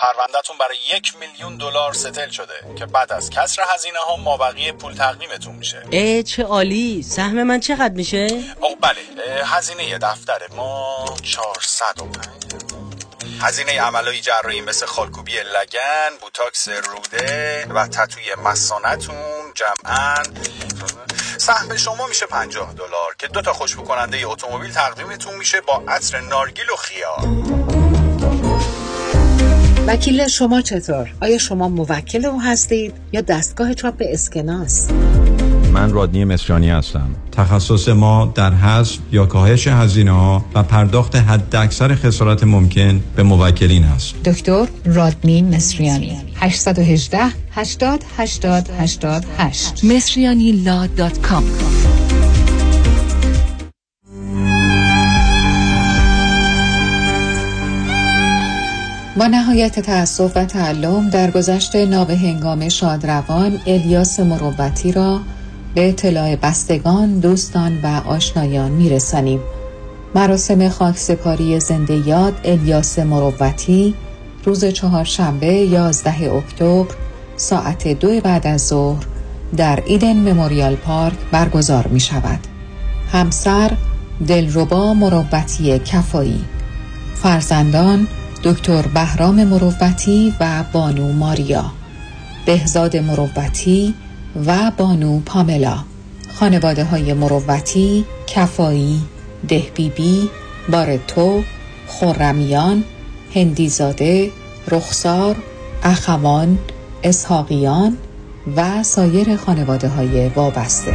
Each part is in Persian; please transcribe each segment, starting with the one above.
پروندهتون برای یک میلیون دلار ستل شده که بعد از کسر هزینه ها مابقی پول تقدیمتون میشه. ای چه عالی. سهم من چقدر میشه؟ او بله. هزینه دفتر ما 405 هزینه عملای جراحی مثل خالکوبی لگن بوتاکس روده و تتوی مسانتون جمعا. سهم شما میشه 50 دلار که دو تا خوشبو کننده اتومبیل تقدیمتون میشه با عطر نارگیل و خیار. وکیل شما چطور؟ آیا شما موکل او هستید یا دستگاه چاپ اسکناس؟ من رادنی مصریانی هستم. تخصص ما در حذف یا کاهش هزینه ها و پرداخت حد اکثر خسارت ممکن به موکلین است. دکتر رادنی مصریانی. 818 80 80 88 مصریانی لا دات کام. با نهایت تأسف و تعلم در گذشت نابهنگام شادروان الیاس مروتی را به اطلاع بستگان، دوستان و آشنایان میرسانیم. مراسم خاکسپاری زنده یاد الیاس مروتی روز چهارشنبه 11 اکتبر ساعت دو بعد از ظهر در ایدن مموریال پارک برگزار می شود. همسر دلربا مروتی کفایی فرزندان دکتر بهرام مروتی و بانو ماریا بهزاد مروتی و بانو پاملا. خانواده های مروتی، کفایی، دهبیبی، بارتو، خورمیان، هندیزاده، رخسار، اخوان، اسحاقیان و سایر خانواده های وابسته.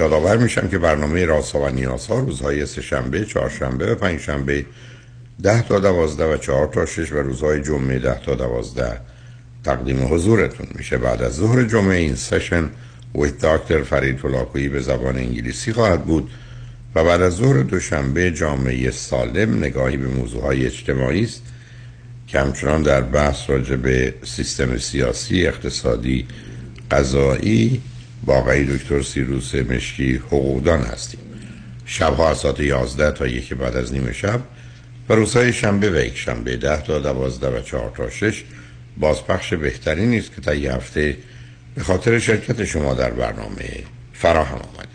یادآور میشم که برنامه راسا و نیازها روزهای سهشنبه، چهارشنبه و پنجشنبه ده تا دوازده و چهار تا شش و روزهای جمعه ده تا دوازده تقدیم حضورتون میشه. بعد از ظهر جمعه این سشن ویت داکتر فرید فلاکویی به زبان انگلیسی خواهد بود و بعد از ظهر دوشنبه جامعه سالم نگاهی به موضوعهای اجتماعی است که همچنان در بحث راجع به سیستم سیاسی اقتصادی قضایی با آقای دکتر سیروس مشکی حقوقدان هستیم. شبها از ساعت 11 تا یک بعد از نیمه شب و روزهای شنبه و یک شنبه 10 تا 12 و 4 تا 6 بازپخش بهتری نیست که تا یه هفته به خاطر شرکت شما در برنامه فراهم آمده.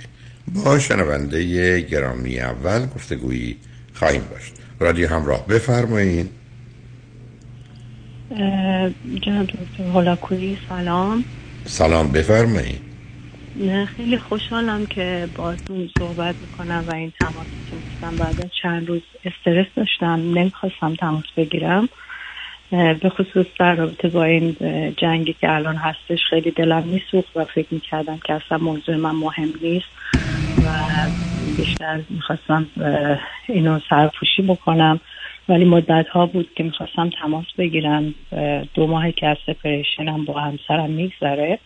با شنونده گرامی اول گفتگویی خواهیم داشت. رادیو همراه بفرمایید. جناب دکتر هولاکویی سلام. سلام بفرمایید. خیلی خوشحالم که باتون صحبت می‌کنم و این تماس میستم بعد از چند روز استرس داشتم نمی‌خواستم تماس بگیرم. به خصوص در رابطه با این جنگی که الان هستش خیلی دلم میسوخت و فکر می‌کردم که اصلا موضوع من مهم نیست و بیشتر می‌خواستم اینو سرپوشی بکنم. ولی مدت ها بود که می‌خواستم تماس بگیرم. دو ماه که از سپریشنم با همسرم میگذره.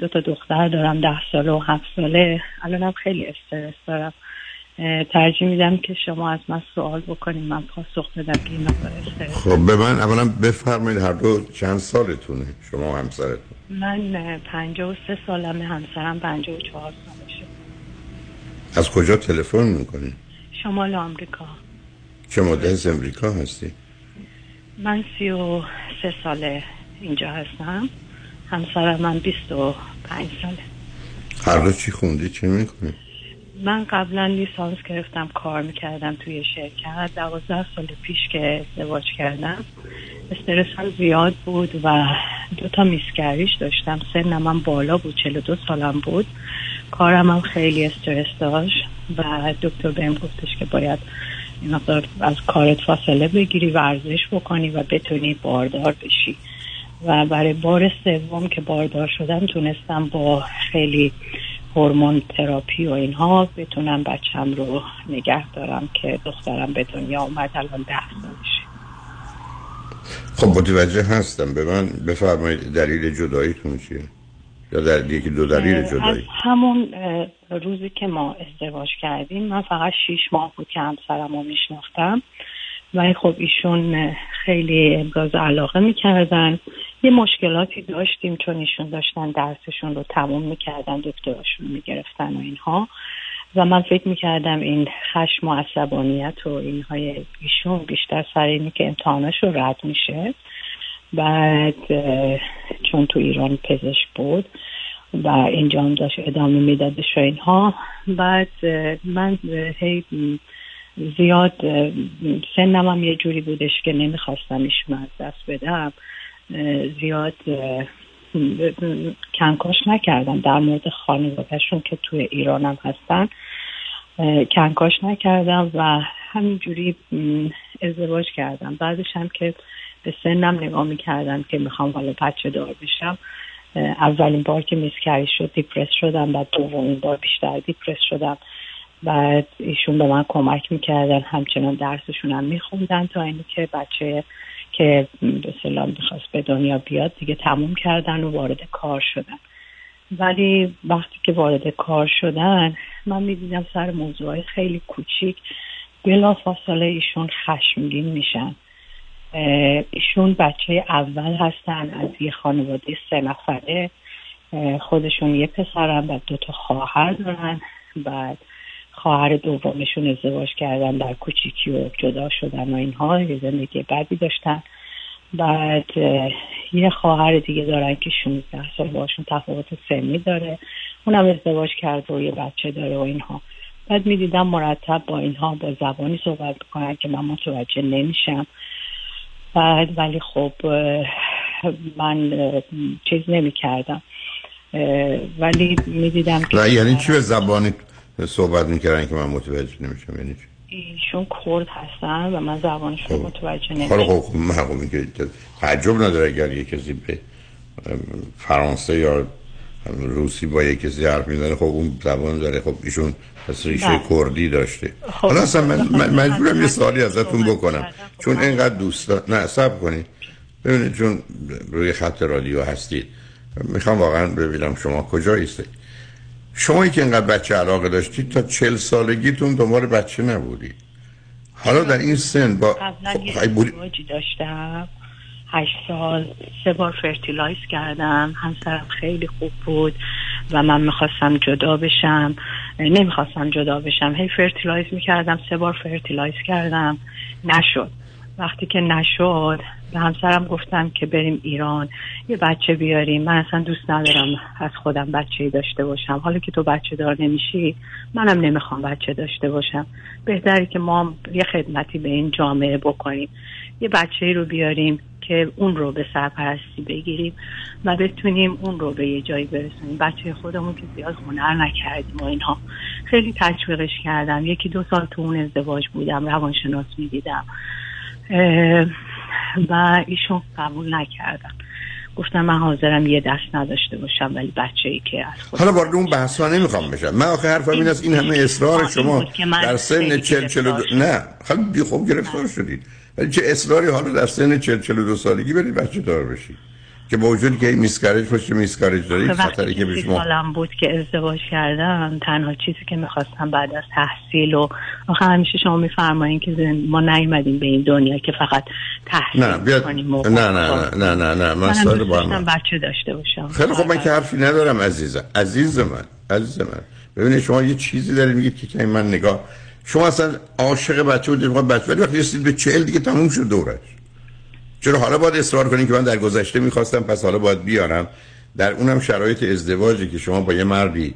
دو تا دختر دارم ده ساله و هفت ساله. الانم خیلی استرس دارم. ترجیح میدم که شما از من سوال بکنید من پاسخ بدم که این استرس. خب به من اولا بفرمایید هر دو چند سالتونه؟ شما و همسرتون. من پنجاه و سه سالمه. همسرم پنجاه و چهار سالشه. از کجا تلفن می‌کنید شمال آمریکا چه مدت از امریکا هستی؟ من سی و سه ساله اینجا هستم. همسرم من بیست و پنج ساله. هر چی خوندی؟ چه می‌کنی من قبلا لیسانس گرفتم کار می‌کردم توی شرکت. دوازده سال پیش که ازدواج کردم. استرس هم زیاد بود و دو تا میسکریش داشتم. سنم من بالا بود چلو دو سالم بود. کارم هم خیلی استرس داشت و دکتر بهم گفتش که باید این از کارت فاصله بگیری ورزش بکنی و بتونی باردار بشی. و برای بار سوم که باردار شدم تونستم با خیلی هورمون تراپی و اینها بتونم بچم رو نگه دارم که دخترم به دنیا اومد الان ده سالشه. خب متوجه هستم. به من بفرمایید دلیل جداییتون چیه؟ یا در یکی دو دلیل جدایی از همون روزی که ما ازدواج کردیم من فقط شیش ماه بود که همسرم رو میشناختم. و خب ایشون خیلی ابراز علاقه می‌کردن. یه مشکلاتی داشتیم چون ایشون داشتن درسشون رو تموم می‌کردن دکتراشون می‌گرفتن و اینها. و من فکر می‌کردم این خشم و عصبانیت و اینهای ایشون بیشتر سر اینی که امتحانش رو رد میشه. بعد چون تو ایران پزشک بود و اینجا هم داشت ادامه میدادش و اینها. بعد من هی زیاد سنم هم یه جوری بودش که نمی‌خواستم ایشون از دست بدم. زیاد کنکاش نکردم در مورد خانوادهشون که توی ایرانم هستن. کنکاش نکردم و همینجوری ازدواج کردم بعدش هم که به سنم نگاه می‌کردم که می‌خوام حالا بچه دار بشم. اولین بار که میسکری شد دیپرس شدم بعد دومین بار بیشتر دیپرس شدم. بعد ایشون به من کمک می‌کردن همچنان درسشون هم میخوندن تا اینی که بچه که به سلام می‌خواست به دنیا بیاد دیگه تموم کردن و وارد کار شدن. ولی وقتی که وارد کار شدن من می‌دیدم سر موضوعهای خیلی کوچیک. بلا فاصله ایشون خشمگین میشن. ایشون بچه اول هستن از یه خانواده سه نفره. خودشون یه پسرن و دو تا خواهر دارن. بعد خواهر دومشون ازدواج کردن در کوچیکی و جدا شدن و اینها یه زندگی بعدی داشتن. بعد یه خواهر دیگه دارن که 16 سال باشون تفاوت سنی داره. اونم ازدواج کرده و یه بچه داره و اینها. بعد می‌دیدم مرتب با اینها با زبانی صحبت بکنن که من متوجه نمیشم. بعد ولی خب من چیز نمی کردم ولی می‌دیدم که یعنی چی به زبانی؟ صحبت می‌کردن که من متوجه نمیشم یعنی چی. ایشون کرد هستن و من زبانشون خب. متوجه نمیشم. خب خب من که تعجب نداره اگر یه کسی به فرانسه یا روسی با یک کسی حرف می‌زنه خب اون زبان داره. خب ایشون پس ریشه بله. کردی داشته. خب. حالا اصلا من مجبورم یه سوالی ازتون بکنم. چون اینقدر دوست نه سب کنید. ببینید چون روی خط رادیو هستید. می‌خوام واقعا ببینم شما کجا ایستید شما که اینقدر بچه علاقه داشتید تا چل سالگیتون دنبال بچه نبودید حالا در این سن با قبلا یه داشتم. هشت سال سه بار fertilize کردم. همسرم خیلی خوب بود و من می‌خواستم جدا بشم. نمی‌خواستم جدا بشم. هی fertilize می‌کردم سه بار fertilize کردم. نشد. وقتی که نشد به همسرم گفتم که بریم ایران یه بچه بیاریم. من اصلا دوست ندارم از خودم بچه داشته باشم. حالا که تو بچه دار نمیشی منم نمی‌خوام بچه داشته باشم. بهتری که ما یه خدمتی به این جامعه بکنیم. یه بچه رو بیاریم که اون رو به سرپرستی بگیریم و بتونیم اون رو به یه جایی برسونیم. بچه خودمون که زیاد هنر نکردیم و اینها. خیلی تشویقش کردم. یکی دو سال تو اون ازدواج بودم روانشناس می‌دیدم. و ایشون قبول نکردن. گفتم من حاضرم یه دست نداشته باشم ولی بچه ای که از حالا وارد اون بحث ها نمی‌خوام بشم. من آخه حرفم این است این همه اصرار شما در سن چل چل دو... نه خیلی بی خوب گرفتار شدید. ولی چه اصراری حالا در سن چل چل دو سالگی برید بچه دار بشید. که با وجود که میسکارج پشت میسکارج دارید خطری که به شما سالم بود که ازدواج کردم تنها چیزی که می‌خواستم بعد از تحصیل و آخه همیشه شما میفرمایین که ما نیومدیم به این دنیا که فقط تحصیل نه بیاد نه نه نه نه نه نه من سال با من بچه داشته باشم. خیلی خب من که حرفی ندارم عزیزم. عزیز من عزیز من. ببینید شما یه چیزی دارید میگید که من نگاه شما اصلا عاشق بچه بودید بچه ولی وقتی رسید به چهل دیگه تموم شد دورش. چرا حالا باید اصرار کنید که من در گذشته می‌خواستم پس حالا باید بیارم؟ در اونم شرایط ازدواجی که شما با یه مردی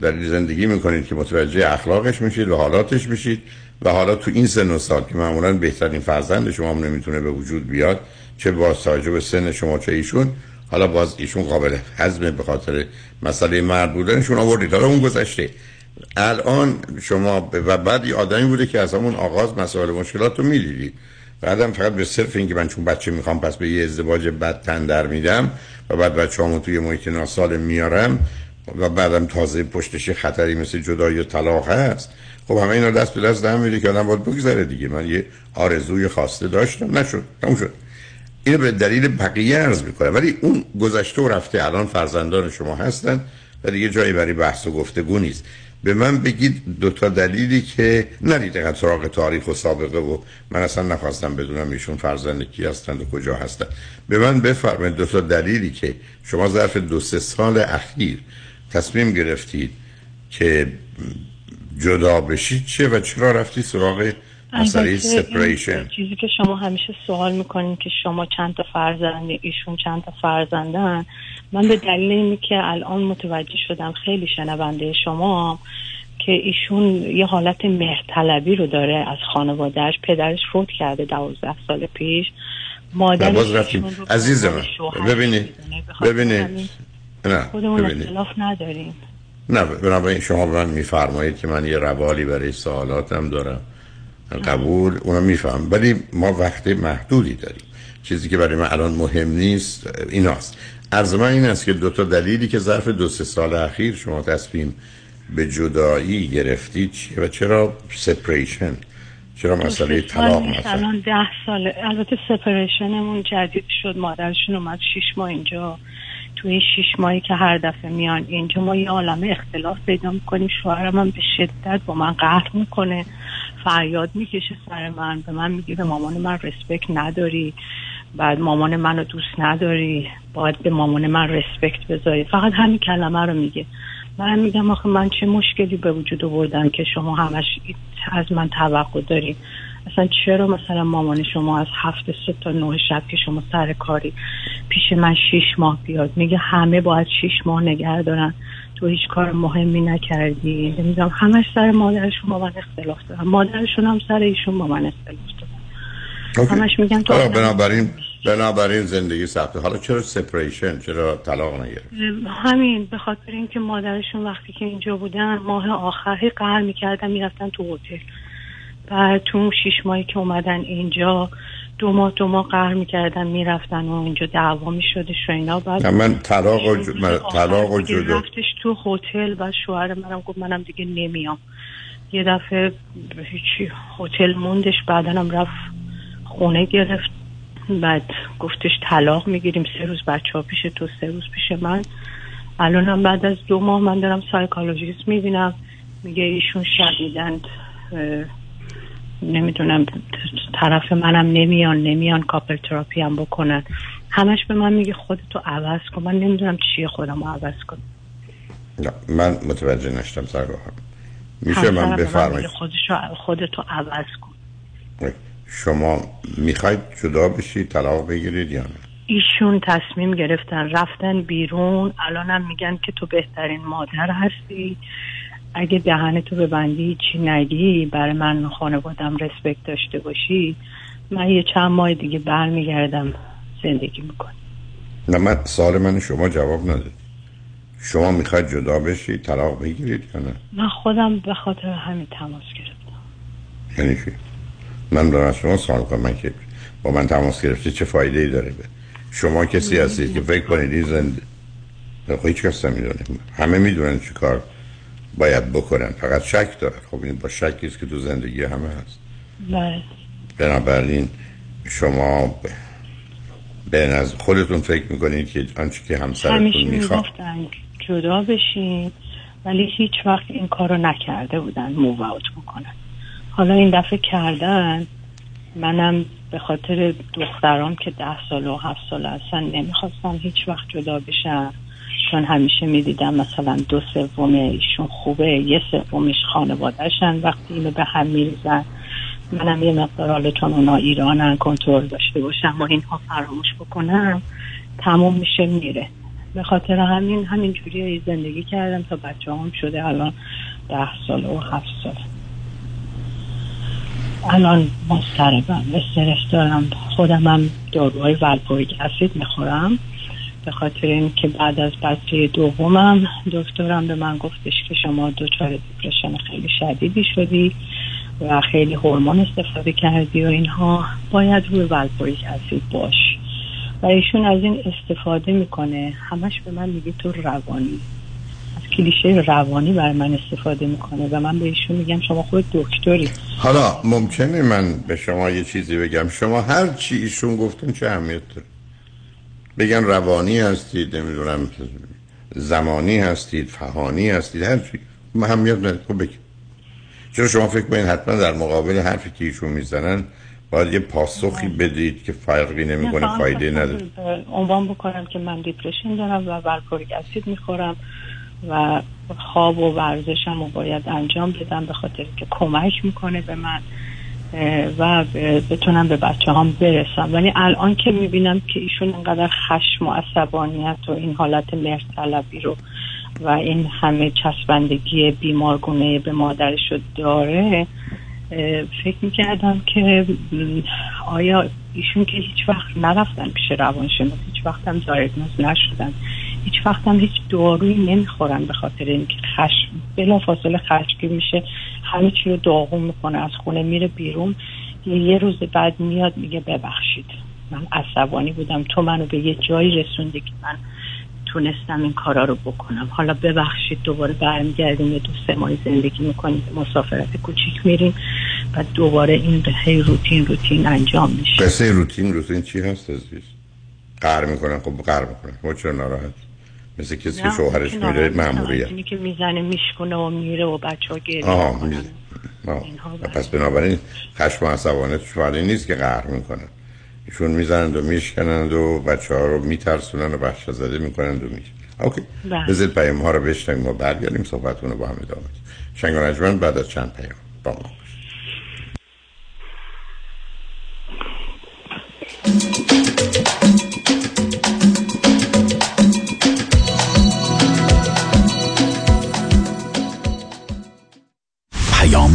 در زندگی می‌کنید که متوجه اخلاقش میشید و حالاتش میشید و حالا تو این سن و سال که معمولا بهترین فرزند شما هم نمی‌تونه به وجود بیاد چه با به سن شما چه ایشون حالا باز ایشون قابل حزم به خاطر مسئله مرد بودنشون آوردید. حالا اون گذشته. الان شما و بعد یه آدمی بوده که از همون آغاز مسائل مشکلات رو می‌دیدید. بعدم فقط به صرف اینکه من چون بچه می‌خوام پس به یه ازدواج بد تن در میدم و بعد بچه همون توی محیط ناسال میارم و بعدم تازه پشتش خطری مثل جدایی و طلاق هست. خب همه اینا دست به دست هم میده که آدم باید بگذره دیگه. من یه آرزوی خواسته داشتم. نشد. تموم شد. اینو به دلیل بقیه عرض می‌کنم. ولی اون گذشته و رفته الان فرزندان شما هستن و دیگه جایی برای بحث و گفتگو نیست. به من بگید دو تا دلیلی که نرید دقیقا سراغ تاریخ و سابقه و من اصلا نخواستم بدونم ایشون فرزند کی هستند و کجا هستند. به من بفرمایید دو تا دلیلی که شما ظرف دو سه سال اخیر تصمیم گرفتید که جدا بشید چه و چرا رفتی سراغ مسئله سپریشن چیزی که شما همیشه سوال می‌کنید که شما چند تا فرزند ایشون چند تا فرزندن من به دلیل اینی که الان متوجه شدم خیلی شنونده شما که ایشون یه حالت مهرطلبی رو داره از خانوادهش پدرش فوت کرده دوازده سال پیش. مادرش عزیز من ببینید ببینید. نه خودمون اختلاف نداریم. نه بنابراین شما به من میفرمایید که من یه روالی برای سوالاتم دارم. قبول اونا میفهم. ولی ما وقت محدودی داریم. چیزی که برای من الان مهم نیست ایناست از من این است که دو تا دلیلی که ظرف دو سه سال اخیر شما تصمیم به جدایی گرفتید چیه و چرا سپریشن چرا مسئله طلاق مثلا الان ده ساله البته سپریشنمون جدید شد. مادرشون اومد شیش ماه اینجا. تو این شیش ماهی که هر دفعه میان اینجا ما یه عالم اختلاف پیدا می‌کنیم. شوهرم هم به شدت با من قهر می‌کنه. فریاد می‌کشه سر من. به من میگه به مامان من رسپکت نداری. بعد مامان منو دوست نداری. باید به مامان من رسپکت بذاری. فقط همین کلمه رو میگه. من میگم آخه من چه مشکلی به وجود آوردم که شما همش از من توقع داری؟ اصلا چرا مثلا مامان شما از هفت صبح تا نه شب که شما سر کاری پیش من شیش ماه بیاد؟ میگه همه باید شیش ماه نگه دارن. تو هیچ کار مهمی نکردی. نمی‌دونم همش سر مادرشون با من اختلاف دارن مادرشون هم سر ایشون با من اختلاف دارن. همش میگن تو بنابراین بنابراین زندگی سخته. حالا چرا سپریشن چرا طلاق نگرفت همین به خاطر اینکه مادرشون وقتی که اینجا بودن ماه آخری قهر می‌کردن می‌رفتن تو هتل. بعد تو شیش ماهی که اومدن اینجا دو ماه دو ماه قهر می‌کردن می‌رفتن و اینجا دعوا میشدش و اینا. بعد من طلاق و ج... من طلاق و جدا. رفتش تو هتل و شوهر منم گفت منم دیگه نمیام. یه دفعه هیچی هتل موندش بعدنم رفت خونه گرفت. بعد گفتش طلاق می‌گیریم سه روز بچه ها پیش تو سه روز پیش من. الانم بعد از دو ماه من دارم سایکالوجیست می‌بینم. میگه ایشون شدیدند نمی‌دونم طرف منم نمیان نمیان کاپل تراپی هم بکنن. همش به من میگه خودتو عوض کن. من نمی‌دونم چیه خودم رو عوض کن نه من متوجه نشتم سرگاهم میشه من بفرمایید. خودتو عوض کن. شما می‌خواید جدا بشید طلاق بگیرید یا نه؟ ایشون تصمیم گرفتن رفتن بیرون. الانم میگن که تو بهترین مادر هستی. اگه دهن تو ببندی چی نگی؟ برای من خانوادم رسپکت داشته باشی. من یه چند ماه دیگه برمیگردم زندگی می‌کنم. نه من سال من شما جواب ندید شما می‌خواید جدا بشید طلاق بگیرید یا نه؟ من خودم به خاطر همین تماس گرفتم. یعنی چی؟ من دارم شما سوال کنم که با من تماس گرفتی چه فایده ای داره به؟ شما کسی هستید که فکر کنید این زنده خب هیچ کس نمی‌دونه. همه می‌دونن چی کار باید بکنن فقط شک دارن. خب این با شکی که تو زندگی همه هست. بله. بنابراین شما به از خودتون فکر می‌کنید که آنچه که همسرتون می‌خواد. جدا بشین ولی هیچ وقت این کار رو نکرده بودن. مووت بکنن. حالا این دفعه کردن. منم به خاطر دخترام که ده سال و هفت سال هستن نمی‌خواستم هیچ وقت جدا بشن چون همیشه می‌دیدم مثلا دو سوم ایشون خوبه یه سومش خانوادهشن وقتی اینو به هم میریزن. منم یه مقدار حالا چون اونا ایرانن کنترل داشته باشم و اینها فراموش بکنم تموم میشه میره. به خاطر همین همین جوری زندگی کردم تا بچه هم شده الان ده سال و هفت سال. الان مستربم استرس دارم. خودم هم داروهای ولپوریک اسید می‌خورم. به خاطر اینکه بعد از بچه دومم دکترم به من گفتش که شما دچار دیپرشن خیلی شدیدی شدی و خیلی هورمون استفاده کردی و اینها باید روی ولپوریک اسید باش. و ایشون از این استفاده می‌کنه. همش به من میگه تو روانی. از کلیشه روانی برای من استفاده می‌کنه و من به ایشون میگم شما خود دکتری. حالا ممکنه من به شما یه چیزی بگم. شما هر چی ایشون گفتن چه اهمیت داره؟ بگن روانی هستید نمی‌دونم زمانی هستید فهانی هستید هر چی اهمیت نداره خب بگید چرا شما فکر کنید حتما در مقابل حرفی که ایشون می‌زنن باید یه پاسخی بدید که فرقی نمی‌کنه فایده نداره. عنوان بکنم که من دیپرشن دارم و ولپوریک اسید می‌خورم و خواب و ورزشم رو باید انجام بدم به خاطر که کمک می‌کنه به من. و بتونم به بچه هم برسم. ولی الان که می‌بینم که ایشون انقدر خشم و عصبانیت و این حالت مرتلبی رو و این همه چسبندگی بیمارگونه به مادرش رو داره فکر می‌کردم که آیا ایشون که هیچ وقت نرفتن پیش روانشناس هیچ وقت هم دایگنوز نشدن. هیچ وقت هم هیچ دارویی نمی‌خورن به خاطر اینکه خشم. بلا فاصله خشمگین میشه. همه چی رو داغون می‌کنه از خونه میره بیرون. یه روز بعد میاد میگه ببخشید. من عصبانی بودم. تو منو به یه جایی رسوندی که من تونستم این کارا رو بکنم. حالا ببخشید دوباره برمیگردیم یه دو سه ماه زندگی می‌کنیم. مسافرت کوچیک میریم. و دوباره این هی روتین روتین انجام میشه. قصه روتین روتین چی هست عزیز؟ قهر می‌کنن خب قهر می‌کنن ما چرا ناراحت مثل کسی که شوهرش میره ماموریت اینی که می‌زنه میشکنه و میره و بچه ها گریه آه پس بنابراین خشم و عصبانیتش نیست که قهر می‌کنن ایشون می‌زنند و میشکنند و بچه ها رو میترسونن و بخش زده می‌کنند و میشه اوکی بله. بذارید پیام ها رو بشنیم و برگردیم صحبتون رو با هم ادامه شنگ بعد از چند پیام. با ما.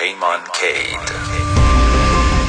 مایکل پیمان کید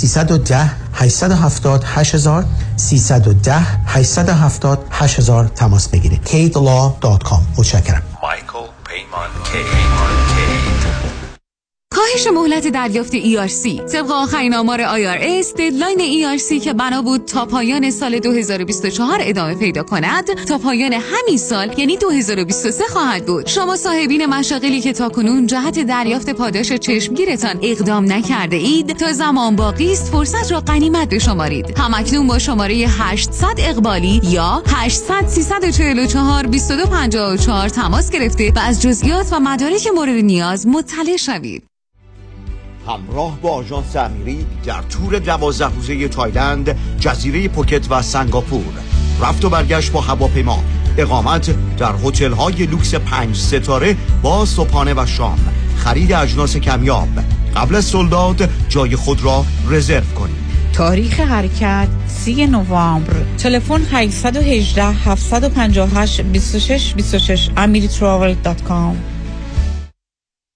310 870 8000 310 870 8000 تماس بگیرید. Kidlaw.com متشکرم. مایکل پیمان کید کاهش مهلت دریافت ERC طبق آخرین آمار IRS ددلاین ERC که بنا بود تا پایان سال 2024 ادامه پیدا کند تا پایان همین سال یعنی 2023 خواهد بود. شما صاحبین مشاغلی که تاکنون جهت دریافت پاداش چشمگیرتان اقدام نکرده اید تا زمان باقی است فرصت را غنیمت بشمارید. همکنون با شماره 800 اقبالی یا 800 344 2254 تماس گرفته و از جزئیات و مدارک مورد نیاز مطلع شوید. همراه با آژانس امیری در تور دوازده روزه تایلند جزیره پوکت و سنگاپور. رفت و برگشت با هواپیما. اقامت در هتل های لوکس پنج ستاره با صبحانه و شام. خرید اجناس کمیاب. قبل از sold out جای خود را رزرو کنید تاریخ حرکت 3 نوامبر. تلفن 818 758 26 26 amiritravel.com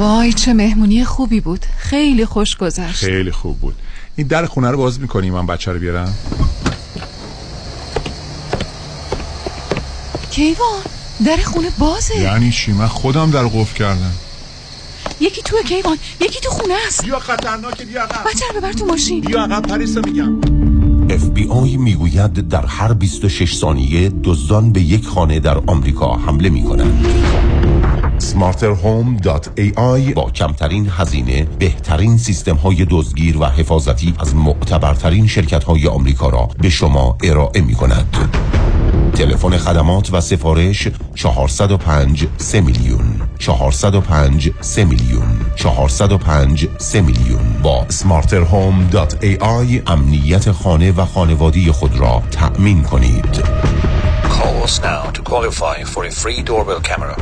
وای چه مهمونی خوبی بود. خیلی خوش گذشت. خیلی خوب بود. این در خونه رو باز می‌کنی من بچه رو بیارم؟ کیوان در خونه بازه. یعنی چی؟ من خودم در قفل کردم. یکی تو کیوان یکی تو خونه است. بیا خطرناکه بیا عقب. بچه رو ببر تو ماشین. بیا عقب پریسا میگم. FBI می‌گوید در هر 26 ثانیه دزدان به یک خانه در آمریکا حمله می کنند. smarterhome.ai با کمترین هزینه بهترین سیستم های دزدگیر و حفاظتی از معتبرترین شرکت های آمریکا را به شما ارائه می کند. تلفن خدمات و سفارش 405 3 میلیون. 405 3 میلیون. 405 3 میلیون. با smarterhome.ai امنیت خانه و خانوادی خود را تأمین کنید. Call us now to qualify for a free doorbell camera.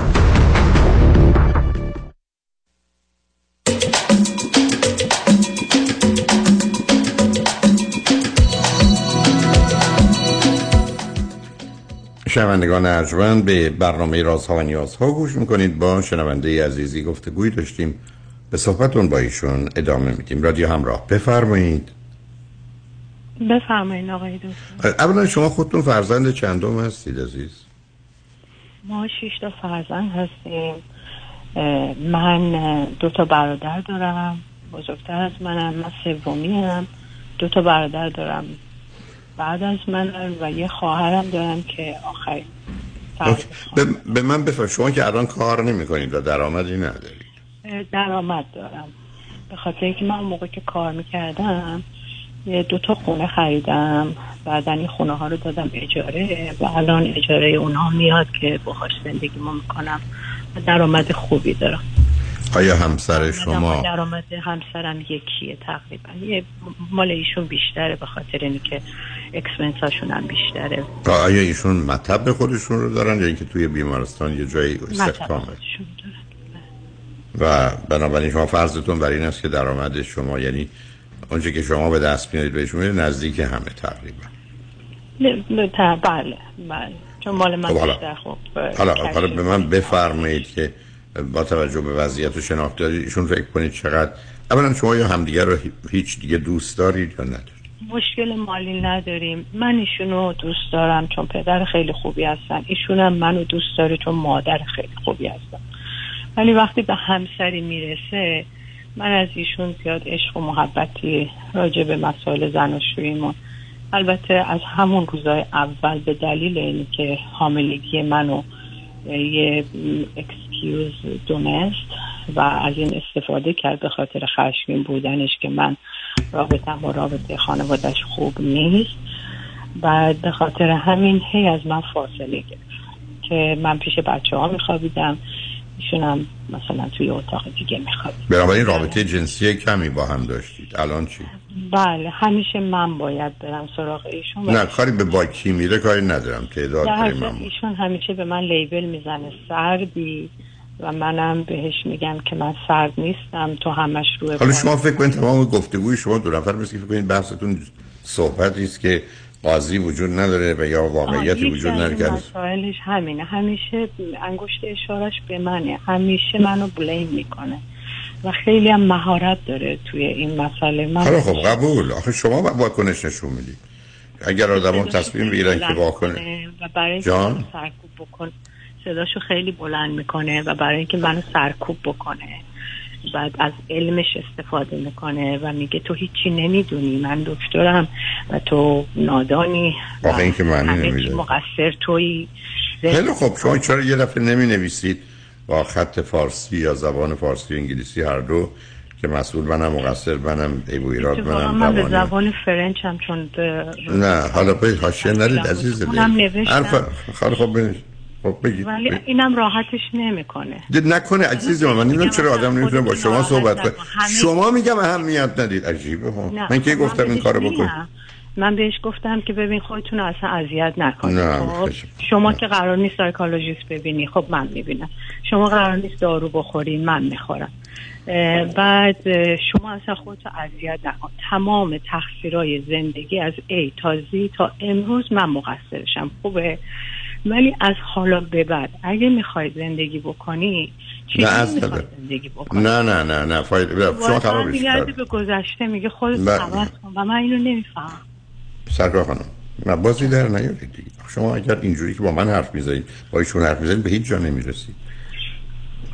شنوندگان ارجمند به برنامه رازها و نیازها گوش می‌کنید. با شنونده عزیزی گفتگوی داشتیم. به صحبتون با ایشون ادامه میدیم. رادیو همراه. بفرمایید. بفرمایید آقای دکتر. اولا شما خودتون فرزند چندم هستید عزیز؟ ما شش تا فرزند هستیم. من دو تا برادر دارم. بزرگتر از منم. من سومی هم دو تا برادر دارم. بعد از من و یه خواهرم دارم که آخرین اوکی. به, من بفرمایید. شما که الان کار نمی‌کنید و درآمدی ندارید. درآمد دارم. به خاطر اینکه من موقع که کار می‌کردم یه دو تا خونه خریدم. بعدا این خونه ها رو دادم اجاره. و الان اجاره اونها میاد که باهاش زندگی ما می‌کنم. و درآمد خوبی دارم. آیا همسر شما درآمد همسرم یکیه تقریبا. یه مال ایشون بیشتره به خاطر اینکه اکسپنس هاشون هم بیشتره. آیا ایشون مطب خودشون رو دارن یا اینکه توی بیمارستان یه جایی استخدامه. و بنابراین شما فرضتون بر این است که درآمد شما یعنی اونچه که شما به دست میارید میاد نزدیک همه تقریبا. نه، بله بله. چون مال من خب حالا. خب حالا حالا به من بفرمایید که با توجه به وضعیت و شناخت دارید ایشون فکر کنید چقدر اولا شما یا همدیگه رو هیچ دیگه دوست دارید یا ندارید؟ مشکل مالی نداریم. من ایشونو دوست دارم چون پدر خیلی خوبی هستن. ایشونم منو دوست داره چون مادر خیلی خوبی هستن. ولی وقتی به همسری می‌رسه من از ایشون زیاد عشق و محبتی راجع به مسائل زناشوییمون البته از همون روزای اول به دلیل اینی که حاملگی منو یه excuse دونست و از این استفاده کرد به خاطر خشمین بودنش که من رابطم و رابطه خانوادش خوب نیست. بعد به خاطر همین هی از من فاصله گرفت که من پیش بچه ها میخوابیدم. ایشون هم مثلا توی اتاق دیگه میخوابید بنابراین رابطه جنسی کمی با هم داشتید. الان چی؟ بله همیشه من باید برم سراغ ایشون. نه کاری به با کی میره کاری ندارم. تعداد اما. ایشون همیشه به من لیبل می‌زنه سردی. و منم بهش میگم که من سرد نیستم تو همش روی حالا شما فکر کنید تمام گفتگوی شما دو نفر مثل که فکر کنید بحثتون صحبتی است که قاضی وجود نداره و یا واقعیتی وجود نداره که مسائلش همینه. همیشه انگشت اشارش به منه. همیشه منو بلیم می‌کنه. و خیلی هم مهارت داره توی این مسئله. من حالا خب قبول. آخه شما واکنش نشون می‌دید. اگر آدم تصمیم بگیرن که می‌کنه و برای جان؟ سرکوب بکن صداشو خیلی بلند می‌کنه و برای اینکه منو سرکوب بکنه. بعد از علمش استفاده می‌کنه و میگه تو هیچی نمی‌دونی من دکترم و تو نادانی و آخه این که معنی. مقصر تویی خیلی خب شما چرا یه دفعه نمی نویسید با خط فارسی یا زبان فارسی و انگلیسی هر دو که مسئول منم مقصر منم عیب و ایراد منم من به. زبان فرنچ هم چون نه حالا به حاشیه نرید عزیز دل. حرف خیلی خب بنویس. خب بگید. ولی بگید. اینم راحتش نمی‌کنه. نکنه عزیز من من نمی‌دونم چرا آدم نمی‌تونه با شما صحبت کنه شما میگم اهمیت ندید. عجیبه. نه، من کی خب گفتم این کارو میگم. من بهش گفتم که ببین خودتون اصلا اذیت نکنید. نه، خب. شما که قرار نیست سایکولوژیست ببینی خب من می‌بینم. شما قرار نیست دارو بخوری من می‌خورم. بعد شما اصلا خودتو اذیت نکن. تمام تقصیرهای زندگی از ای تا زی تا امروز من مقصرشم. خوبه؟ ولی از حالا به بعد اگه می‌خوای زندگی بکنی از می‌خوای. زندگی بکنی نه نه نه نه فایده شما خرابش کرد به گذشته میگه خودت بله. عوض کن و من اینو نمیفهم سرکار خانم نه بازی در نیارید دیگه شما اگر اینجوری که با من حرف می‌زنید با ایشون حرف می‌زنید به هیچ جا نمی‌رسید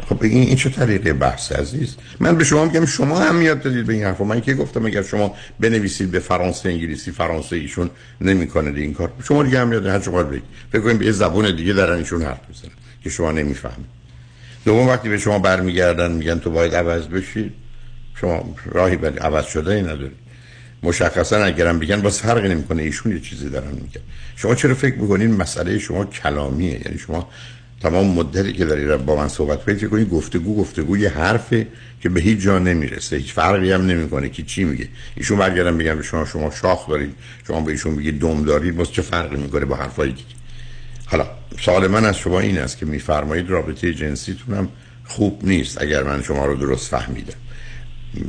خب این این چه طریقه بحث عزیز من به شما میگم شما اهمیت دادید به این حرف من که گفتم اگر شما بنویسید به فرانسه انگلیسی فرانسه ایشون نمی‌کنه این کار. شما دیگه اهمیت ندید. هر چقدر بگید. فکر کنید به یه زبون دیگه دارن ایشون حرف می‌زنن که شما نمی‌فهمید. دوم وقتی به شما برمیگردن میگن تو باید عوض بشی. شما راهی برای عوض شده ای ندارید مشخصا اگرم بگن باز فرقی نمی‌کنه. ایشون یه چیزی دارن میگن. شما چرا فکر می‌کنین مسئله شما کلامیه؟ یعنی شما تمام مدتی که داری با من صحبت کنید فکر کنید گفتگو گفتگو یه حرفه که به هیچ جا نمی‌رسه هیچ فرقی هم نمی‌کنه که چی میگه؟ ایشون برگردن بگن به شما شما شاخ دارید شما به ایشون میگید دم دارید باز چه فرقی می‌کنه با حرفای دیگه حالا سوال من از شما این است که میفرمایید رابطه جنسیتون هم خوب نیست اگر من شما رو درست فهمیدم.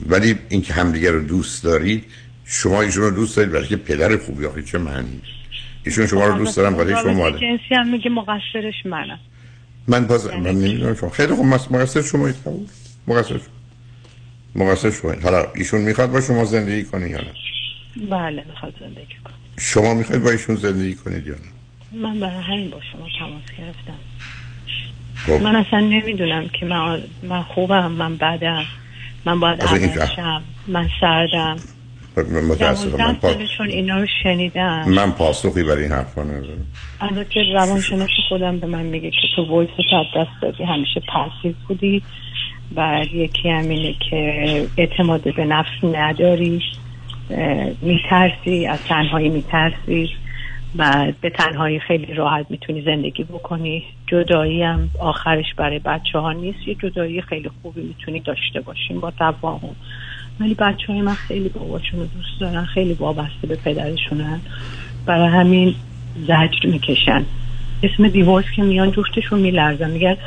ولی اینکه همدیگه رو دوست دارید شما ایشون رو دوست دارید برای که پدر خوبی آخه چه معنی؟ ایشون شما رو دوست دارم برای شما مادر جنسی هم میگه مقصرش منم من باز من نمی‌دونم شما خیلی خوب مقصر شما قبول مقصر شما. مقصر شما حالا ایشون می‌خواد با شما زندگی کنه یا نه؟ بله می‌خواد زندگی کنم شما می‌خواید با ایشون زندگی کنید یا نه؟ من برای همین با شما تماس گرفتم. خب. من اصلا نمی‌دونم که من من خوبم من بدم. من باید عوض شم. من سردم. خب، متاسفم من, چون اینا رو شنیدم. من پاسخی برای این حرفا ندارم. البته روانشناس خودم به من میگه که تو وایس از دست دادی. همیشه پاسیو بودی. و یکی هم اینه که اعتماد به نفس نداری. میترسی از تنهایی میترسی. و به تنهایی خیلی راحت می‌تونی زندگی بکنی. جدایی هم آخرش برای بچه ها نیست. یه جدایی خیلی خوبی می‌تونی داشته باشیم با تفاهم ولی بچه های من خیلی باباشون رو دوست دارن خیلی وابسته به پدرشونن. برای همین زجر می‌کشن. اسم دیورس که میان جفتشون میلرزن. میگن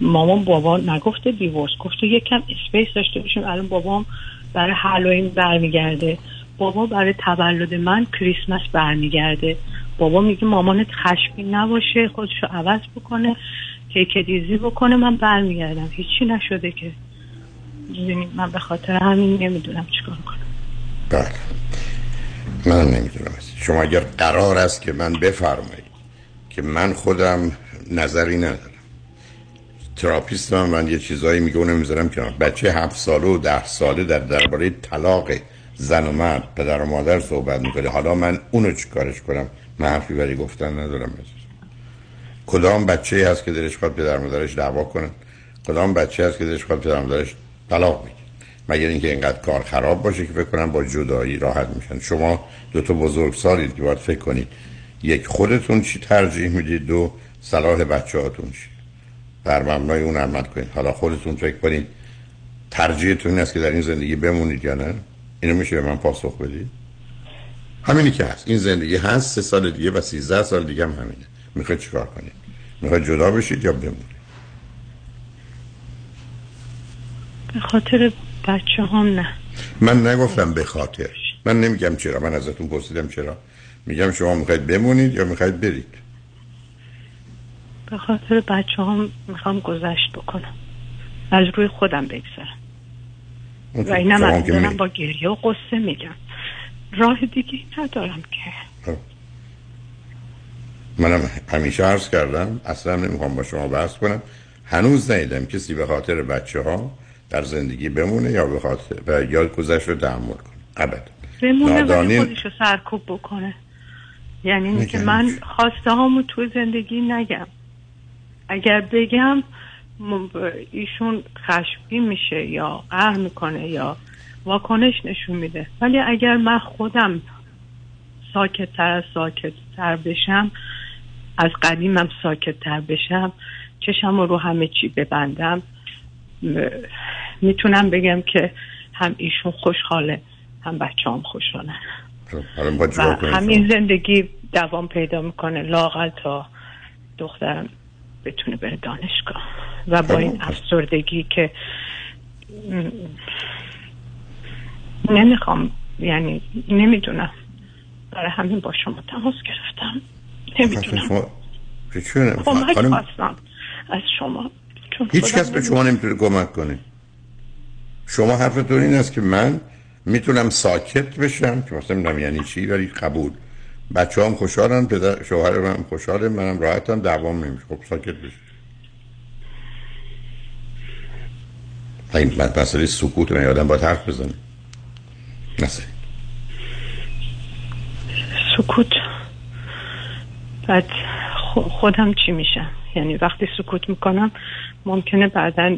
مامان بابا نگفته دیورس گفته یکم اسپیس داشته باشیم. الان بابام برای هالوین برمیگرده. بابا برای تولد من کریسمس برمیگرده. بابا میگه مامانت خشمگین نباشه خودشو عوض بکنه کیک دیزی بکنه من برمیگردم. هیچی نشده که. من به خاطر همین نمی‌دونم چیکار کنم. بله. من نمی‌دونم. شما اگر قرار است که من بفرمایید که من خودم نظری ندارم. تراپیست من, من یه چیزایی میگه اونم می‌ذارم کنار. بچه هفت ساله و ده ساله در درباره طلاق زن و مرد پدر و مادر صحبت می‌کنه. حالا من اونو چیکارش کنم؟ من حرفی برای گفتن ندارم. کدام بچه هست که دلش خواد پدر مادرش دعوا کنن؟ کدام بچه هست که دلش خواد پدر مادرش طلاق بگیره مگر اینکه اینقدر کار خراب باشه که فکر با جدایی راحت میشن. شما دو تا بزرگ سالید که باید فکر کنید. یک خودتون چی ترجیح می‌دید؟ دو صلاح بچه هاتون چی؟ بر مبنای اون عمل کنید. حالا خودتون فکر کنید ترجیحتون این است که در این زندگی بمونید یا نه؟ اینو میشه به من پاسخ بدید؟ همینی که هست. این زندگی هست سه سال دیگه و سیزده سال دیگه هم همینه. می‌خواید چیکار کنید؟ می‌خواید جدا بشید یا بمونید؟ به خاطر بچه هم نه. من نگفتم به خاطر. من نمیگم چرا. من ازتون پرسیدم چرا. میگم شما می‌خواید بمونید یا می‌خواید برید؟ به خاطر بچه هم می‌خوام گذشت بکنم. از روی خودم بگذرم. و اینم از دارم با گریه و قصه میگم. راه دیگه ندارم که. منم همیشه عرض کردم اصلا نمی‌خوام با شما بحث کنم. هنوز ندیدم کسی به خاطر بچه ها در زندگی بمونه یا خاطر و یا گذشت رو تحمل کنه. ابدا بمونه ولی نادانی- خودش سرکوب بکنه. یعنی اینه که میگم. من خواسته هامو تو زندگی نگم. اگر بگم ایشون خشمگین میشه یا قهر می‌کنه یا واکنش نشون میده. ولی اگر من خودم ساکت تر از ساکت تر بشم از قدیمم ساکت تر بشم چشم رو همه چی ببندم می‌تونم بگم که هم ایشون خوشحاله هم بچه هم خوشحالن خب، و همین؟ زندگی دوام پیدا می‌کنه لاقل تا دخترم بتونه بره دانشگاه. و با این افسردگی که نمی‌خوام یعنی نمی‌دونم. برای همین با شما تماس گرفتم. نمی‌دونم. که چونه؟ کمک خواستم از شما چون هیچ کس به شما نمی‌تونه کمک کنه. شما حرفتون این است که من می‌تونم ساکت بشم که مثلا نمی‌دونم یعنی چی ولی قبول. بچه هم خوشحالن پدر شوهر من خوشحاله منم راحتم دوام نمیشه. خب ساکت بشم این مسئله سکوت من آدم باید حرف بزنه. مثلا سکوت؟ بعد خودم چی میشم؟ یعنی وقتی سکوت می‌کنم ممکنه بعدا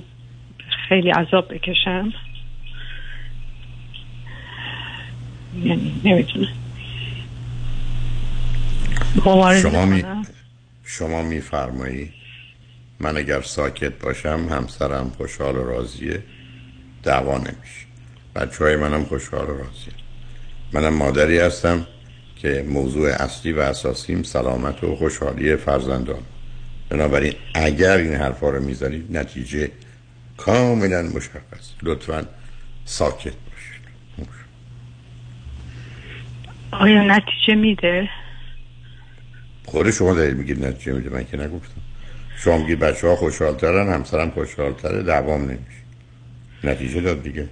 خیلی عذاب بکشم. یعنی نمی‌تونه. مبارزه شما می. شما میفرمایی من اگر ساکت باشم همسرم خوشحال و راضیه دعوا نمیشه. بچه های منم خوشحال و راضیه. منم مادری هستم که موضوع اصلی و اساسیم سلامت و خوشحالی فرزندان. بنابراین اگر این حرفا رو می‌زنید نتیجه کاملا مشخص. لطفا ساکت باشید. آیا نتیجه میده؟ خود شما دارید میگید نتیجه میده من که نگفتم. شما میگید بچه ها خوشحال ترن همسرم خوشحال تره دوام نمیشه. نتیجه داد دیگه.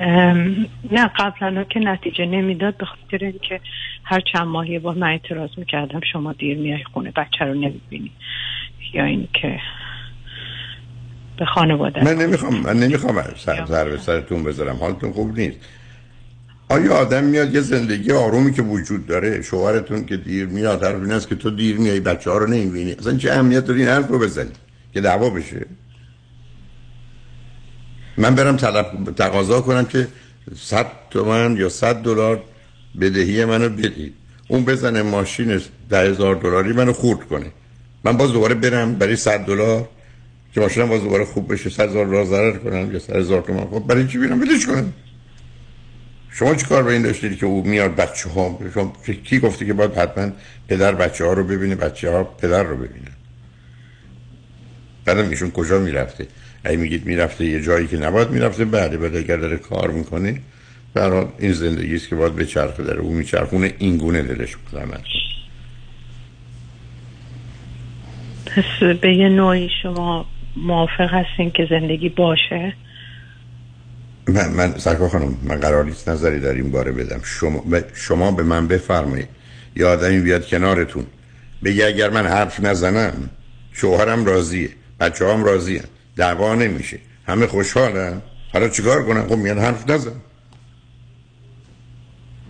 نه قبلا که نتیجه نمی‌داد به خاطر اینکه هر چند ماه یه بار من اعتراض می‌کردم شما دیر میای خونه بچه رو نمی‌بینی. یا اینکه به خانواده. من نمی‌خوام من نمی‌خوام سر سر به سرتون بذارم. حالتون خوب نیست. آیا آدم میاد یه زندگی آرومی که وجود داره شوهرتون که دیر میاد حرف این است که تو دیر میای بچه ها رو نمی‌بینی؟ اصلا چه اهمیت داری این حرف رو بزنی که دعوا بشه؟ من برم طلب تقاضا کنم که 100 تومن یا 100 دلار بدهی منو بدید اون بزنه ماشین ده هزار دلاری منو خورد کنه. من باز دوباره برم برای 100 دلار که ماشینم باز دوباره خوب بشه. 100 هزار دلار ضرر کنم یا 100 هزار تومن خب برای چی بیرم ولش کنم. شما چی کار به این داشتید که او میاد بچه ها شما کی گفته که باید حتما پدر بچه ها رو ببینه بچه ها پدر رو ببینه؟ بعدم ایشون کجا می‌رفته؟ اگه میگید می‌رفته یه جایی که نباید می‌رفته بعد بعد اگر داره کار می‌کنه برای این زندگی است که باید به چرخه داره او میچرخونه این گونه دلش زحمت پس به یه نوعی شما موافق هستین که زندگی باشه؟ من, من سرکار خانم من قرار نیست نظری در این باره بدم. شما, ب- شما به من بفرمایید. یه آدمی بیاد کنارتون بگه اگر من حرف نزنم شوهرم راضیه. بچه هم راضیه دعوا نمیشه. همه خوشحالن. حالا چیکار کنم خب میگن حرف نزن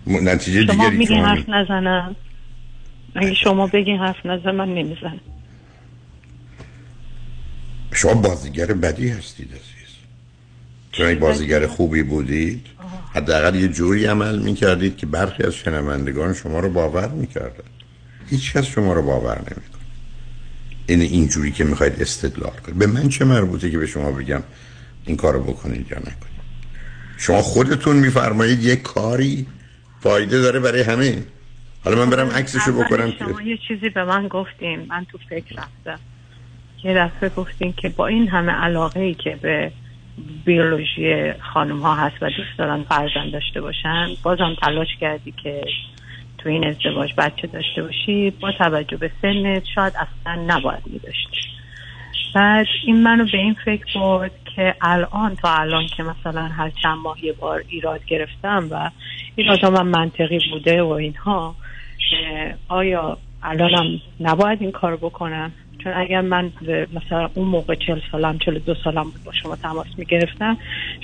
نتیجه شما دیگری میگین. حرف نزنم اگه شما بگین حرف نزن من نمی‌زنم. شما بازیگر بدی هستید عزیز. چون بازیگر خوبی بودید حداقل یه جوری عمل می‌کردید که برخی از شنوندگان شما رو باور می‌کردن. هیچ کس شما رو باور نمی‌کنه این اینجوری که می‌خواید استدلال کنید. به من چه مربوطه که به شما بگم این کارو بکنید یا نکنید؟ شما خودتون میفرمایید یه کاری فایده داره برای همه. حالا من برم عکسشو بکنم که شما یه چیزی به من گفتین. من تو فکر رفتم. یه دفعه گفتین که با این همه علاقه ای که به بیولوژی خانم ها هست و دوست دارن فرزند داشته باشن بازم تلاش کردی که تو این ازدواج بچه داشته باشی با توجه به سنت شاید اصلا نباید می داشتی بعد این منو به این فکر برد که الان تا الان که مثلا هر چند ماه یه بار ایراد گرفتم و ایراد من منطقی بوده و اینها آیا الانم نباید این کار بکنم؟ چون اگر من مثلا اون موقع چل سالم چل دو سالم بود با شما تماس می‌گرفتم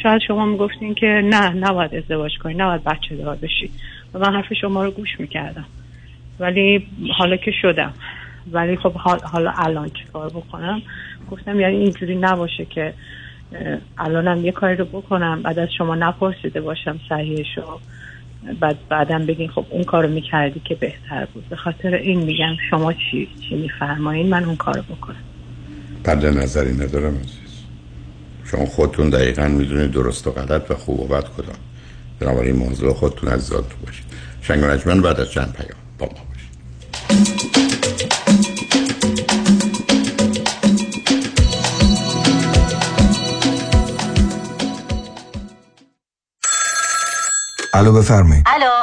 شاید شما می‌گفتین که نه نباید ازدواج کنی نباید بچه دار بشی. و من حرف شما رو گوش می‌کردم. ولی حالا که شدم. ولی خب حال- حالا الان چی کار بکنم؟ گفتم یعنی اینجوری نباشه که الانم یه کاری رو بکنم بعد از شما نپرسیده باشم صحیحشو. بعد بعدم بگین خب اون کارو می‌کردی که بهتر بود. به خاطر این میگم شما چی چی میفرمایین من اون کارو بکنم. پرده نظری ندارم عزیز. شما خودتون دقیقا می‌دونید درست و غلط و خوب و بد کدام. بنابراین موضوع خودتون عزیزاتون باشید. شنگ و نجمن بعد از چند پیام با ما باشید. الو بفرمایید. الو.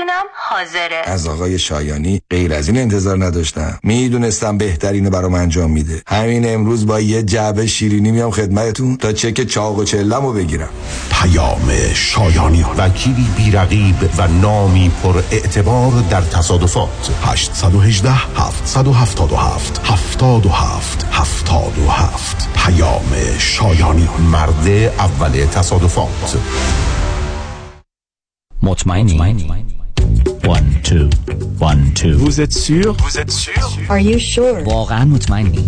چکتونم حاضره. از آقای شایانی غیر از این انتظار نداشتم. می‌دونستم بهترینو برام انجام میده. همین امروز با یه جعبه شیرینی میام خدمتتون تا چک چاق و چلمو بگیرم. پیام شایانی. وکیلی بیرقیب و نامی پر اعتبار در تصادفات. 818 777 77 77 پیام شایانی. مرد اول تصادفات. مطمئنی. One, two, one, two. Vous êtes sûr Vous êtes sûr Are you sure? واقعا مطمئنی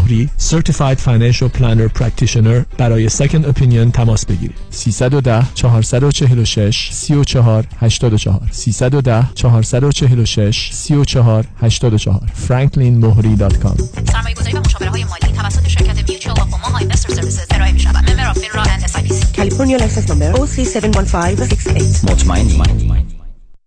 مهری Certified Financial Planner Practitioner برای Second Opinion تماس بگیرید. 310 446 34 84 310 446 34 84 franklinmohri.com سرمایه گذاری و مشاوره های مالی توسط شرکت Mutual of Omaha Investor Services ارائه می شود member of FINRA and SIPC California license number OC71568. مطمئنی.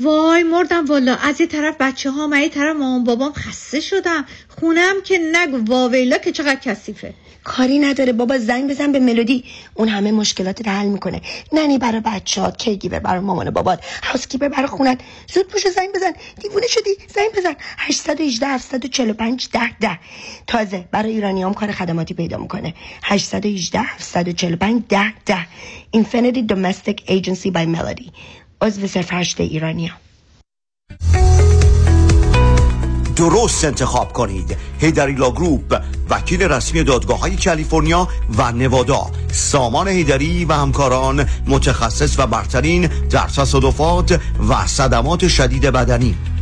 وای مردم والا از یه طرف بچه ها و یه طرف مامان بابام خسته شدم. خونم که نگو واویلا که چقدر کثیفه. کاری نداره بابا زنگ بزن به ملودی. اون همه مشکلات حل می‌کنه. ننی برای بچهات کیگیور برای مامان بابات هاوسکیپر برای خونت. زود پوش زنگ بزن. دیوونه شدی؟ زنگ بزن. 818 745 10 10 تازه برای ایرانیام کار خدماتی پیدا می‌کنه. 818 745 10 10 Infinity Domestic Agency by Melody. عضو صرف هشت ایرانیام درست انتخاب کنید. Heidari Law Group وکیل رسمی دادگاه های کالیفرنیا و نوادا. سامان هیدری و همکاران متخصص و برترین در تصادفات و صدمات شدید بدنی.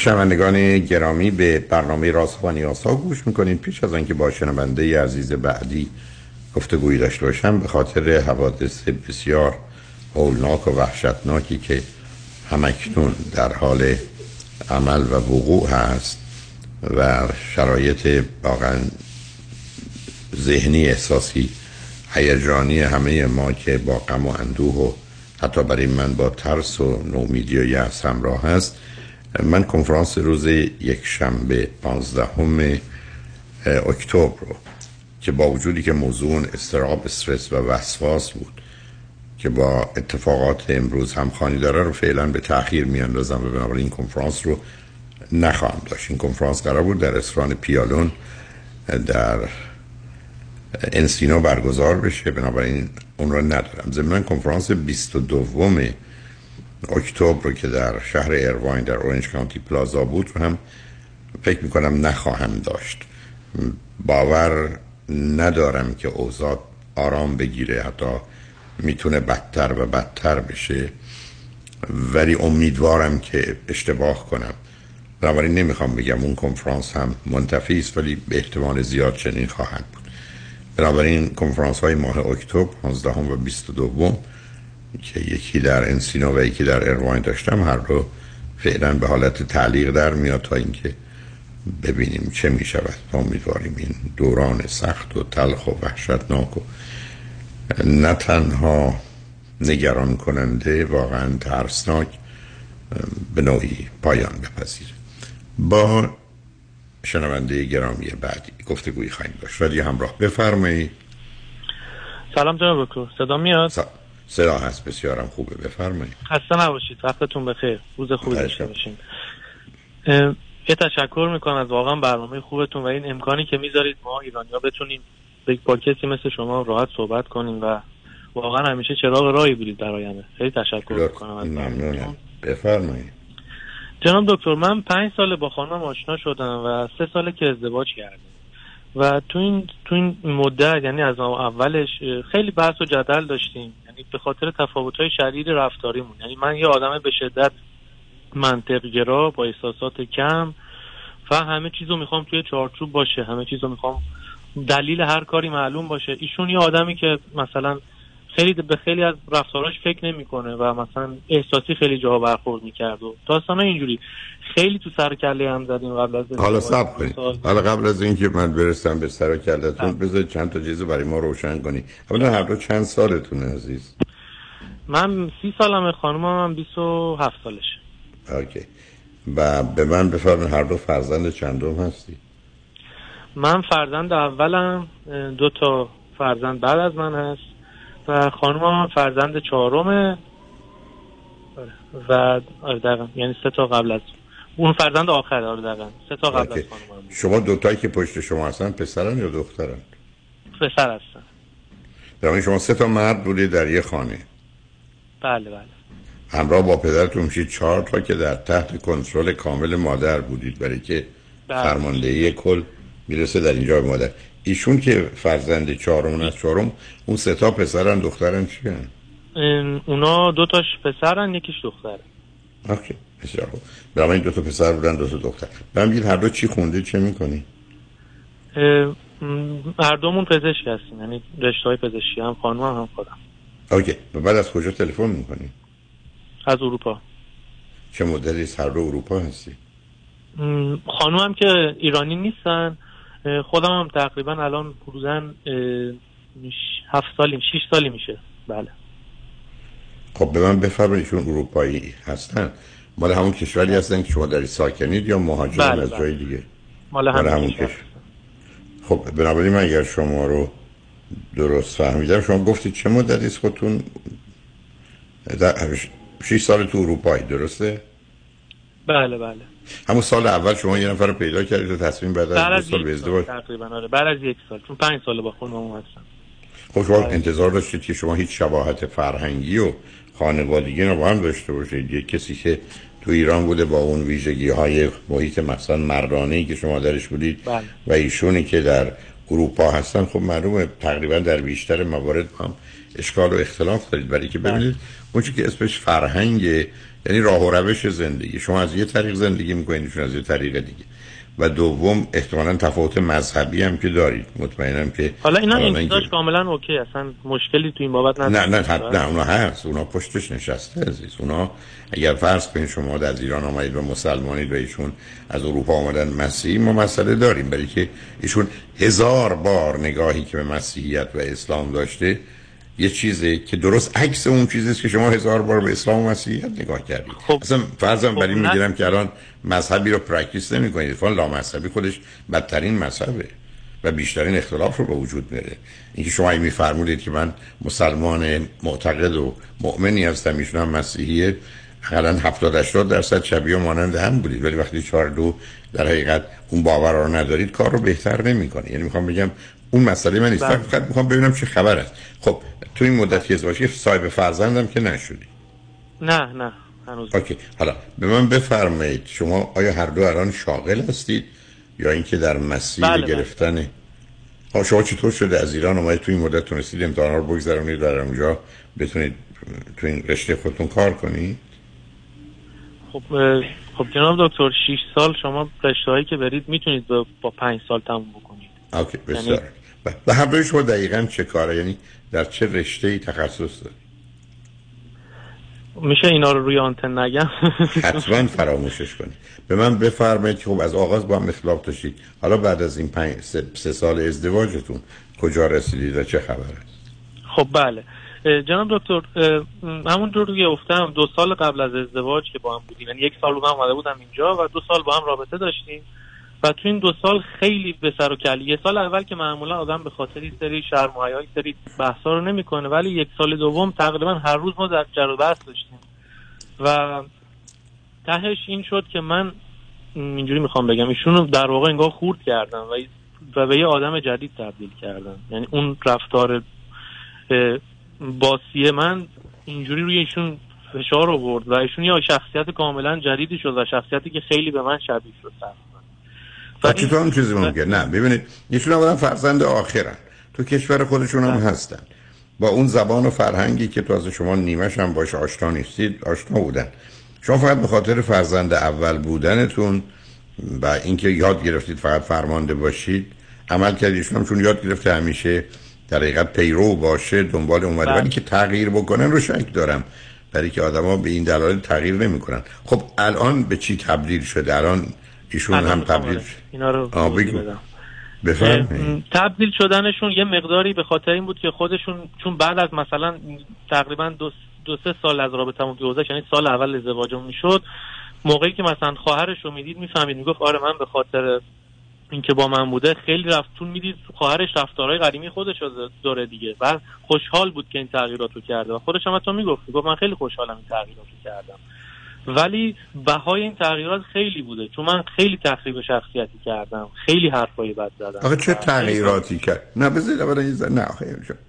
شنوندگان گرامی به برنامه راست و نیاسا گوش می‌کنید. پیش از آنکه با شنونده عزیز بعدی گفتگویی داشته باشم به خاطر حوادث بسیار هولناک و وحشتناکی که همکنون در حال عمل و وقوع هست و شرایط واقعا ذهنی احساسی هیجانی همه ما که با غم و اندوه و حتی برای من با ترس و نومیدی و یأس همراه هست من کنفرانس روز یک شنبه 15 اکتبر رو که با وجودی که موضوع استراب استرس و وسواس بود که با اتفاقات امروز همخوانی داره رو فعلا به تاخیر میاندازم و بنابراین این کنفرانس رو نخواهم داشت. این کنفرانس قرار بود در رستوران پیالون در انسینو برگزار بشه. بنابراین اون رو ندارم. ضمن کنفرانس 22 اکتبر که در شهر ایرواین در اورنج کانتی پلازا بود هم فکر می‌کنم نخواهم داشت. باور ندارم که اوضاع آرام بگیره حتی می‌تونه بدتر و بدتر بشه. ولی امیدوارم که اشتباه کنم. بنابراین نمی‌خوام بگم اون کنفرانس هم منتفی است ولی به احتمال زیاد چنین خواهد بود. بنابراین کنفرانس های ماه اکتبر 15 و 22 که یکی در انسینو و یکی در ارواین داشتم هر رو فعلا به حالت تعلیق در میاد تا اینکه ببینیم چه می شود امیدواریم این دوران سخت و تلخ و وحشتناک و نه تنها نگران کننده واقعا ترسناک به نوعی پایان بپذیره. با شنونده گرامی بعدی گفتگوی خواهیم داشت. ولی همراه بفرمایید. سلام جناب دکتر. صدا میاد؟ صدا هست بسیارم خوبه. بفرمایید. خسته نباشید. وقتتون بخیر. روز خوبی داشته باشین. یه تشکر می‌کنم از واقعا برنامه خوبتون و این امکانی که می‌ذارید ما ایرانیا بتونیم با کسی مثل شما راحت صحبت کنیم و واقعا همیشه چراغ راهی بودید برای خیلی تشکر می‌کنم از ممنونم. بفرمایید. جناب دکتر من پنج سال با خانمم آشنا شدم و سه ساله که ازدواج کردم. و تو این تو این مدت یعنی از اولش خیلی بحث و جدل داشتیم. به خاطر تفاوت های شدید رفتاریمون. یعنی من یه آدم به شدت منطق گرا با احساسات کم و همه چیزو می‌خوام توی چارچوب باشه. همه چیزو می‌خوام دلیل هر کاری معلوم باشه. ایشون یه آدمی که مثلا خیلی به خیلی از رفتاراش فکر نمی‌کنه و مثلا احساسی خیلی جاها برخورد می‌کرد و داستان اینجوری. خیلی تو سر کله هم زدیم قبل از حالا. سب کنید. حالا قبل از اینکه من برسم به سر کلتون بذارید چند تا چیز برای ما روشن کنی. اولا هر دو چند سالتونه عزیز؟ من سی سالمه خانومم هم 27 سالشه. اوکی. و به من بفرمایید هر دو فرزند چندم هستی؟ من فرزند اولم دو تا فرزند بعد از من هست و خانومم هم فرزند چهارمه. آره. و آره دقیقا. یعنی سه تا قبل از اون فرزند آخر آره دقیقا. سه تا قبل. از خانومم شما دوتایی که پشت شما هستن پسرن یا دخترن؟ پسر هستن. در شما سه تا مرد بودید در یه خانه. بله بله. همراه با پدرتون میشید. چهار تا که در تحت کنترل کامل مادر بودید برای که بله. فرماندهی کل می‌رسه در اینجا به مادر. ایشون که فرزند چهارم از چهارم اون سه تا پسرن دخترن چی اونا دو تاش پسرن یکیش دختره. اوکی بسیار خوب. برای دو تا پسر بودن دو تا دختر. بگید هر دو چی خونده چه می‌کنی؟ هر دومون پزشک هستیم. یعنی رشته های پزشکی هم خانومم هم خودم. اوکی. و بعد از کجا تلفن می‌کنی؟ از اروپا. چه مدلی هر دو اروپا هستی؟ خانومم که ایرانی نیستن. خودم هم تقریبا الان حدودا هفت سالی شیش سالی میشه. بله. خب به من بفرمایید ایشون اروپایی هستن. مال همون کشوری هستن که شما در ساکنید یا مهاجرن بله، از بله. جای دیگه؟ مال همین همون کشور. خب بنابراین من اگر شما رو درست فهمیدم شما گفتید چه مدتی است خودتون؟ در 6 سال تو اروپایی درسته؟ بله بله. همون سال اول شما یه نفر رو پیدا کردید و تصمیم بعد از دو سال به یک ازدواج تقریبا آره. بعد از یک سال چون پنج سال با خانومم هستم. خب شما انتظار داشتید که شما هیچ شباهت فرهنگی و خانوادگی رو با هم داشته باشید. یک کسی که تو ایران بوده با اون ویژگی های محیط مثلا مردانه که شما درش بودید بله. و ایشونی که در اروپا هستن خب معلومه تقریبا در بیشتر موارد هم اشکال و اختلاف دارید. برای که ببینید اون که اسمش فرهنگه یعنی راه و روش زندگی. شما از یه طریق زندگی می‌کنید ایشون از یه طریق دیگه. و دوم احتمالا تفاوت مذهبی هم که دارید. مطمئنم که حالا اینا این کاملا اوکی اصلا مشکلی تو این بابت نه ندارم. نه حت- نه اونا هست. اونا پشتش نشسته عزیز. اونا اگر فرض کنید شما از ایران آمدید و مسلمانید و ایشون از اروپا آمدن مسیحی ما مسئله داریم. برای که ایشون هزار بار نگاهی که به مسیحیت و اسلام داشته یه چیزی که درست عکس اون چیزیست که شما هزار بار به اسلام و مسیحیت نگاه کردید. اصلا فرضم خب، نه. می‌گیرم که الان مذهبی رو practice نمی کنید اتفاقا لامذهبی خودش بدترین مذهبه و بیشترین اختلاف رو به وجود میاره. اینکه شما این میفرمودید که من مسلمان معتقد و مؤمنی هستم ایشون هم مسیحیه حالا 70 80 درصد شبیه مانند هم بودید. ولی وقتی چهار دو در حقیقت اون باور رو ندارید کار رو بهتر نمی‌کنه. یعنی می‌خوام بگم اون مسئله من نیست. بله. فقط می‌خوام ببینم چه خبر است. خب تو این مدت که ازدواج صاحب فرزندم که نشدی؟ نه نه. هنوز. اوکی. حالا به من بفرمایید شما آیا هر دو الان شاغل هستید؟ یا اینکه در مسیر بله، بله. گرفتن؟ ها شما چطور شده؟ از ایران اومدید تو این مدت تونستید امتحانا رو بگذرونید در اونجا بتونید تو این رشته خودتون کار کنید؟ خب خب جناب دکتر 6 سال شما رشته هایی که برید می‌تونید با, با 5 سال تموم بکنید. اوکی بسیار. یعنی- و- و دوی شما دقیقا چه کاره؟ یعنی در چه رشته ای تخصص دارید؟ میشه اینا رو روی آنتن نگم؟ حتما فراموشش کنید به من بفرمایید که خب از آغاز با هم اختلاف داشتید. حالا بعد از این پنج سه, سه سال ازدواجتون کجا رسیدید و چه خبر است خب بله. جناب دکتر همونطور که گفتم دو سال قبل از ازدواج که با هم بودیم. یعنی یک سال بود من اومده بودم اینجا و دو سال با هم رابطه داشتیم. و تو این دو سال خیلی به سر و کله. یه سال اول که معمولا آدم به خاطر سری شرم و حیا، سری بحثا رو نمی‌کنه ولی یک سال دوم تقریبا هر روز ما در جر بحث داشتیم. و تهش این شد که من اینجوری می‌خوام بگم ایشون در واقع انگار خورد کردم و و به یه آدم جدید تبدیل کردم. یعنی اون رفتار اه، باسی من اینجوری روی ایشون فشار آورد و ایشون یه شخصیت کاملا جدیدی شد و شخصیتی که خیلی به من شبیه شد. و چطور اون چیزی ممکن نه ببینید ایشون اولا فرزند آخرن. تو کشور خودشون هم هستن. با اون زبان و فرهنگی که تو از شما نیمش هم باش آشنا نیستید آشنا بودن. شما فقط به خاطر فرزند اول بودنتون و اینکه یاد گرفتید فقط فرمانده باشید عمل کردید ایشون هم چون یاد گرفته همیشه در حقیقت پیرو باشه دنبال اومده بله. ولی که تغییر بکنن رو شک دارم. برای که آدما به این دلایل تغییر نمی‌کنن. خب الان به چی تبدیل شده؟ الان ایشون الان هم تبدیل آره، اینا رو تبدیل شدنشون یه مقداری به خاطر این بود که خودشون چون بعد از مثلا تقریبا دو, دو سه سال از رابطمون که گذشت یعنی سال اول ازدواجمون می‌شد موقعی که مثلا خواهرش رو می‌دید می‌فهمید می‌گفت آره من به خاطر اینکه با من بوده خیلی رفتون می‌دید خواهرش رفتارهای قدیمی خودش داره دیگه. و خوشحال بود که این تغییرات رو کرده. و خودش هم حتی می‌گفت می‌گفت من خیلی خوشحالم این تغییرات رو کردم. ولی بهای این تغییرات خیلی بوده. چون من خیلی تخریب شخصیتی کردم. خیلی حرفای بد زدم. آخه چه تغییراتی کرد؟ نه بذارید اولا ذره- نه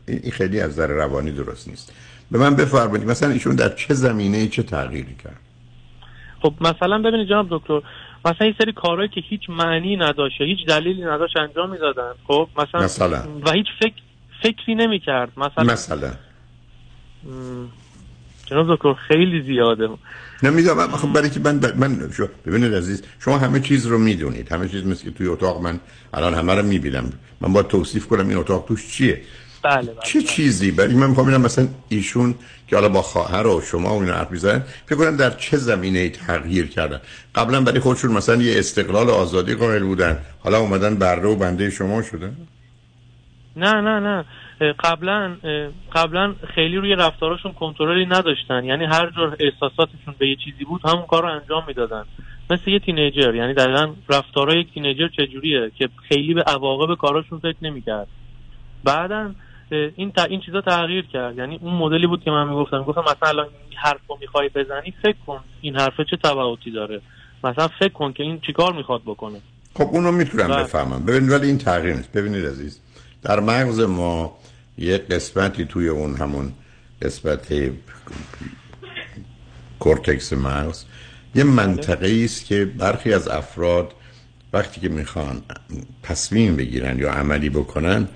این خیلی از نظر روانی درست نیست. به من بفرمایید مثلا ایشون در چه زمینه چه تغییری کرد؟ خب مثلا ببینید جناب دکتر مثلا یه سری کارهایی که هیچ معنی نداشته هیچ دلیلی نداشت انجام می‌دادن. خب مثلا, مثلا؟ و هیچ فکر فکری نمی‌کرد. مثلا مثلا. جناب دکتر خیلی زیاده. نمی‌دونم خب برای که من من شو ببینید عزیز شما همه چیز رو می‌دونید. همه چیز مثل که توی اتاق من الان همه رو می‌بینم. من باید توصیف کنم این اتاق توش چیه. بله بله چه چیزی؟ برای من می‌خوام ببینم مثلا ایشون که حالا با خواهر و شما و اینا حرف می‌زنن فکر کنم در چه زمینه تغییر کردن. قبلا برای خودشون مثلا یه استقلال و آزادی قائل بودن. حالا اومدن بره و بنده شما شدن؟ نه نه نه. قبلا قبلا خیلی روی رفتاراشون کنترلی نداشتن. یعنی هر جور احساساتشون به یه چیزی بود همون کار رو انجام می‌دادن. مثل یه تینیجر. یعنی دقیقا رفتارهای یک تینیجر چجوریه که خیلی به عواقب کاراشون فکر نمی‌کرد. بعدا این تا این چیزا تغییر کرد. یعنی اون مدلی بود که من می‌گفتم. گفتم مثلا الان این حرف رو می‌خوای بزنی فکر کن این حرفه چه تبعاتی داره. مثلا فکر کن که این چیکار می‌خواد بکنه. خب اونو می‌تونم. بفهمم. ببینید ولی این تغییر نیست. ببینید عزیز در مغز ما یه قسمتی توی اون همون قسمت کورتکس مغز. یه منطقه است که برخی از افراد وقتی که می‌خوان تصمیم بگیرن یا عملی بکنن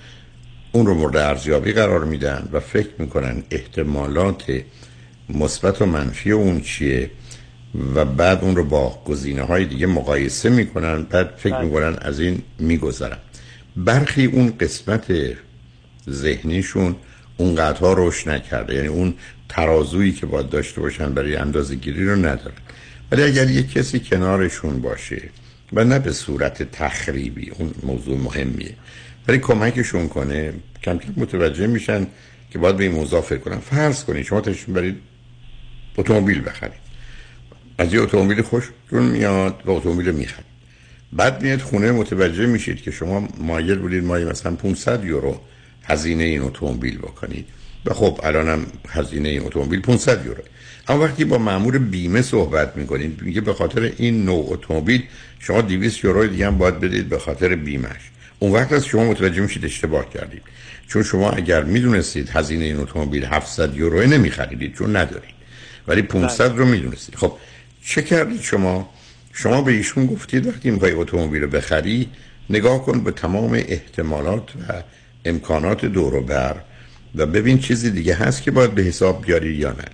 اون رو مورد ارزیابی قرار میدن و فکر می‌کنن احتمالات مثبت و منفی اون چیه و بعد اون رو با گزینه های دیگه مقایسه می‌کنن بعد فکر می‌کنن از این میگذرن. برخی اون قسمت ذهنیشون اونقدرها روش نکرده. یعنی اون ترازویی که باید داشته باشن برای اندازه گیری رو ندارن ولی اگر یک کسی کنارشون باشه و نه به صورت تخریبی اون موضوع مهمیه. ولی کمکشون کنه کم کم متوجه میشن که باید به این موضوع فکر کنن. فرض کنید شما تشون برید اتومبیل بخرید. از یه اتومبیل خوشتون میاد و اتومبیل می‌خرید. بعد میاد خونه متوجه میشید که شما مایل بودید مایی مثلا 500 یورو هزینه این اتومبیل بکنید. و خب الانم هزینه این اتومبیل 500 یورو. اما وقتی با مامور بیمه صحبت می‌کنید میگه به خاطر این نوع اتومبیل شما 200 یورو دیگه هم باید بدید به خاطر بیمش اون وقت از شما متوجه میشید اشتباه کردید. چون شما اگر می‌دونستید هزینه این اتومبیل 700 یورو نمیخریدید چون ندارید. ولی 500 رو می‌دونستید. خب چه کردید شما؟ شما به ایشون گفتید وقتی می‌خوای اتومبیل رو بخری نگاه کن به تمام احتمالات و امکانات دور و بر و ببین چیزی دیگه هست که باید به حساب بیاری یا نه.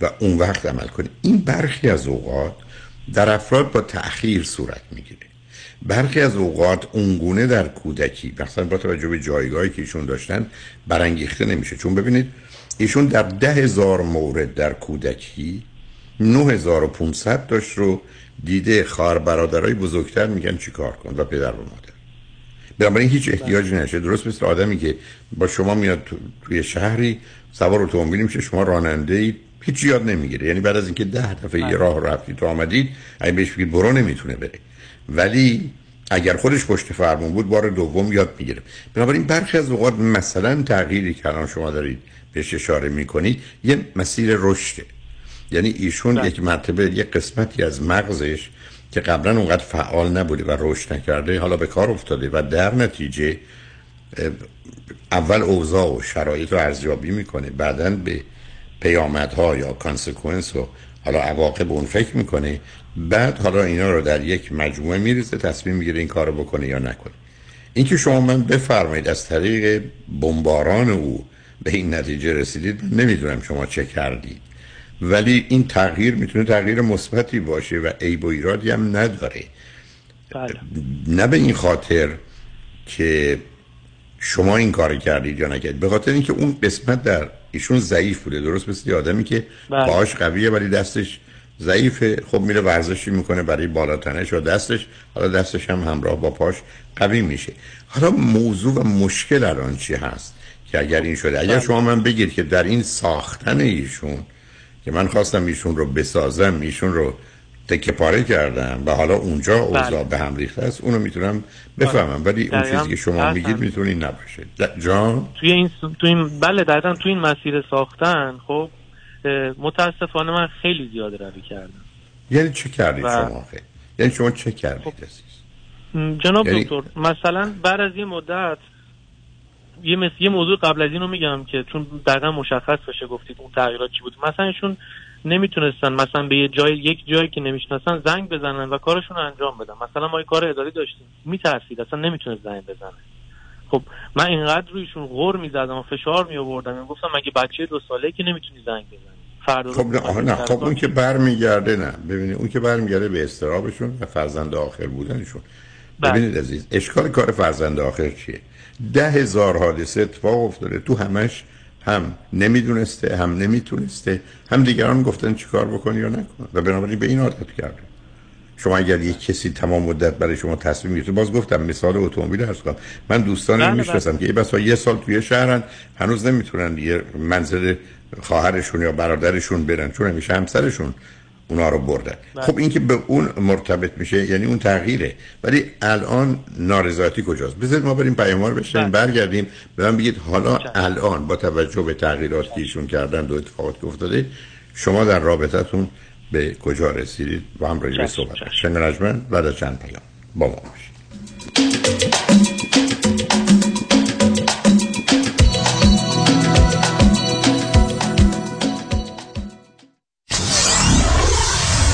و اون وقت عمل کنی. این برخی از اوقات در افراد با تأخیر صورت می‌گیره. برخی از اوقات اونگونه در کودکی مثلا با توجه به جایگاهی که ایشون داشتن برانگیخته نمیشه. چون ببینید ایشون در ده هزار مورد در کودکی 9500 داشت رو دیده خواهر برادرای بزرگتر میگن چیکار کن و پدر و مادر. بنابراین هیچ احتیاجی نشه. درست مثل آدمی که با شما میاد تو- توی شهری سوار اتومبیل میشه شما راننده اید هیچ یاد نمی‌گیره. یعنی بعد از اینکه ده دفعه یه راه رفتید تو آمدید اگه بهش بگید برو نمی‌تونه بره. ولی اگر خودش پشت فرمون بود بار دوم یاد می‌گیره. بنابراین برخی از اوقات مثلا تغییری که الان شما دارید بهش اشاره می‌کنید یه مسیر رشده. یعنی ایشون یک مرتبه یک قسمتی از مغزش که قبلا اونقدر فعال نبوده و رشد نکرده حالا به کار افتاده و در نتیجه اول اوضاع و شرایط رو ارزیابی می‌کنه بعدا به پیامدها یا کانسکونس و حالا عواقب اون فکر می‌کنه بعد حالا اینا رو در یک مجموعه میریزه تصمیم می‌گیره این کارو بکنه یا نکنه اینکه شما من بفرمایید از طریق بمباران او به این نتیجه رسیدید نمی‌دونم شما چه کردید. ولی این تغییر می‌تونه تغییر مثبتی باشه و عیب و ایرادی هم نداره. بله. نه به این خاطر که شما این کار کردید یا نکردید. به خاطر اینکه اون قسمت در ایشون ضعیف بوده. درست مثل آدمی که بله. پاهاش قویه ولی دستش ضعیفه. خب میره ورزشی می‌کنه برای بالا تنش و دستش. حالا دستش هم همراه با پاش قوی میشه. حالا موضوع و مشکل الان چی هست که اگر این شده؟ اگر شما من بگید که در این ساختن ایشون که من خواستم ایشون رو بسازم ایشون رو تکه پاره کردم و حالا اونجا اوضاع به هم ریخته است اونو می‌تونم بفهمم. ولی اون. چیزی که شما بله. میگید می‌تونه این نباشه. جان؟ توی این تو این بله دقیقا توی این مسیر ساختن خب متاسفانه من خیلی زیاده روی کردم. یعنی چه کردید و- شما آخه یعنی شما چه کردید م، جناب یعنی- دکتر مثلا بعد از یه مدت یه مثل یه موضوع قبل از اینو میگم که چون دقیقا مشخص بشه گفتید اون تغییرات چی بود. مثلا ایشون نمی‌تونستن مثلا به یه جای یک جایی که نمی‌شناسن زنگ بزنن و کارشون رو انجام بدن. مثلا ما یه کار اداری داشتیم. میترسید. اصلا نمی‌تونست زنگ بزنه. خب من اینقدر رویشون غور می‌زدم و فشار میآوردم. گفتم مگه بچه دو ساله که نمی‌تونی زنگ بزنی؟ فردا خب نه نه. خب اون که برمیگرده نه. ببینید اون که برمیگرده به استرابشون و فرزند آخر بودنشون. بله. ببینید عزیز اشکال کار فرزند آخر چیه؟ ده هزار حادثه اتفاق افتاده. تو همش هم نمی‌دونسته هم نمی‌تونسته. هم دیگران گفتن چیکار بکنی یا نکن. و بنابراین به این عادت کرده شما اگر یک کسی تمام مدت برای شما تصمیم می‌گیره باز گفتم مثال اتومبیل ارز کنم. من دوستانی بله، رو می‌شناسم که یه بسا یه سال توی شهرن هنوز نمی‌تونن یه منزل خواهرشون یا برادرشون برن. چون همیشه همسرشون اونا رو بردن. بله. خب این که به اون مرتبط میشه یعنی اون تغییره. ولی الان نارضایتی کجاست؟ بذارید ما بریم پیاموار بشنیم برگردیم به من بگید حالا الان با توجه به تغییراتی که ایشون کردن دو اتفاقات که افتاده شما در رابطتون به کجا رسیدید؟ با هم راجع به صحبت شنگ بعد از چند پیام. با ما باشید.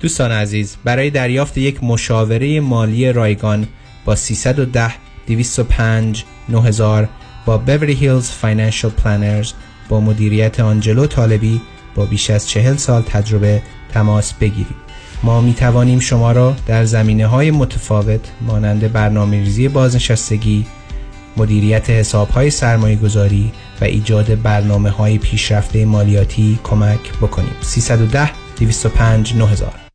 دوستان عزیز برای دریافت یک مشاوره مالی رایگان با 310 205 9000 با Beverly Hills Financial Planners با مدیریت آنجلو طالبی با بیش از چهل سال تجربه تماس بگیرید. ما می توانیم شما را در زمینه های متفاوت مانند برنامه ریزی بازنشستگی مدیریت حساب های سرمایه گذاری و ایجاد برنامه های پیشرفته مالیاتی کمک بکنیم. 310 205 9000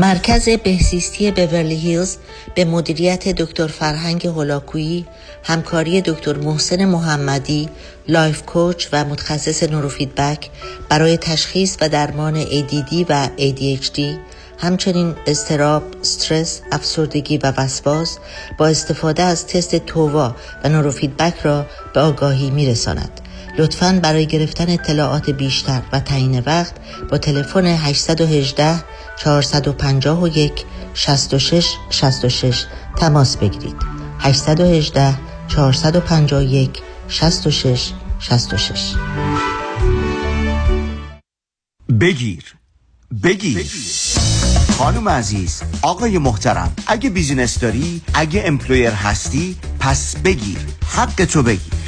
مرکز بهزیستی بورلی هیلز به مدیریت دکتر فرهنگ هولاکویی، همکاری دکتر محسن محمدی، life coach و متخصص نوروفیدبک برای تشخیص و درمان ADD و ADHD، همچنین استراب، استرس، افسردگی و وسواس با استفاده از تست تووا و نوروفیدبک را به آگاهی می رساند. لطفاً برای گرفتن اطلاعات بیشتر و تعیین وقت با تلفن 818 451 66 66 تماس بگیرید. 818 451 66 66 بگیر. بگیر. خانم عزیز آقای محترم اگه business داری اگه employer هستی پس بگیر. حق تو بگیر.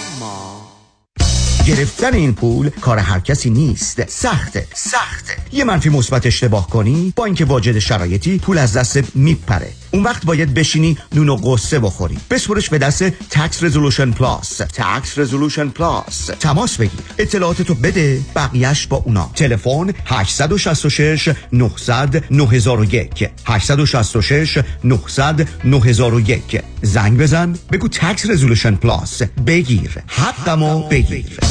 گرفتن این پول کار هر کسی نیست. سخته سخته. یه منفی مثبت اشتباه کنی با اینکه واجد شرایطی پول از دست میپره. اون وقت باید بشینی نون و غصه بخوری. بسپرش به دست Tax Resolution Plus Tax Resolution Plus تماس بگیر. اطلاعاتتو بده بقیهش با اونا. تلفن 866 900 9001 866 900 9001 زنگ بزن. بگو Tax Resolution Plus بگیر. حقمو بگیر.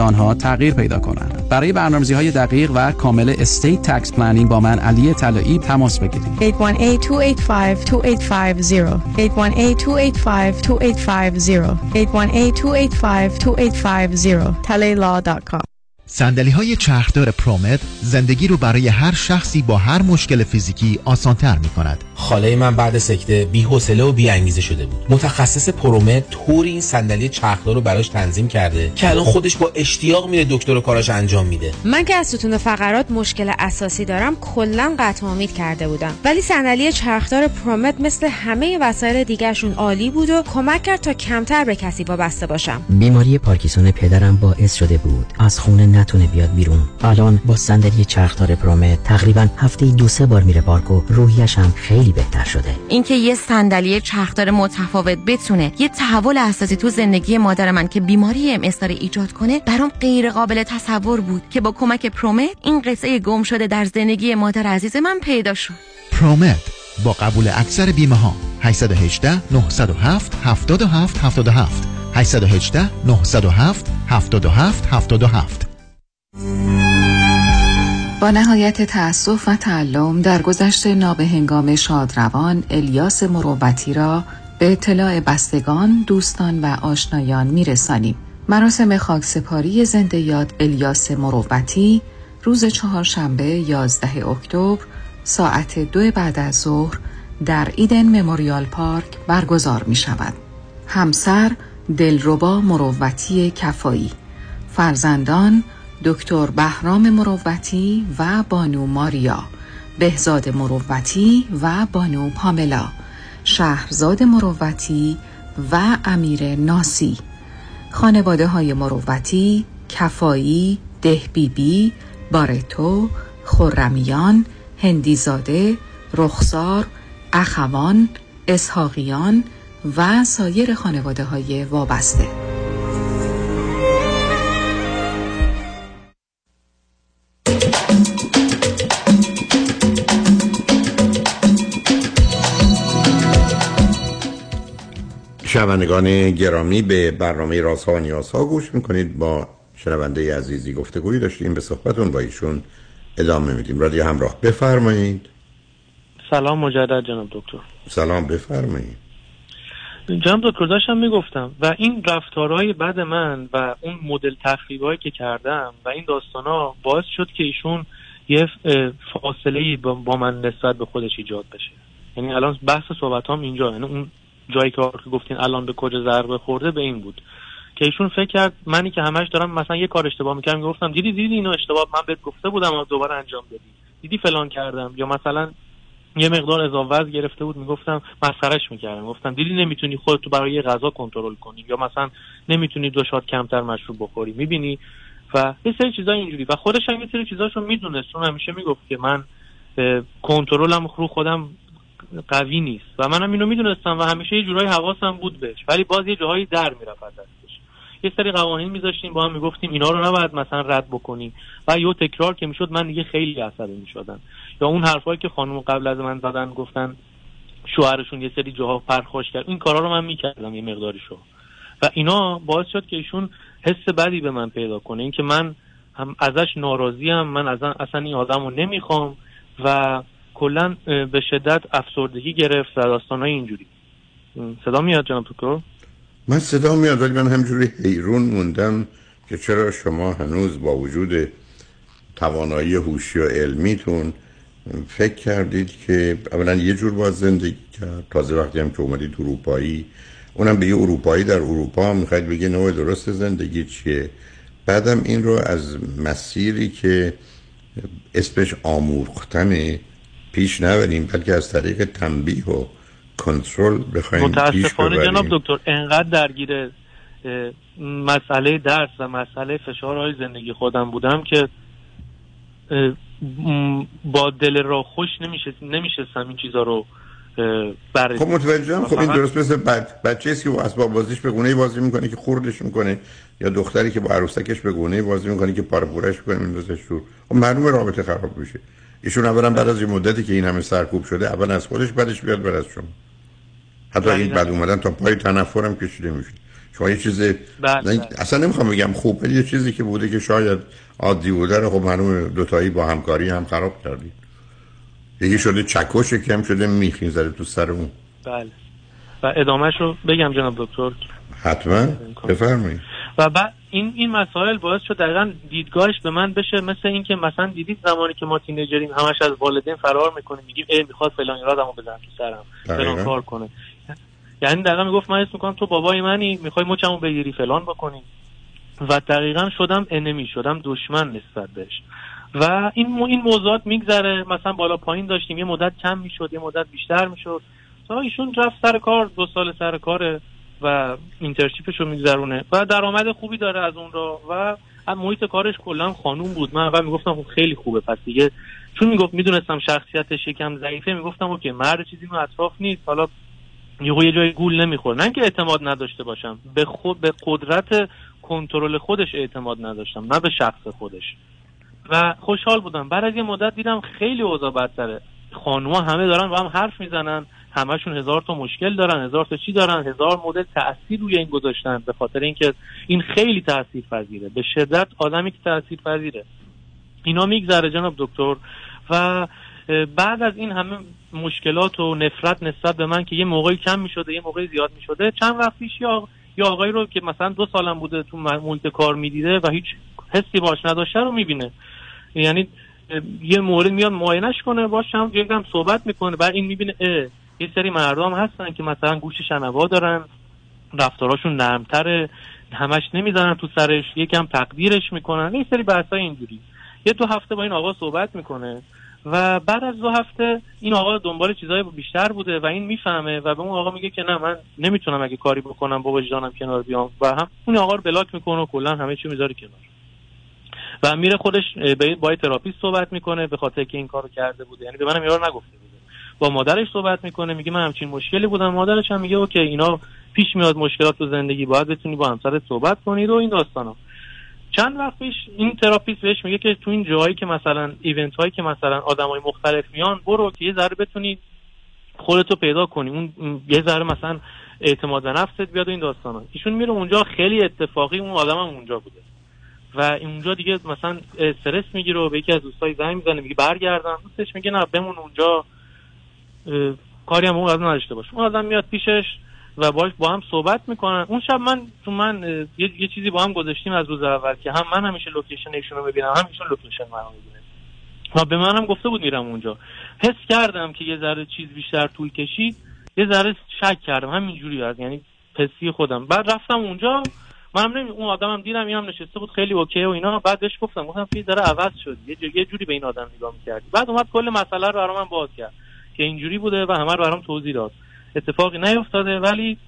آنها تغییر پیدا کنند. برای برنامه‌ریزی های دقیق و کامل estate tax planning با من علی طلایی تماس بگیرید. 818-285-2850 818-285-2850 818-285-2850 سندلی های چرخدار پرومت زندگی رو برای هر شخصی با هر مشکل فیزیکی آسانتر می کند. خاله من بعد سکته بی حوصله و بی انگیزه شده بود. متخصص پرومت طوری این صندلی چرخدار رو براش تنظیم کرده که الان خودش با اشتیاق میره دکتر و کاراش انجام میده. من که از ستون فقرات مشکل اساسی دارم کلا قطع امید کرده بودم. ولی صندلی چرخدار پرومت مثل همه وسایل دیگرشون عالی بود و کمک کرد تا کمتر به کسی وابسته باشم. بیماری پارکینسون پدرم باعث شده بود از خونه نتونه بیاد بیرون. الان با صندلی چرخدار پرومت تقریبا هفته دو سه بار میره پارک و روحیش هم خیلی بهتر شده. اینکه یه صندلی چرخدار متفاوت بتونه یه تحول اساسی تو زندگی مادر من که بیماری ام داره ایجاد کنه برام غیر قابل تصور بود که با کمک پرومت این قصه گم شده در زندگی مادر عزیز من پیدا شد. پرومت با قبول اکثر بیمه ها 818 907 77 77 818 907 77 77 با نهایت تأسف و تعلم در گذشت نابهنگام شادروان الیاس مروتی را به اطلاع بستگان، دوستان و آشنایان میرسانیم. مراسم خاکسپاری زنده یاد الیاس مروتی روز چهارشنبه 11 اکتبر ساعت دو بعد از ظهر در ایدن مموریال پارک برگزار می شود. همسر دلربا مروتی کفایی فرزندان دکتر بهرام مروتی و بانو ماریا بهزاد مروتی و بانو پاملا شهرزاد مروتی و امیر ناسی خانواده های مروتی کفایی دهبیبی بارتو خرمیان هندیزاده رخسار اخوان اسحاقیان و سایر خانواده های وابسته. شنوندگان گرامی به برنامه رازها و نیازها گوش می‌کنید. با شنونده عزیزی گفتگویی داشتیم. به صحبتون با ایشون ادامه میدیم. رادیو همراه بفرمایید. سلام مجدد جناب دکتر. سلام بفرمایید. جناب دکتر داشتم می‌گفتم و این رفتارهای بد من و اون مدل تخریبایی که کردم و این داستانا باعث شد که ایشون یه فاصله با من نسبت به خودش ایجاد بشه. یعنی الان بحث صحبت هم اینجا یعنی اون جایی که گفتین الان به کجا ضربه خورده به این بود. که ایشون فکر کرد منی که همش دارم مثلا یه کار اشتباه می‌کردم گفتم دیدی دیدی اینو اشتباه من بهت گفته بودم و دوباره انجام دادی. دیدی فلان کردم. یا مثلا یه مقدار اضافه گرفته بود می‌گفتم مسخرش می‌کردم. گفتم دیدی نمی‌تونی خودتو برای یه غذا کنترل کنی یا مثلا نمی‌تونی دو شات کمتر مشروب بخوری می‌بینی؟ و یه سری چیزا اینجوری. و خودش هم یه سری چیزاشو می‌دونست. چون همیشه می‌گفت که من کنترلم رو خودم قوی نیست. و منم اینو می‌دونستم و همیشه یه جورایی حواسم بود بهش. ولی باز یه جاهایی در می‌رفت دستش. یه سری قوانین میذاشتیم با هم می‌گفتیم اینا رو نباید مثلا رد بکنی و یه تکرار که می‌شد من دیگه خیلی عصبی می‌شدم. یا اون حرفایی که خانم قبل از من زدن گفتن شوهرشون یه سری جاها پرخوش کرد. این کارا رو من می‌کردم یه مقداریشو. و اینا باعث شد که ایشون حس بدی به من پیدا کنه. اینکه من هم ازش ناراضیم من اصلا این آدم رو نمی‌خوام و کلا به شدت افسردگی گرفت و داستانهای اینجوری. صدا میاد جناب دکتر؟ من صدا میاد ولی من همجوری حیرون موندم که چرا شما هنوز با وجود توانایی هوشی و علمیتون فکر کردید که اولا یه جور باز زندگی کرد. تازه وقتی هم که اومدید اروپایی اونم به یه اروپایی در اروپا می‌خواید بگه نوع درست زندگی چیه. بعدم این رو از مسیری که اسمش آموختنه پیش نبریم بلکه از طریق تنبیه و کنترل بخوایم پیش متاسفانه جناب دکتر انقدر درگیر مسئله درس و مسئله فشارهای زندگی خودم بودم که با دل را خوش نمیشه نمیشستم این چیزا رو بررسی خب متوجهم. خب این درست مثل بچ... بچه است که با اسباب بازیش به گونه بازی می‌کنه که خوردش می‌کنه یا دختری که با عروسکش به گونه بازی می‌کنه که پاره پورش می‌کنه میندازش دور خب معلومه رابطه خراب میشه. ایشون اولا بعد از یه مدتی که این همه سرکوب شده اول از خودش بعدش بیاد بعد از شما. حتی این بعد اومدن تا پای تنفرم کشیده میشه شما یه چیز بله، نه، بله. اصلا نمی‌خوام بگم خوب ولی یه چیزی که بوده که شاید عادی بوده رو خب معلومه. دوتایی با همکاری هم خراب کردید یکی شده چکش هم شده میخین زده تو سر اون. بله. و ادامهش رو بگم جناب دکتر. حتما. بفرمایید. و بعد این این مسائل باعث شد دقیقا دیدگاهش به من بشه مثل اینکه مثلا دیدید زمانی که ما تینیجریم همش از والدین فرار می‌کنیم میگیم ای می‌خواد فلان ایرادمو بزن تو سرم. فلان کار کنه. یعنی دقیقا می‌گفت من اسم می‌کنم تو بابای منی می‌خوای مچمو بگیری فلان بکنی. و دقیقا شدم انمی شدم دشمن نسبت بهش. و این مو- این موضوعات میگذره. مثلا بالا پایین داشتیم یه مدت کم می‌شد یه مدت بیشتر می‌شد. حالا ایشون رفت سر کار دو سال سر کاره. و اینترشیپش رو میگذرونه. و درآمد خوبی داره از اون رو و محیط کارش کلا خانوم بود. من اول می‌گفتم خب خیلی خوبه. پس دیگه چون می‌گفت می‌دونستم شخصیتش یکم ضعیفه می‌گفتم اوکی مرد چیزی اون اطراف نیست. حالا یهو یه جای گول نمی‌خوره نه که اعتماد نداشته باشم. به خود به قدرت کنترل خودش اعتماد نداشتم نه به شخص خودش. و خوشحال بودم. بعد از یه مدت دیدم خیلی اوضاع بدتره. خانوما همه دارن با هم حرف می‌زنن. همشون هزار تا مشکل دارن هزار تا چی دارن هزار مدل تاثیر روی این گذاشتن به خاطر اینکه این خیلی تاثیر پذیره به شدت آدمی که تاثیر پذیره اینا میگذره جناب دکتر و بعد از این همه مشکلات و نفرت نسبت به من که یه موقعی کم می‌شده یه موقعی زیاد می‌شده چند وقت پیش یا یا آقایی رو که مثلا دو سالم بوده تو محیط کار می‌دیده و هیچ حسی باش نداشته رو می‌بینه. یعنی یه مورد میاد معاینش کنه باش هم یکم صحبت می‌کنه بعد این می‌بینه یه سری مردم هستن که مثلا گوش شنوا دارن رفتاراشون نرمتره همش نمی‌زنن تو سرش یکم تقدیرش می‌کنن یه سری بحثای اینجوری. یه دو هفته با این آقا صحبت می‌کنه و بعد از دو هفته این آقا دنبال چیزای بیشتر بوده و این می‌فهمه و به اون آقا میگه که نه من نمی‌تونم اگه کاری بکنم با وجدانم کنار بیام. و هم اون آقا رو بلاک می‌کنه و کلا همه چی می‌ذاره کنار. و میره خودش با تراپیست صحبت می‌کنه به خاطر که این کارو کرده بوده. یعنی به منم یارو نگفته بوده با مادرش صحبت می‌کنه میگه من همچین مشکلی بودم. مادرش هم میگه OK اینا پیش میاد مشکلات تو زندگی باید بتونی با همسرت صحبت کنید و این داستانا. چند وقت پیش این تراپیست بهش میگه که تو این جاهایی که مثلا event هایی که مثلا آدمای مختلف میان برو که یه ذره بتونی خودتو پیدا کنی. اون یه ذره مثلا اعتماد به نفست بیاد و این داستانا. ایشون میره اونجا خیلی اتفاقی اون آدم هم اونجا بوده. و اونجا دیگه مثلا استرس می‌گیره و به یکی از دوستای زنگ می‌زنه میگه برگردم. دوستش میگه نه بمون اونجا. کاری هم اون آدم نداشته باش اون آدم میاد پیشش و باش با هم صحبت می‌کنن. اون شب من تو من یه, یه چیزی با هم گذاشتیم از روز اول که هم من همیشه لوکیشن ایشون رو ببینم هم ایشون لوکیشن من رو ببینه و به منم گفته بود میرم اونجا. حس کردم که یه ذره چیز بیشتر طول کشید یه ذره شک کردم. همینجوری از یعنی پسی خودم. بعد رفتم اونجا منم نمی اون آدمم دیدم اینم نشسته بود خیلی اوکی و اینا. بعد بهش گفتم گفتم فیل داره عوض شد. یه, جو- یه جوری به این آدم نگاه می‌کردی. بعد اومد کل مسئله رو برام باز کرد. که اینجوری بوده و همه رو برام توضیح داد. اتفاقی نیفتاده ولی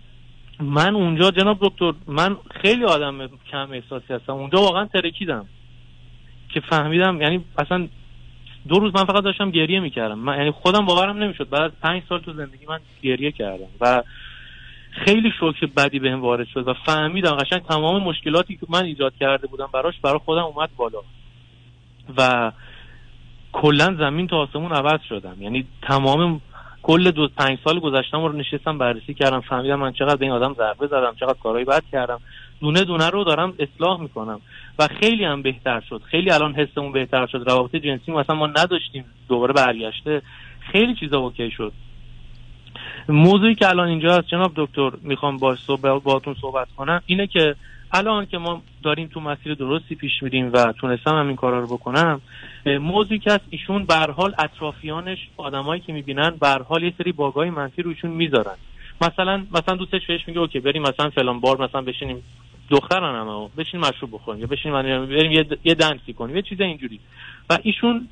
من اونجا جناب دکتر من خیلی آدم کم احساسی هستم. اونجا واقعا ترکیدم که فهمیدم یعنی اصلا دو روز من فقط داشتم گریه می‌کردم. من یعنی خودم باورم نمی‌شد. بعد از پنج سال تو زندگی من گریه کردم و خیلی شوک بدی بهم وارد شد و فهمیدم قشنگ تمام مشکلاتی که من ایجاد کرده بودم براش برای خودم اومد بالا. و کلا زمین تا آسمون عوض شدم. یعنی تمام کل دو پنج سال گذشتم رو نشستم بررسی کردم فهمیدم من چقدر به این آدم ضربه زدم چقدر کارهای بد کردم. دونه دونه رو دارم اصلاح می‌کنم و خیلی هم بهتر شد. خیلی الان حسمون بهتر شد. روابط جنسی مثلا ما نداشتیم. دوباره برگشته. خیلی چیزا اوکی شد. موضوعی که الان اینجا هست جناب دکتر می‌خوام با صحبت باهاتون صحبت کنم اینه که الان که ما داریم تو مسیر درستی پیش میریم و تونستم هم این کارا رو بکنم موضوعی که از ایشون به حال اطرافیانش آدمایی که می‌بینن به حال یه سری باگای منفی روشون می‌ذارن. مثلا مثلا دوستش بهش میگه اوکی بریم مثلا فلان بار مثلا بشینیم دخترن هم بشین مشروب بخوریم یا بشین بریم یه, یه دنسی کنیم یه چیز اینجوری. و ایشون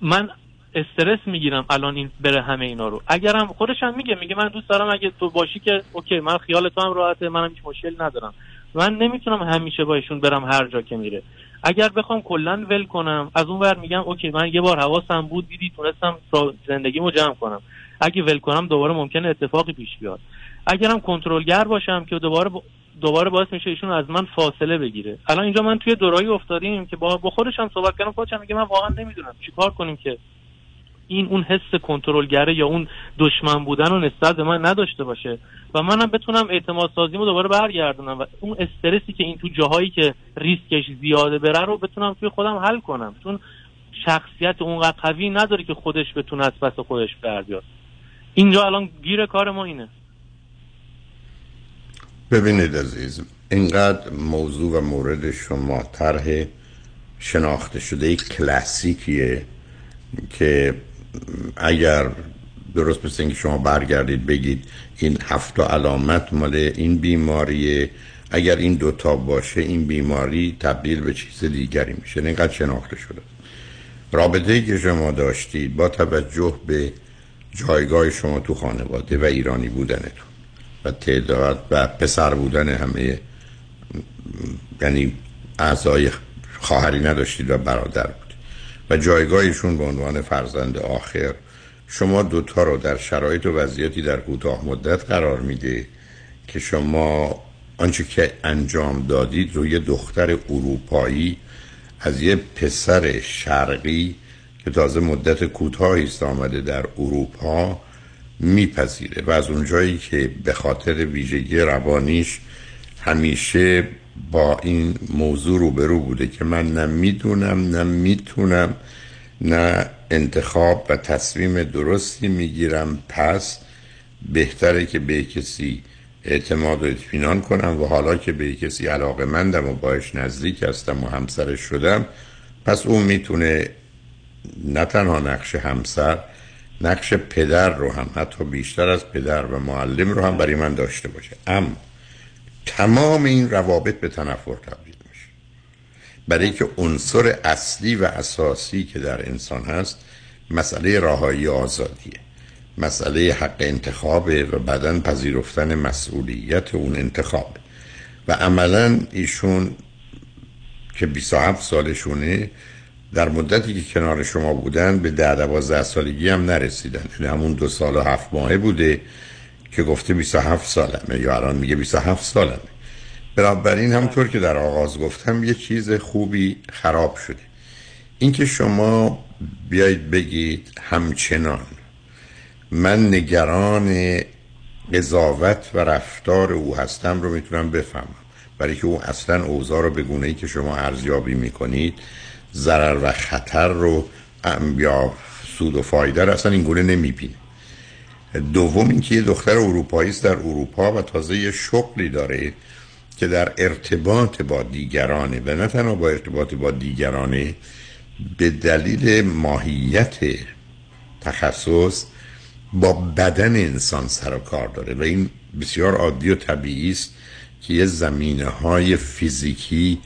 من استرس می‌گیرم الان این بره همه اینا رو. اگرم خودش هم میگه میگه من دوست دارم اگه تو باشی که OK من خیال تو هم راحته منم هیچ مشکل ندارم. من نمی‌تونم همیشه با ایشون برم هر جا که میره. اگر بخوام کلا ول کنم از اون ور میگم OK من یه بار حواسم بود دیدی تونستم زندگیمو جمع کنم. اگه ول کنم دوباره ممکنه اتفاقی پیش بیاد. اگرم کنترلگر باشم که دوباره دوباره باعث میشه ایشون از من فاصله بگیره. الان اینجا من توی دوراهی افتادیم که با با هم صحبت کردم خودش میگه من واقعا نمی‌دونم چیکار کنیم که این اون حس کنترلگره یا اون دشمن بودن رو نسبت به من نداشته باشه. و منم بتونم اعتماد سازیمو دوباره برگردونم و اون استرسی که این تو جاهایی که ریسکش زیاده بره رو بتونم توی خودم حل کنم. چون شخصیت اونقدر قوی نداره که خودش بتونه از پس خودش بر اینجا الان گیر کار ما اینه. ببینید عزیز اینقدر موضوع و مورد شما طرح شناخته شده کلاسیکیه که اگر درست مثل اینکه شما برگردید بگید این هفت علامت مال این بیماریه اگر این دوتا باشه این بیماری تبدیل به چیز دیگری میشه اینقدر شناخته شده. رابطه که شما داشتید با توجه به جایگاه شما تو خانواده و ایرانی بودنتون و تعداد و پسر بودن همه یعنی اعضای خواهری نداشتید و برادر و جایگاهشون به عنوان فرزند آخر شما دوتا رو در شرایط و وضعیتی در کوتاه مدت قرار میده که شما آنچه که انجام دادید روی دختر اروپایی از یه پسر شرقی که تازه مدت کوتاهی است آمده در اروپا میپذیره و از اونجایی که به خاطر ویژگی روانیش همیشه با این موضوع روبرو بوده که من نه می‌دونم نه می‌تونم نه انتخاب و تصمیم درستی می‌گیرم. پس بهتره که به کسی اعتماد و اطمینان کنم و حالا که به کسی علاقه مندم و باش نزدیک هستم و همسرش شدم پس اون می‌تونه نه تنها نقش همسر نقش پدر رو هم حتی بیشتر از پدر و معلم رو هم برای من داشته باشه. اما تمام این روابط به تنفر تبدیل میشه. برای که عنصر اصلی و اساسی که در انسان هست مسئله راهایی آزادیه. مسئله حق انتخابه و بدن پذیرفتن مسئولیت اون انتخابه. و عملا ایشون که 27 سالشونه در مدتی که کنار شما بودن به ده دوازده سالگی هم نرسیدن. یعنی همون دو سال و هفت ماهه بوده. که گفته 27 سالمه یا الان میگه 27 سالمه. بنابراین همطور که در آغاز گفتم یه چیز خوبی خراب شده. اینکه شما بیایید بگید همچنان. من نگران قضاوت و رفتار او هستم رو می‌تونم بفهمم. برای که او اصلا اوضاع رو به گونه ای که شما ارزیابی می‌کنید ضرر و خطر رو یا سود و فایده رو اصلا این گونه نمی‌بینه. دوم اینکه یه دختر اروپایی است در اروپا و تازه یه شغلی داره که در ارتباط با دیگرانه و نه تنها با ارتباط با دیگرانه به دلیل ماهیت تخصص با بدن انسان سر و کار داره. و این بسیار عادی و طبیعی است که یه زمینه های فیزیکی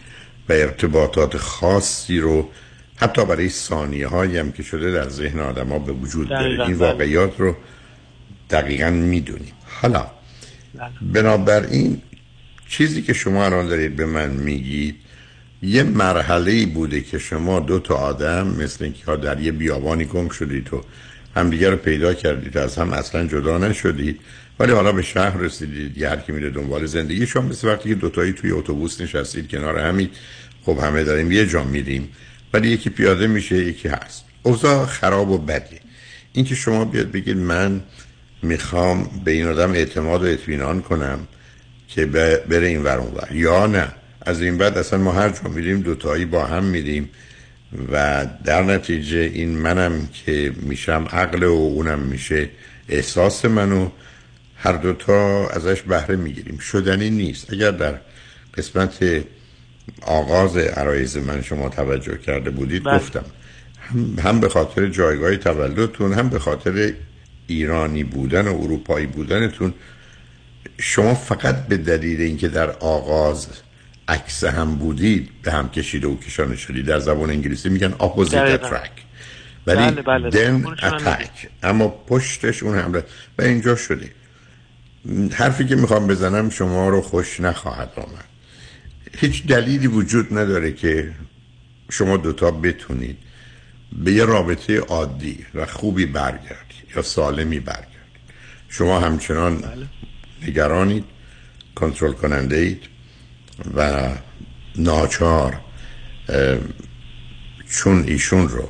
و ارتباطات خاصی رو حتی برای ثانیه هایی هم که شده در ذهن آدم ها به وجود داره. این واقعیات رو دقیقا می‌دونیم حالا بنابراین چیزی که شما الان دارید به من میگید یه مرحله بوده که شما دو تا آدم مثل اینکه در یه بیابانی گم شدید و همدیگه رو پیدا کردید از هم اصلا جدا نشدید ولی حالا به شهر رسیدید یه هر کی میره دنبال زندگی. شما مثل وقتی که دوتایی توی اتوبوس نشستید کنار همین خب همه داریم یه جا میریم ولی یکی پیاده میشه یکی هست. اوضاع خراب و بده اینکه شما بیاد بگید من می‌خوام به این آدم اعتماد و اطمینان کنم که بره این ور. یا نه. از این بعد اصلا ما هر جا میریم دوتایی با هم میریم و در نتیجه این منم که میشم عقل و اونم میشه احساس منو هر دوتا ازش بهره می‌گیریم. شدنی نیست. اگر در قسمت آغاز عرایز من شما توجه کرده بودید بله. گفتم هم, هم به خاطر جایگاه تولدتون هم به خاطر ایرانی بودن و اروپایی بودنتون شما فقط به دلیل اینکه در آغاز عکس هم بودید به هم کشیده و کشانه شدید. در زبان انگلیسی میگن opposite دقیقاً. attract. ولی بله، بله، اونش هم attack. اما پشتش اون حمله. و اینجا شده حرفی که می‌خوام بزنم شما رو خوش نخواهد آمد. هیچ دلیلی وجود نداره که شما دوتا بتونید. به یه رابطه عادی و خوبی برگردید. سالمی برگردید. شما همچنان نگرانید کنترل کننده اید و ناچار چون ایشون رو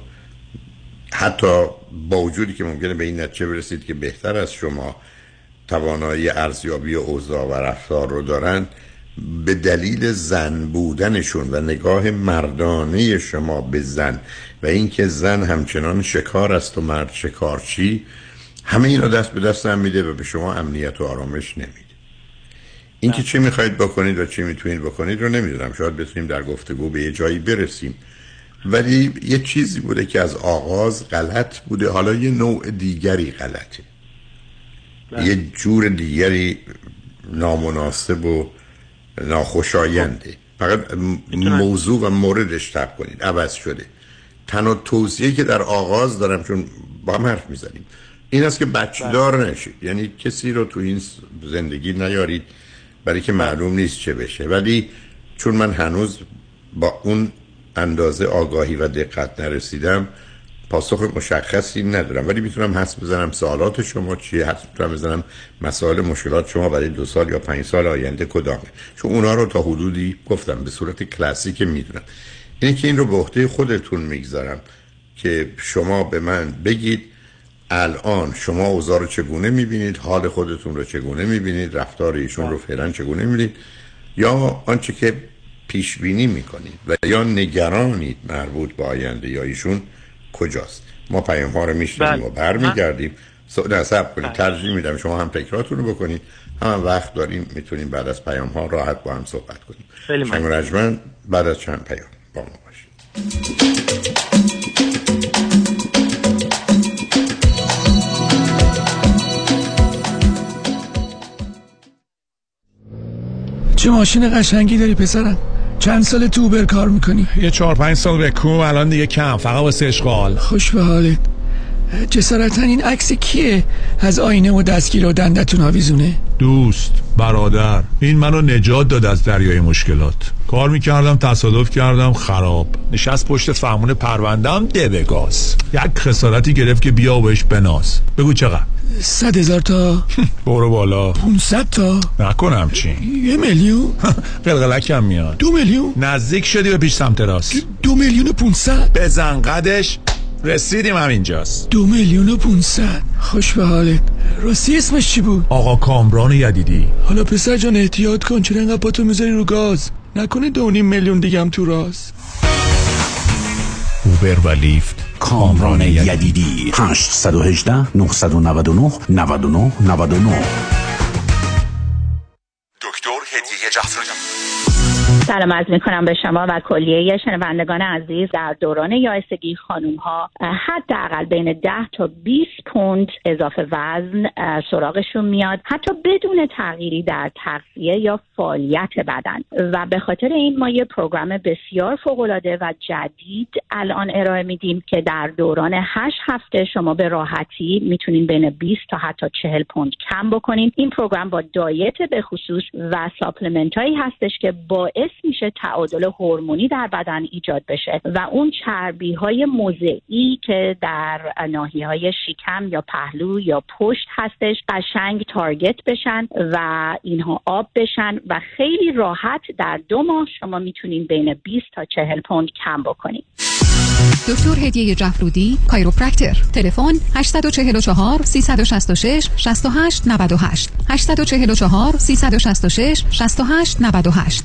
حتی با وجودی که ممکنه به این نتیجه برسید که بهتر از شما توانایی ارزیابی اوضاع و رفتار رو دارن به دلیل زن بودنشون و نگاه مردانه شما به زن و اینکه زن همچنان شکار است و مرد شکارچی همه اینا دست به دست هم میده و به شما امنیت و آرامش نمیده. اینکه چی می‌خواید بکنید و چی می‌تونید بکنید رو نمی‌دونم. شاید بتونیم در گفتگو به یه جایی برسیم. ولی یه چیزی بوده که از آغاز غلط بوده. حالا یه نوع دیگری غلطه. یه جور دیگری نامناسب و ناخوشاینده فقط م- موضوع و موردش تب کنید. عوض شده. تنها توصیه که در آغاز دارم چون با هم حرف می‌زنیم این است که بچه دار نشید. یعنی کسی رو تو این زندگی نیارید برای که معلوم نیست چه بشه. ولی چون من هنوز با اون اندازه آگاهی و دقت نرسیدم پاسخ مشخصی ندارم ولی می‌تونم حس بزنم سوالات شما چیه حس می‌تونم بزنم مسائل مشکلات شما برای دو سال یا پنج سال آینده کدامه. چون اونا رو تا حدودی گفتم به صورت کلاسیک می‌دونم. اینه که این رو به عهده خودتون می‌گذارم که شما به من بگید الان شما اوضاع رو چگونه می‌بینید حال خودتون رو چگونه می‌بینید رفتار ایشون رو فعلا چگونه می‌بینید یا آنچه که پیش بینی می‌کنید و یا نگرانید مربوط به آینده یا ایشون کجاست؟ ما پیام ها رو میشنیم و برمیگردیم. سو نصب کنید. ترجیح میدم شما هم فکراتون رو بکنید. هم وقت داریم می‌تونیم بعد از پیام ها راحت با هم صحبت کنیم. خیلی شنگ. رجمن بعد از چند پیام با ما باشید. چه ماشین قشنگی داری پسرم؟ چند سال تو اوبر کار می‌کنی؟ یه چهار پنج سال به کوم الان دیگه کم فقط واسه اشغال. خوش به حالت. جسارتا این عکس کیه؟ از آینه و دستگیر و دندتون آویزونه؟ دوست برادر. این منو نجات داد از دریای مشکلات. کار می‌کردم تصادف کردم خراب. نشست پشت فهمون پروندم ده گاز. یک خسارتی گرفت که بیا و بهش بناز. بگو چقدر؟ صد هزار تا. برو بالا. 500 تا. نکنم چی؟ یه میلیون. قلقلکم میاد. دو میلیون. نزدیک شدی به پیش سمت راست. دو میلیون و 500 بزن قدش رسیدیم همینجاست دو میلیون و 500 خوش به حالت. راستی اسمش چی بود؟ آقا کامران یدیدی. حالا پسر جان احتیاط کن چرا انقدر پاتو می‌ذاری رو گاز؟ نکنه دو نیم میلیون دیگه هم تو راست. اوبر و لیفت کامران یدیدی. 818 999 99 99 دکتر هدیه جعفری. سلام عرض می کنم به شما و کلیه شنوندگان عزیز. در دوران یائسگی خانوم ها حداقل بین 10 تا 20 پوند اضافه وزن سراغشون میاد. حتی بدون تغییری در تغذیه یا فعالیت بدن. و به خاطر این ما یه program بسیار فوق العاده و جدید الان ارائه میدیم که در دوران 8 هفته شما به راحتی می‌تونین بین 20 تا حتی 40 پوند کم بکنین. این program با diet به خصوص و supplement هایی هستش که باعث میشه تعادل هورمونی در بدن ایجاد بشه و اون چربی های موضعی که در ناحیه های شکم یا پهلو یا پشت هستش قشنگ target بشن و اینها آب بشن و خیلی راحت در دو ماه شما می‌تونین بین 20 تا 40 پوند کم بکنین. دکتر هدیه جفرودی کایروپرکتر. تلفن 844 366 68 98 844 366 68 98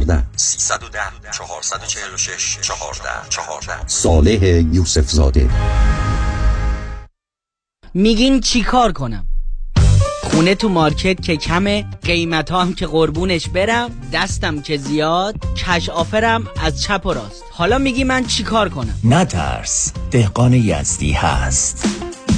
310 446 14 14 صالح یوسف زاده میگین چی کار کنم؟ خونه تو مارکت که کمه قیمت هم که قربونش برم دستم که زیاد کش آفرم از چپ و راست. حالا میگی من چی کار کنم؟ نترس دهقان یزدی هست.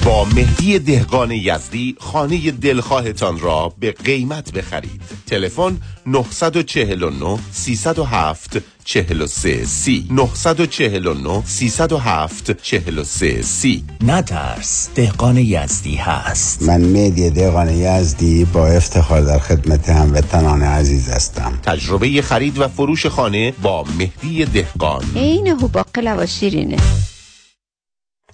با مهدی دهقان یزدی خانه دلخواهتان را به قیمت بخرید. تلفن 949 307 43 سی. 949 307 43 سی. نترس دهقان یزدی هست. من مهدی دهقان یزدی با افتخار در خدمت هموطنان عزیز هستم. تجربه خرید و فروش خانه با مهدی دهقان. عین هو باقلا و شیرینه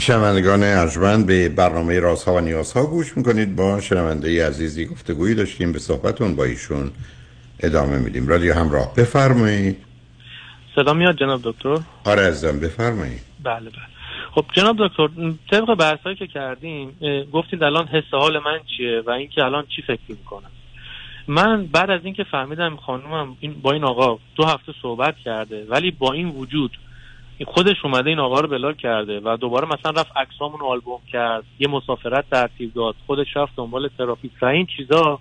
شنوندگان ارجمند به برنامه رازها و نیازها گوش می‌کنید. با شنونده عزیزی گفتگویی داشتیم به صحبتون با ایشون ادامه میدیم. رادیو همراه بفرمایید. صدا میاد جناب دکتر؟ آره ازم بفرمایید. بله بله. خب جناب دکتر طبق بحثایی که کردیم گفتید الان حس حال من چیه و اینکه الان چی فکر می‌کنم. من بعد از اینکه فهمیدم خانومم این با این آقا دو هفته صحبت کرده ولی با این وجود خودش اومده این آقا رو بلاک کرده و دوباره مثلا رفت عکسامون آلبوم کرد یه مسافرت ترتیب داد خودش رفت دنبال تراپی و این چیزا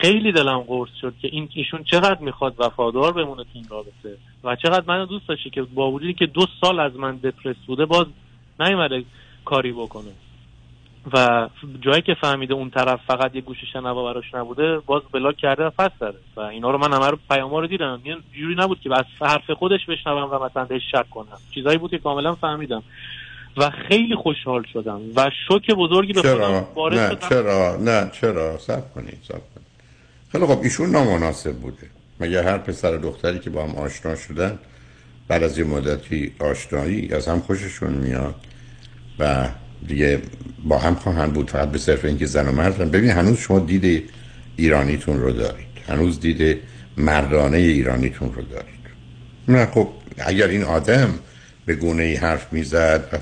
خیلی دلم قرص شد که این ایشون چقدر می‌خواد وفادار بمونه تو این رابطه و چقدر منو دوست داشته که با وجودی که دو سال از من دپرس بوده باز نیومده کاری بکنه. و جایی که فهمیده اون طرف فقط یه گوش شنوا براش نبوده باز بلاک کرده و پس داره. و اینا رو من همه رو پیاما رو دیدم. یه جوری نبود که از حرف خودش بشنوم و مثلا بهش شک کنم. چیزایی بود که کاملا فهمیدم. و خیلی خوشحال شدم. و شوک بزرگی به خودم وارد نه شدم. چرا؟ نه چرا؟ سب کنید سب کنید. خیلی خب ایشون نامناسب بوده. مگر هر پسر و دختری که با هم آشنا شدن بعد از یه مدتی آشنایی از هم خوششون میاد و دیگه با هم خواهند بود فقط به صرف اینکه زن و مردن ببین هنوز شما دید ایرانیتون رو دارید. هنوز دید مردانه ایرانیتون رو دارید. نه خب اگر این آدم به گونه ای حرف می‌زد و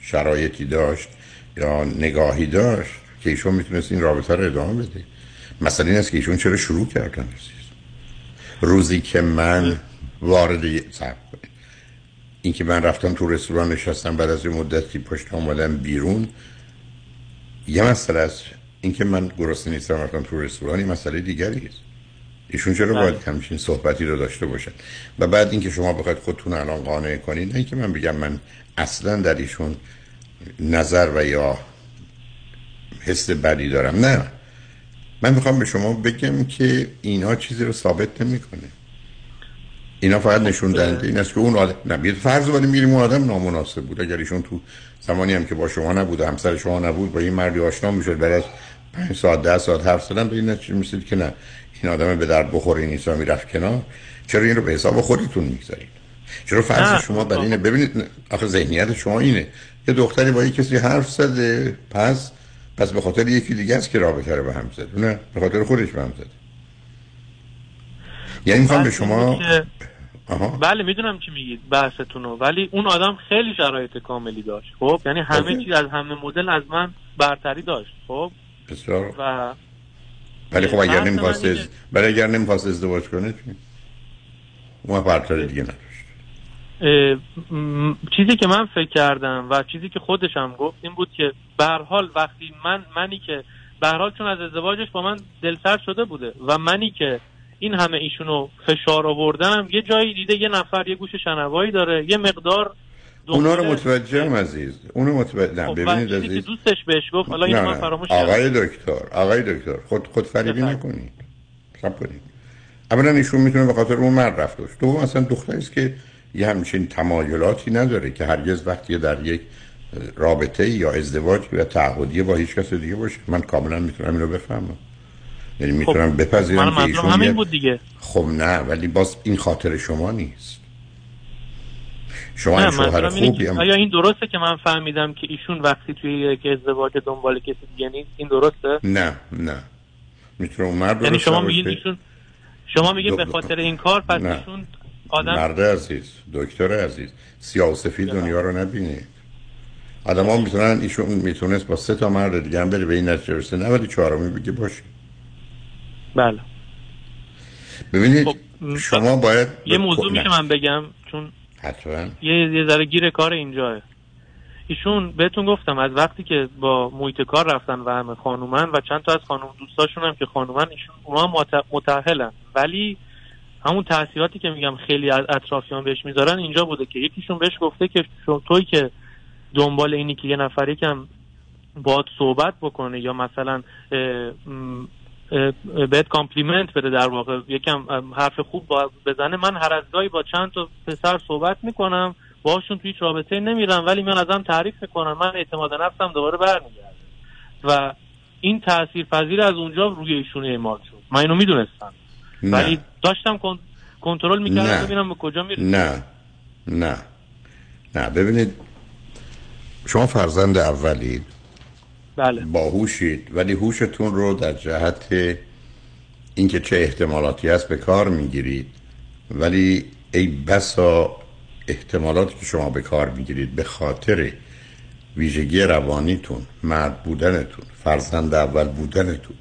شرایطی داشت یا نگاهی داشت که ایشون می‌تونست این رابطه رو ادامه بده. مثلا این است که ایشون چرا شروع کردن روزی که من وارد صبر کنید این که من رفتم تو رستوران نشستم بعد از یه مدتی پشت آمدم بیرون یه مسئله است. این که من گرسنه نیستم رفتم تو رستوران یه مسئله دیگری است. ایشون چرا باید همچین صحبتی رو داشته باشن؟ و بعد اینکه شما بخواید خودتون الان قانع کنید نه اینکه من بگم من اصلا در ایشون نظر و یا حس بدی دارم. نه. من می‌خوام به شما بگم که اینا چیزی رو ثابت نمی‌کنه. اینا فقط نشون دهنده این است که اون آدم نه بیاد فرض کنیم میریم اون آدم نامناسب بود. اگر ایشون تو زمانی هم که با شما نبود و همسر شما نبود با این مردی آشنا می‌شد بعد از 5 ساعت 10 ساعت حرف زدن به این نتیجه می‌رسید که نه. این آدم به درد بخوره نیست و می‌رفت کنار. چرا این رو به حساب خودتون می‌گذارید؟ چرا. فرض شما بر اینه؟ ببینید آخه ذهنیت شما اینه. یه دختری با یه کسی حرف زده پس پس به خاطر یکی دیگه است که رابطه رو به هم زد نه به خاطر خودش به هم زد یعنی می‌خوام به شما بله می‌دونم چی میگید بحثتون رو. ولی اون آدم خیلی شرایط کاملی داشت خب؟ یعنی همه اوکی. چیز از همه مدل از من برتری داشت خب؟ بسیار. و ولی خب اگر نمی‌خواست از... ولی اگر نمی‌خواست ازدواج کنه چی؟ اون برتر دیگه م- چیزی که من فکر کردم و چیزی که خودش هم گفت این بود که به هر حال وقتی من منی که به هر حال چون از ازدواجش با من دلسرد شده بوده و منی که این همه ایشونو فشار آوردم یه جایی دیده یه نفر یه گوش شنوایی داره یه مقدار اونا رو متوجهم عزیز. اونو متوجه خب، ببینید عزیز. دوستش بهش گفت حالا اینو من فراموش آقای دکتر آقای دکتر خود خود فریبی. نکنید. سب کنید. اولا ایشون می‌تونه به خاطر اون مرد رفت دوست دوم اصلا دختری است که یه همچین تمایلاتی نداره که هرگز وقتی در یک رابطه یا ازدواج یا تعهدی با هیچ کس دیگه باشه. من کاملا می‌تونم اینو بفهمم. یعنی می‌تونم من بپذیرم که ایشون همین بود دیگه. خب نه ولی باز این خاطر شما نیست. شما نه این شوهر خوبی هم آیا این درسته که من فهمیدم که ایشون وقتی توی یک ازدواج دنبال کسی دیگه نیست این درسته؟ نه نه. می‌تونه اون مرد یعنی شما. میگین ایشون شما میگین دو- به خاطر این کار پس نه. ایشون آدم مرد عزیز دکتر عزیز و سفید دنیا رو نبینید آدم ها می‌تونن ایشون می‌تونست با سه تا مرد دیگه هم بره به این نتیجه برسه نه ولی چهارمی بگه باشه. بله. ببینید م- شما باید یه موضوع نه. میشه من بگم چون حتما. یه یه ذره گیر کار اینجاه ایشون بهتون گفتم از وقتی که با محیط کار رفتن و همه خانومن و چند تا از خانم دوستاشون هم که خانومن ایشون اونا هم مت- متأهلن. ولی همون تاثیراتی که میگم خیلی از اطرافیان بهش می‌ذارن اینجا بوده که یکیشون بهش گفته که توی که دنبال اینی که یه نفر یکم باید صحبت بکنه یا مثلا بهت compliment بده در واقع. یکم حرف خوب بزنه. من هر از گاهی با چند تا پسر صحبت می‌کنم باشون توی هیچ رابطه نمیرم ولی من ازم تعریف می‌کنم من اعتماد نفسم دوباره برمیگرده و این تاثیر پذیر از اونجا روی ایشون اعمال شد. من اینو می‌دونستم. ولی داشتم کن- کنترل می‌کردم. ببینم به کجا میره نه. نه. نه. ببینید شما فرزند اولید بله. باهوشید. ولی هوشتون رو در جهت اینکه چه احتمالاتی هست به کار می‌گیرید. ولی ای بسا احتمالاتی که شما به کار می‌گیرید به خاطر ویژگی روانیتون مرد بودنتون فرزند اول بودنتون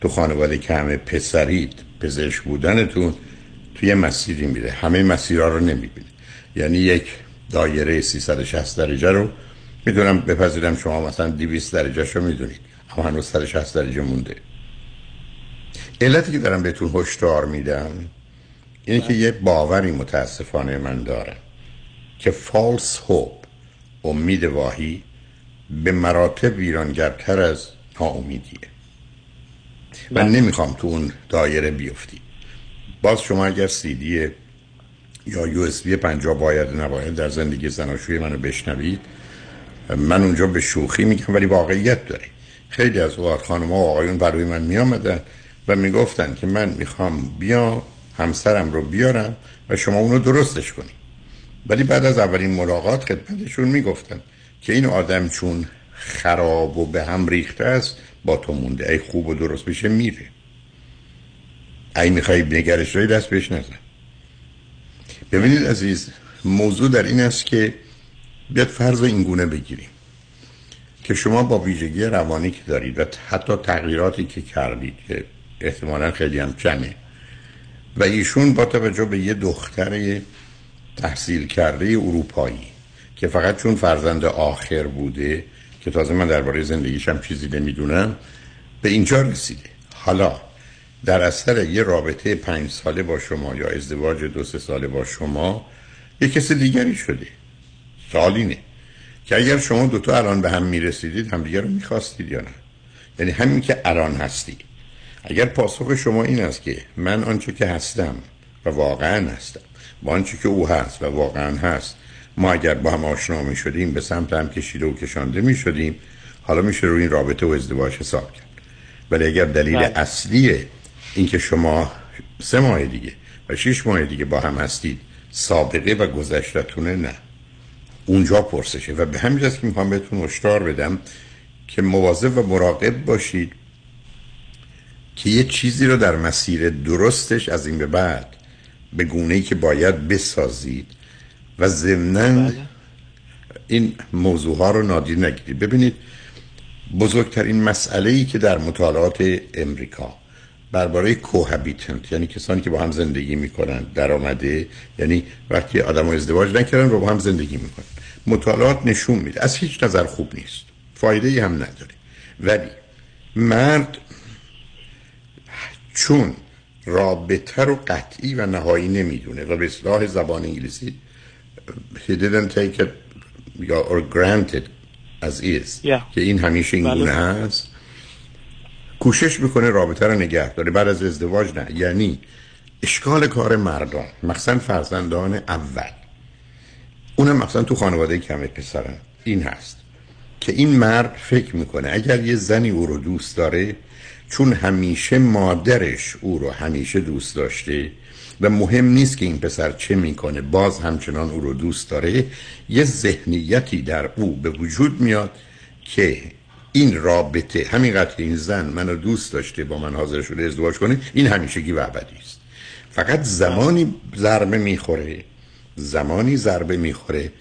تو خانواده که همه پسرید پزشک بودنتون توی مسیری میره. همه مسیرها رو نمی‌بینید یعنی یک دایره 360 درجه رو می‌دونم بپذیرم شما مثلا 200 درجه رو می‌دونید. اما هنوز 160 درجه مونده. علتی که دارم بهتون هشدار میدم اینه که یه باوری متاسفانه من دارم که فالس هوپ امید واهی به مراتب ویرانگرتر از ناامیدیه. من نمی‌خوام تو اون دایره بیفتی. باز شما اگر سیدی یا یو اس بی 50 باید نباید در زندگی زناشوی منو بشنوید. من اونجا به شوخی میگم ولی واقعیت داره. خیلی از اوقات خانم و آقایون برای من می آمدن و می‌گفتن که من می‌خوام بیام همسرم رو بیارم و شما اونو درستش کنی. ولی بعد از اولین ملاقات خدمتشون می‌گفتن که این آدم چون خراب و به هم ریخته است با تو مونده. ای خوب و درست بشه میره. ای می‌خوای نگرش دست بهش نزن. ببینید عزیز موضوع در این است که بیاد فرض این گونه بگیریم که شما با ویژگی روانی که دارید و حتی تغییراتی که کردید که احتمالا خیلی هم کمه و ایشون با توجه به یه دختر تحصیل کرده اروپایی که فقط چون فرزند آخر بوده که تازه من درباره زندگیش هم چیزی نمی‌دونم به اینجا رسیده. حالا در اثر یه رابطه پنج ساله با شما یا ازدواج دو سه ساله با شما یه کسی دیگری شده. سوال اینه که اگر شما دوتا الان به هم می‌رسیدید همدیگه رو می‌خواستید یا نه؟ یعنی همین که الان هستی. اگر پاسخ شما این است که من آنچه که هستم و واقعا هستم با آنچه که او هست و واقعا هست ما اگر با هم آشنا می شدیم به سمت هم کشیده و کشانده می شدیم حالا میشه روی این رابطه و ازدواج حساب کرد. ولی اگر دلیل بله. اصلی اینکه شما سه ماه دیگه و شش ماه دیگه با هم هستید سابقه و گذشتتونه نه. اونجا پرسشه و به همین جاست که می‌خوام بهتون هشدار بدم که مواظب و مراقب باشید که یه چیزی رو در مسیر درستش از این به بعد به گونه ای که باید بسازید و ضمناً این موضوع ها رو نادیده نگیرید. ببینید بزرگترین مسئله ای که در مطالعات امریکا درباره کوهابیتنت یعنی کسانی که با هم زندگی می‌کنن در آمده یعنی وقتی آدم ازدواج نکردن رو با هم زندگی می‌کنن. مطالعات نشون میده. از هیچ نظر خوب نیست. فایده ای هم نداره. ولی مرد چون رابطه رو قطعی و نهایی نمی‌دونه و به اصلاح زبان انگلیسی he didn't take it or granted as is Yeah. که این همیشه این بله. گونه هست کوشش می‌کنه رابطه رو نگه داره. بعد از ازدواج نه. یعنی اشکال کار مردان. مخصوصا فرزندان اول. اونم مثلا تو خانواده کم پسرن. این هست که این مرد فکر می‌کنه اگر یه زنی او رو دوست داره چون همیشه مادرش او رو همیشه دوست داشته و مهم نیست که این پسر چه می‌کنه باز همچنان او رو دوست داره یه ذهنیتی در او به وجود میاد که این رابطه همینقدر این زن منو دوست داشته با من حاضر شده ازدواج کنه این همیشگی و ابدی است. فقط زمانی ضربه می‌خوره زمانی ضربه می‌خوره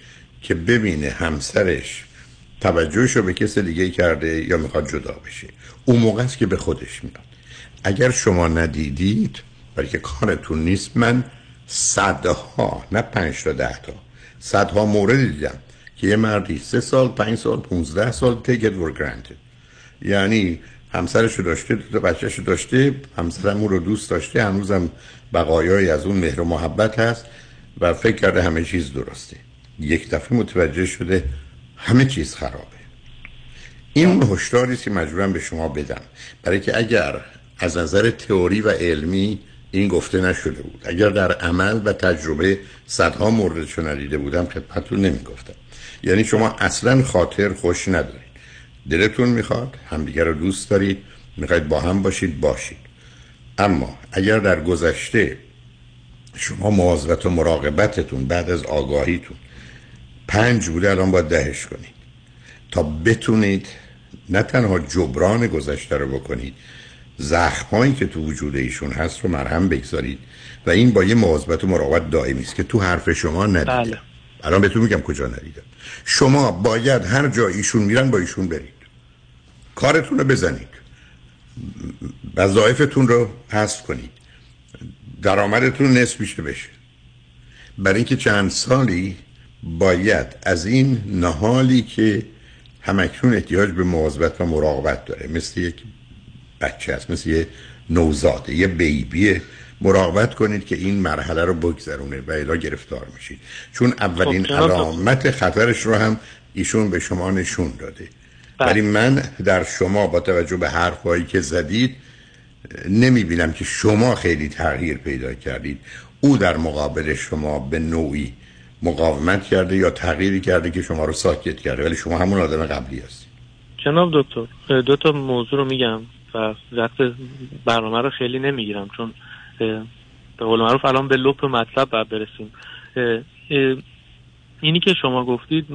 که ببینه همسرش توجهش رو به کس دیگه کرده یا می‌خواد جدا بشه. اون موقع است که به خودش میاد اگر شما ندیدید برای که کارتون نیست من صدها نه پنج تا ده تا صدها مورد دیدم که یه مردی سه سال پنج سال پونزده سال take it for granted. یعنی همسرش رو داشته دو بچهش رو داشته همسرم رو دوست داشته هنوزم بقایایی از اون مهر و محبت هست. و فکر کرده همه چیز درسته. یک دفعه متوجه شده همه چیز خرابه. این هشداری است که مجبورم به شما بدم. برای که اگر از نظر تئوری و علمی این گفته نشده بود. اگر در عمل و تجربه صدها موردشو ندیده بودم خدمتتون نمی‌گفتم. یعنی شما اصلا خاطر خوش ندارید. دلتون می‌خواد همدیگر رو دوست دارید می‌خواید با هم باشید باشید. اما اگر در گذشته شما مواظبت و مراقبتتون بعد از آگاهیتون. پنج بوده الان باید دهش کنید. تا بتونید نه تنها جبران گذشته رو بکنید زخمایی که تو وجود ایشون هست رو مرهم بگذارید و این با یه مواظبت و مراقبت دائمی است که تو حرف شما ندیدم بله. الان بهتون میگم کجا ندیدم شما باید هر جا ایشون میرن با ایشون برید. کارتون رو بزنید. وظایفتون رو حذف کنید. درآمدتون نصف بیشتر بشه. برای اینکه چند سالی باید از این نهالی که همکنون احتیاج به مواظبت و مراقبت داره مثل یک بچه است مثل یه نوزاده یه بیبیه مراقبت کنید که این مرحله رو بگذرونه و الا گرفتار میشید. چون اولین خب، علامت خطرش رو هم ایشون به شما نشون داده. ولی من در شما با توجه به حرفهایی که زدید نمی بینم که شما خیلی تغییر پیدا کردید. او در مقابل شما به نوعی مقاومت کرده یا تغییری کرده که شما رو ساکت کرده ولی شما همون آدم قبلی هستید جناب دکتر دو تا موضوع رو میگم و وقت برنامه رو خیلی نمی‌گیرم چون به قول معروف الان به لپ مطلب باید برسیم. اینی که شما گفتید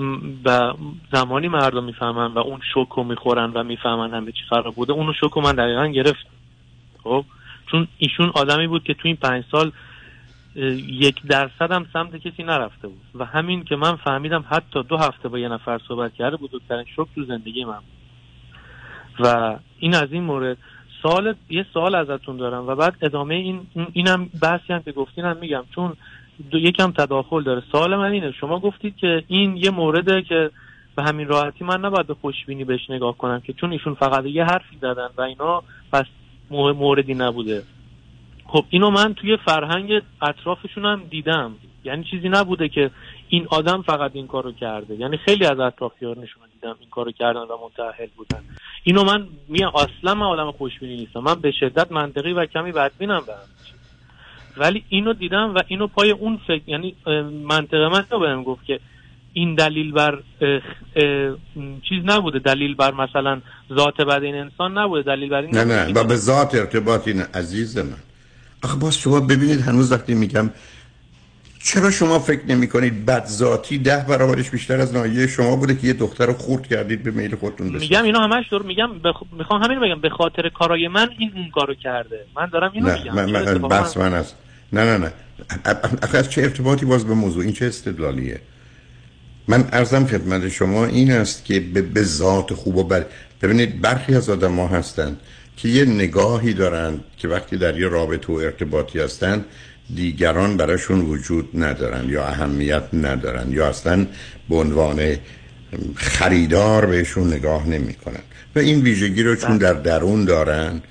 و زمانی مردم می‌فهمن و اون شوک رو می‌خورن و می‌فهمن همه چی خراب بوده اونو شوک رو من دقیقا گرفتم. خب چون ایشون آدمی بود که تو این پنج سال یک درصد هم سمت کسی نرفته بود. و همین که من فهمیدم حتی دو هفته با یه نفر صحبت کرده بزرگترین شوک تو زندگی من و این از این مورد سوال یه سوال ازتون دارم و بعد ادامه این این- اینم بحثی هم که گفتین هم میگم. چون یکم تداخل داره. سوال من اینه شما گفتید که این یه مورده که به همین راحتی من نباید به خوشبینی بهش نگاه کنم که چون ایشون فقط یه حرفی زدن و اینا پس موردی نبوده. خب اینو من توی فرهنگ اطرافشون هم دیدم. یعنی چیزی نبوده که این آدم فقط این کارو کرده. یعنی خیلی از اطرافیانشون دیدم این کارو کردن و متأهل بودن. اینو من میگم اصلا من آدم خوشبینی نیستم. من به شدت منطقی و کمی بدبینم به. ولی اینو دیدم و اینو پای اون فکر یعنی اه، منطق من رو بهم گفت که این دلیل بر اه، اه، چیز نبوده. دلیل بر مثلا ذات بدن انسان نبوده. دلیل بر این نه نه و به ذات ارتباطی نه عزیز من. آخه باز شما ببینید هنوز وقتی میگم چرا شما فکر نمی کنید بد ذاتی ده برابرش بیشتر از نایه شما بوده که یه دختر رو خورد کردید به میل خودتون بسید میگم اینو همش دور میگم بخ... می‌خوام همین بگم. به خاطر کارای من این اون کارو کرده. من دارم اینو نه میگم. من, من بس من است. نه نه نه. از چه ارتباطی باز به موضوع؟ این چه استدلالیه؟ من ارزم خدمت شما این است که به, ذات خوب و بد ببینید برخی از آدم ها هستند که یه نگاهی دارن که وقتی در یه رابطه و ارتباطی هستن دیگران براشون وجود ندارن یا اهمیت ندارن یا اصلا به عنوان خریدار بهشون نگاه نمی‌کنن و این ویژگی رو چون در درون دارن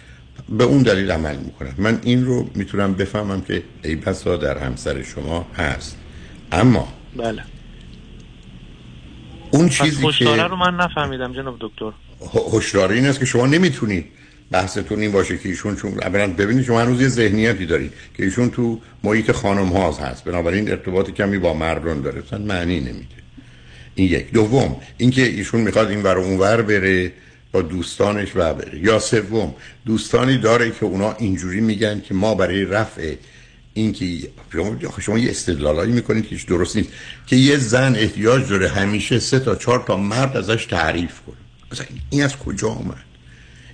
به اون دلیل عمل می‌کنن. من این رو می‌تونم بفهمم که ای بسا در همسر شما هست. اما بله. اون چیزی که رو من نفهمیدم جناب دکتر. ه- هشداری این است که شما نمی‌تونید بحثتون این باشه که ایشون چون اولا ببینید شما هنوز یه ذهنیتی دارید که ایشون تو محیط خانم هاز هست. بنابراین ارتباط کمی با مردان داره. اصلا معنی نمیده. این یک. دوم اینکه ایشون می‌خواد این ور و اون ور بره با دوستانش و بره. یا سوم دوستانی داره که اونا اینجوری میگن که ما برای رفع اینکه شما یه استدلالایی می‌کنید که درست نیست که یه زن احتیاج داره همیشه سه تا چهار تا مرد ازش تعریف کنه. مثلا این از کجا اومد؟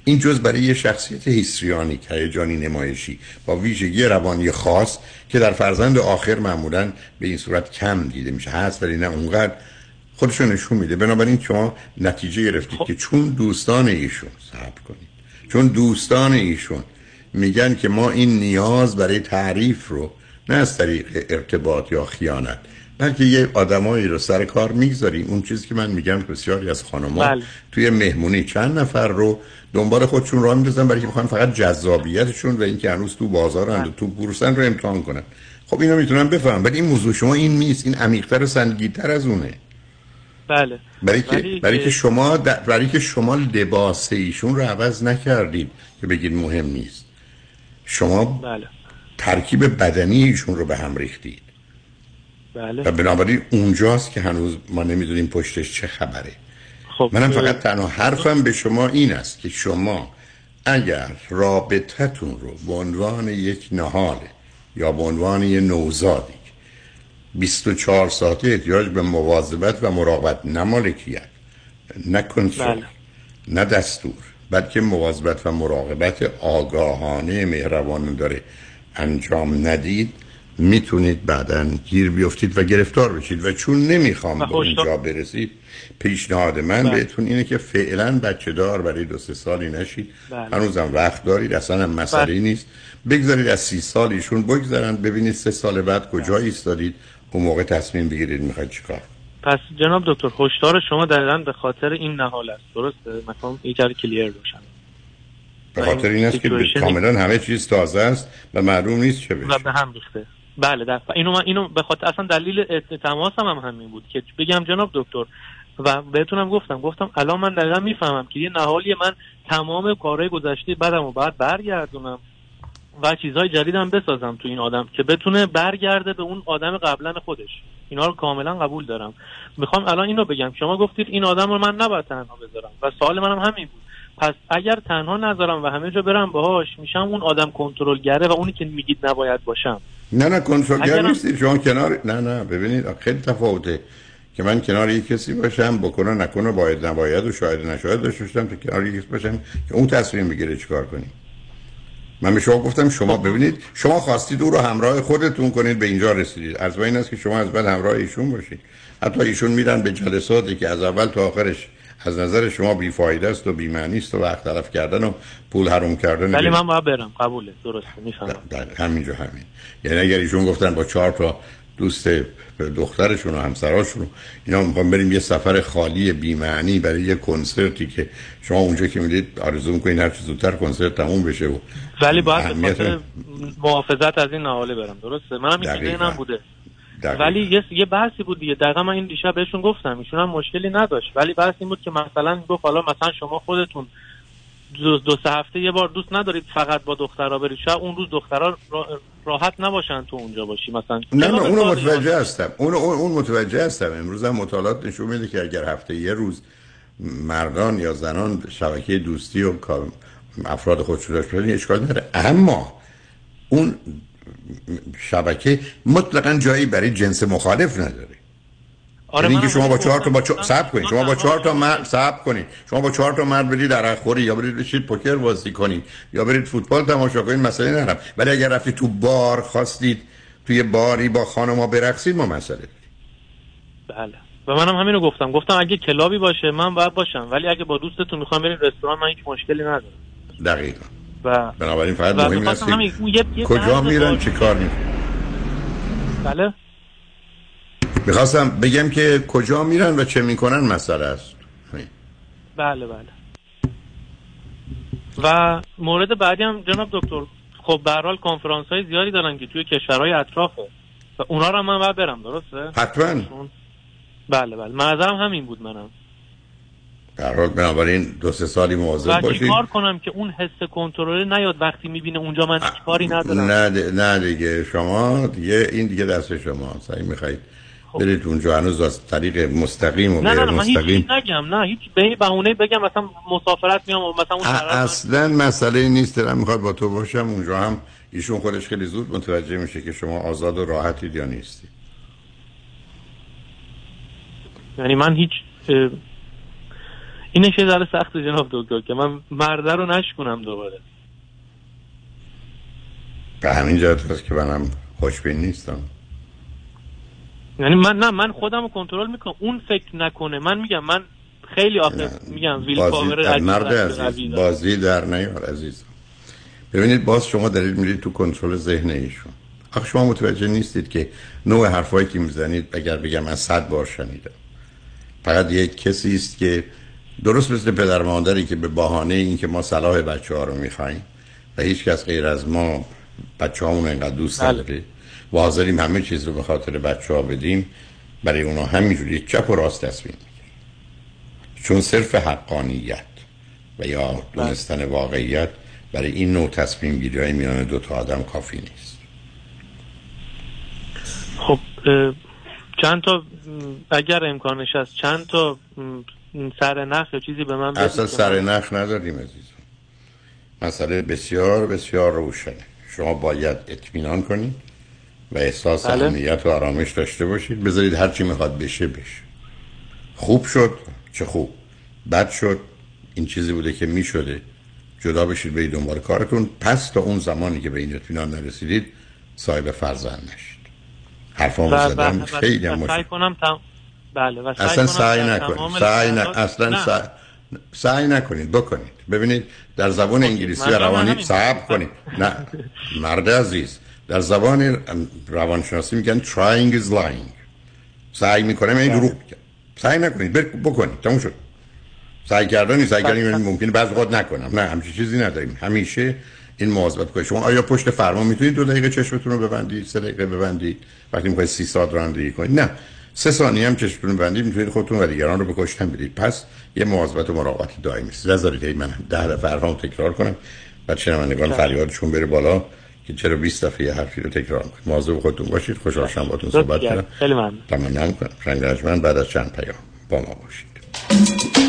این جز برای یه شخصیت هیستریانیک هیجانی نمایشی با ویژگی روانی خاص که در فرزند آخر معمولا به این صورت کم دیده میشه. هست ولی نه اونقدر. خودشو نشون میده. بنابراین شما نتیجه گرفتید که چون دوستان ایشون صبر کنید چون دوستان ایشون میگن که ما این نیاز برای تعریف رو نه از طریق ارتباط یا خیانت بلکه یه آدمایی رو سر کار می‌گذاریم. اون چیزی که من میگم بسیاری از خانم‌ها بله. توی مهمونی چند نفر رو دنبال خودشون راه میندازن برای که می‌خوان فقط جذابیتشون و اینکه هنوز تو بازارن و تو بورسن رو امتحان کنن. خب اینو می‌تونم بفهم ولی این موضوع شما این نیست. این عمیق‌تر و سنگین‌تر از اونه. بله. برای که برای که شما برای که شما لباس ایشون رو عوض نکردید که بگید مهم نیست. شما بله. ترکیب بدنی ایشون رو به هم ریختید. بله. و بنابراین اونجاست که هنوز ما نمی‌دونیم پشتش چه خبره. خب منم فقط تنها حرفم به شما این است که شما اگر رابطتون رو به عنوان یک نهاله یا به عنوان یک نوزادی 24 ساعته احتیاج به مواظبت و مراقبت نه مالکیت نه کنترل بله. نه دستور بلکه مواظبت و مراقبت آگاهانه مهربان داره. انجام ندید می‌تونید بعدا گیر بیفتید و گرفتار بشید و چون نمی‌خوام به اونجا برسید پیشنهاد من بله. بهتون اینه که فعلا بچه دار برای دو سه سالی نشید. بله. هنوزم وقت دارید اصلا هم مسئله بله. نیست. بگذارید از سی سال ایشون بگذارن ببینید سه سال بعد کجا ایستادید. اون موقع تصمیم بگیرید می‌خواید چیکار پس جناب دکتر هشدار شما دقیقا به خاطر این نهال است. درسته؟ مثلا ذره کلیر باشم. به خاطر این است که کاملا همه چیز تازه است و معلوم نیست چه بشه. و به هم ریخته. بله در اینو من اینو به خاطر اصلا دلیل تماسم هم همین بود که بگم جناب دکتر و بهتونم گفتم گفتم الان من دقیقا می‌فهمم که یه نهالی من تمام کارهای گذشته بدم و بعد برگردونم. و چیزهای جدیدم بسازم تو این آدم که بتونه برگرده به اون آدم قبلا خودش. اینا رو کاملا قبول دارم. می‌خوام الان اینو بگم. شما گفتید این آدم رو من نباید تنها بذارم. و سوال منم همین بود. پس اگر تنها نذارم و همه جا برم باهاش میشم اون آدم کنترلگره و اونی که میگید نباید باشم. نه نه کنترلگر نیستید. شما کنار نه نه ببینید خیلی تفاوته که من کنار یک کسی باشم بکنه نکنه باید نباید و شاید نشاید داشته باشم تا کنار یک کسی باشم که اون تصمیم بگیره چیکار کنیم. من به شما گفتم شما ببینید شما خواستید او رو همراه خودتون کنید به اینجا رسیدید. از این است که شما از بعد همراه ایشون باشید. حتی ایشون میرن به جلساتی که از اول تا آخرش از نظر شما بیفایده است و بی‌معنی است و وقت تلف کردن و پول حروم کردن ولی من باید برم. قبوله. درسته. می‌فهمم. در همینجا همین. یعنی اگر ایشون گفتن با چهار تا دوست دخترشون و همسراشون اینا می‌خوام بریم یه سفر خالی بی‌معنی برای یه کنسرتی که شما اونجا که می‌دید آرزو می‌کنین هر چه زودتر کنسرت تموم بشه و ولی باید به خاطر محافظت از این نهاله برم درسته؟ منم این. ذهنم بوده. دقیقاً. ولی یه یه بحثی بود دیگه. دقیقا من این دیشب بهشون گفتم ایشون هم مشکلی نداشت. ولی بحث این بود که مثلا گفت حالا مثلا شما خودتون دو, دو سه هفته یه بار دوست ندارید فقط با دخترها برید. شاید اون روز دخترها را- راحت نباشن تو اونجا باشی. مثلا نه نه کلاب اونو متوجه هستم. اون اون اون متوجه هستم. امروز هم مطالعات نشون میده که اگر هفته یه روز مردان یا زنان شبکه دوستی و کار- افراد خودشون داشته باشن اشکال نداره. اما اون شبکه مطلقا جایی برای جنس مخالف نداره. آره، یعنی اینکه شما با همین چهار تا با. چهار صبر کنید. شما با چهار تا مرد صبر کنید. شما با چهار تا مرد برید در خوری یا برید بشید پوکر بازی کنید یا برید فوتبال تماشا کنید مسئله ندارم. ولی اگر رفتید تو بار خواستید توی باری با خانم‌ها برقصید ما مسئله. بله. و منم همینو گفتم. گفتم اگه کلابی باشه من باید باشم. ولی اگه با دوستتون می‌خوام بریم رستوران من هیچ مشکلی ندارم. دقیقا. و بنابراین فقط مهم است کجا میرن چه کار می‌کنن بله. می‌خواستم بگم که کجا میرن و چه می‌کنن مسئله است. بله بله. و مورد بعدی هم جناب دکتر خب به حال کنفرانس های زیادی دارن که توی کشورهای اطرافه. و اونا رو من باید برم درسته؟ حتما. بله بله. منظرم همین بود منم. در حال بنابراین دو سه سالی مواظب باشید چیکار کنم که اون حس کنترل نیاد وقتی می‌بینه اونجا من کاری ندارم. نه د- نه دیگه شما دیگه این دیگه دست شما اگه می‌خواید برید اونجا هنوز از طریق مستقیم و نه غیر نه نه من هیچ مستقیم. نگم نه هیچ به بهونه بگم مثلا مسافرت میام و مثلا اون اصلا مسئله نیست دلم می‌خواد با تو باشم. اونجا هم ایشون خودش خیلی زود متوجه میشه که شما آزاد و راحتید یا نیستید. یعنی من هیچ اینش یه ذره سخت جناب دکتر که من مرده رو نشکنم دوباره. به همین جهت هست که منم خوشبین نیستم. یعنی من نه من خودم رو کنترل می‌کنم. اون فکر نکنه. من میگم من خیلی آخه میگم ویل بازی پاور مرد عزیز. بازی در نیار عزیز ببینید باز شما دارید میرید تو کنترل ذهن ایشون. آخه شما متوجه نیستید که نوع حرفایی که می‌زنید اگر بگم من صد بار شنیدم. فقط یک کسی است که درست مثل پدر مادری که به بهانه اینکه ما صلاح بچه ها رو می‌خوایم و هیچ کس غیر از ما بچه هامون انقدر دوست بله. نداره و حاضریم همه چیز رو به خاطر بچه ها بدیم برای اونا همینجوری چپ و راست تصمیم چون صرف حقانیت و یا دونستن واقعیت برای این نوع تصمیم گیری های میان دو تا آدم کافی نیست. خب چند تا اگر امکانش هست چند تا سر نخ یا چیزی به من اصلا سر نخ نداریم عزیزم. مسئله بسیار بسیار روشنه. شما باید اطمینان کنید و احساس بله. امنیت و آرامش داشته باشید. بذارید هر چی می‌خواد بشه بشه. خوب شد چه خوب. بد شد این چیزی بوده که می‌شده. جدا بشید برید دنبال کارتون. پس تا اون زمانی که به این اطمینان نرسیدید صاحب فرزند نشید. حرفامو و- و- زدم و- خیلی هم و مشکل. سعی کنم تم... بله و سعی اصلا سعی نکنید. سعی نه اصلا نه. سعی... سعی نکنید بکنید. ببینید در زبان انگلیسی و روانی. صبر کنید. نه. مرد عزیز در زبان روانشناسی میگن trying is lying. سعی می‌کنم این دروغ میگم سعی نکنید. بر- بکنید. تموم شد. سعی کردن سعی کردن یعنی ممکنه بعض وقت نکنم. نه همچین چیزی نداریم. همیشه این مواظبت کنید. شما آیا پشت فرمان می‌تونید دو دقیقه چشمتون رو ببندید سه دقیقه ببندید وقتی می‌خواید سی ساعت رانندگی کنید. نه. سه ثانیه هم چشمتون رو ببندید می‌تونید خودتون و دیگران رو بکشتن بدید. پس یه مواظبت و مراقبت دائمی است نذارید هی من ده دفعه تکرار کنم بعد شنوندگان فریادشون بره بالا که چرا 20 دفعه یه حرفی رو تکرار کنید مواظب خودتون باشید. خوشحال شدم باهاتون صحبت کردم خیلی ممنون. شنگ بعد از چند پیام با ما باشید.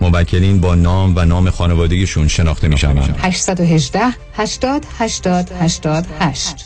موکلین با نام و نام خانوادگیشون شناخته می 818 80 80 88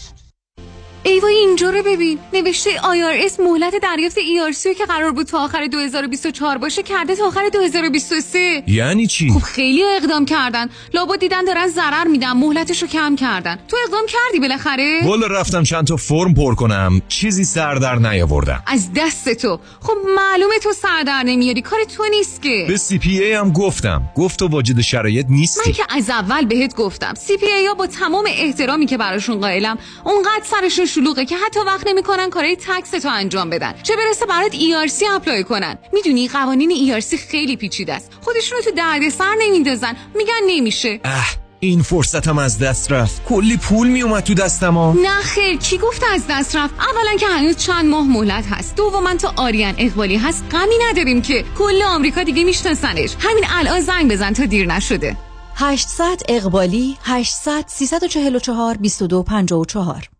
ایوا اینجا رو ببین. نوشته IRS مهلت دریافت ERC که قرار بود تا آخر 2024 باشه کرده تا آخر 2023 یعنی چی؟ خب خیلی اقدام کردن. لابد دیدن دارن ضرر میدن مهلتش رو کم کردن. تو اقدام کردی بالاخره؟ والا رفتم چند تا فرم پر کنم. چیزی سر در نیاوردم. از دست تو. خب معلومه تو سر در نمیاری. کار تو نیست که. به CPA هم گفتم. گفت تو واجد شرایط نیستی. من که از اول بهت گفتم. CPA ها با تمام احترامی که براشون قائلم اونقدر سرشون شلوغه که حتی وقت نمی‌کنن کارهای tax تو انجام بدن. چه برسه برات ERC apply کنن. می‌دونی قوانین ERC خیلی پیچیده است. خودشونو تو دردسر نمیندازن. میگن نمیشه. اه این فرصتم از دست رفت. کلی پول میومد تو دستم ها. نه خیر کی گفت از دست رفت؟ اولا که هنوز چند ماه مهلت هست. دوما تا آریان اقبالی هست. غمی نداریم که کل آمریکا دیگه میشناسنش. همین الان زنگ بزن تا دیر نشده. 800 اقبالی 800 344 2254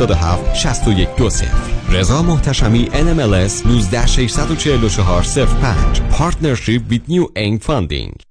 6120 رضا محتشمی NMLS 19644 05 Partnership with New Aim Funding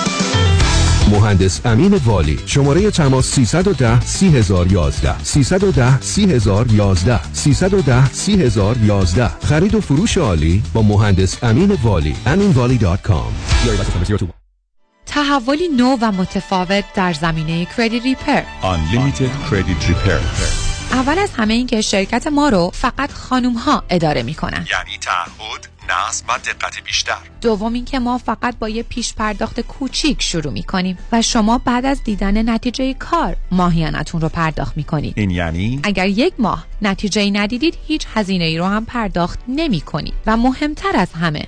مهندس امین والی. شماره تماس 310 3011 310 3011 310 3011 خرید و فروش عالی با مهندس امین والی. aminvalley.com تحولی نو و متفاوت در زمینه کردیت ریپر Unlimited Credit Repair. اول از همه این که شرکت ما رو فقط خانوم ها اداره می کنن. یعنی تعهد نصب و دقت بیشتر. دوم اینکه ما فقط با یه پیش پرداخت کوچیک شروع می کنیم و شما بعد از دیدن نتیجه کار ماهیانتون رو پرداخت می کنید این یعنی؟ اگر یک ماه نتیجه ندیدید هیچ هزینه ای رو هم پرداخت نمی کنید و مهمتر از همه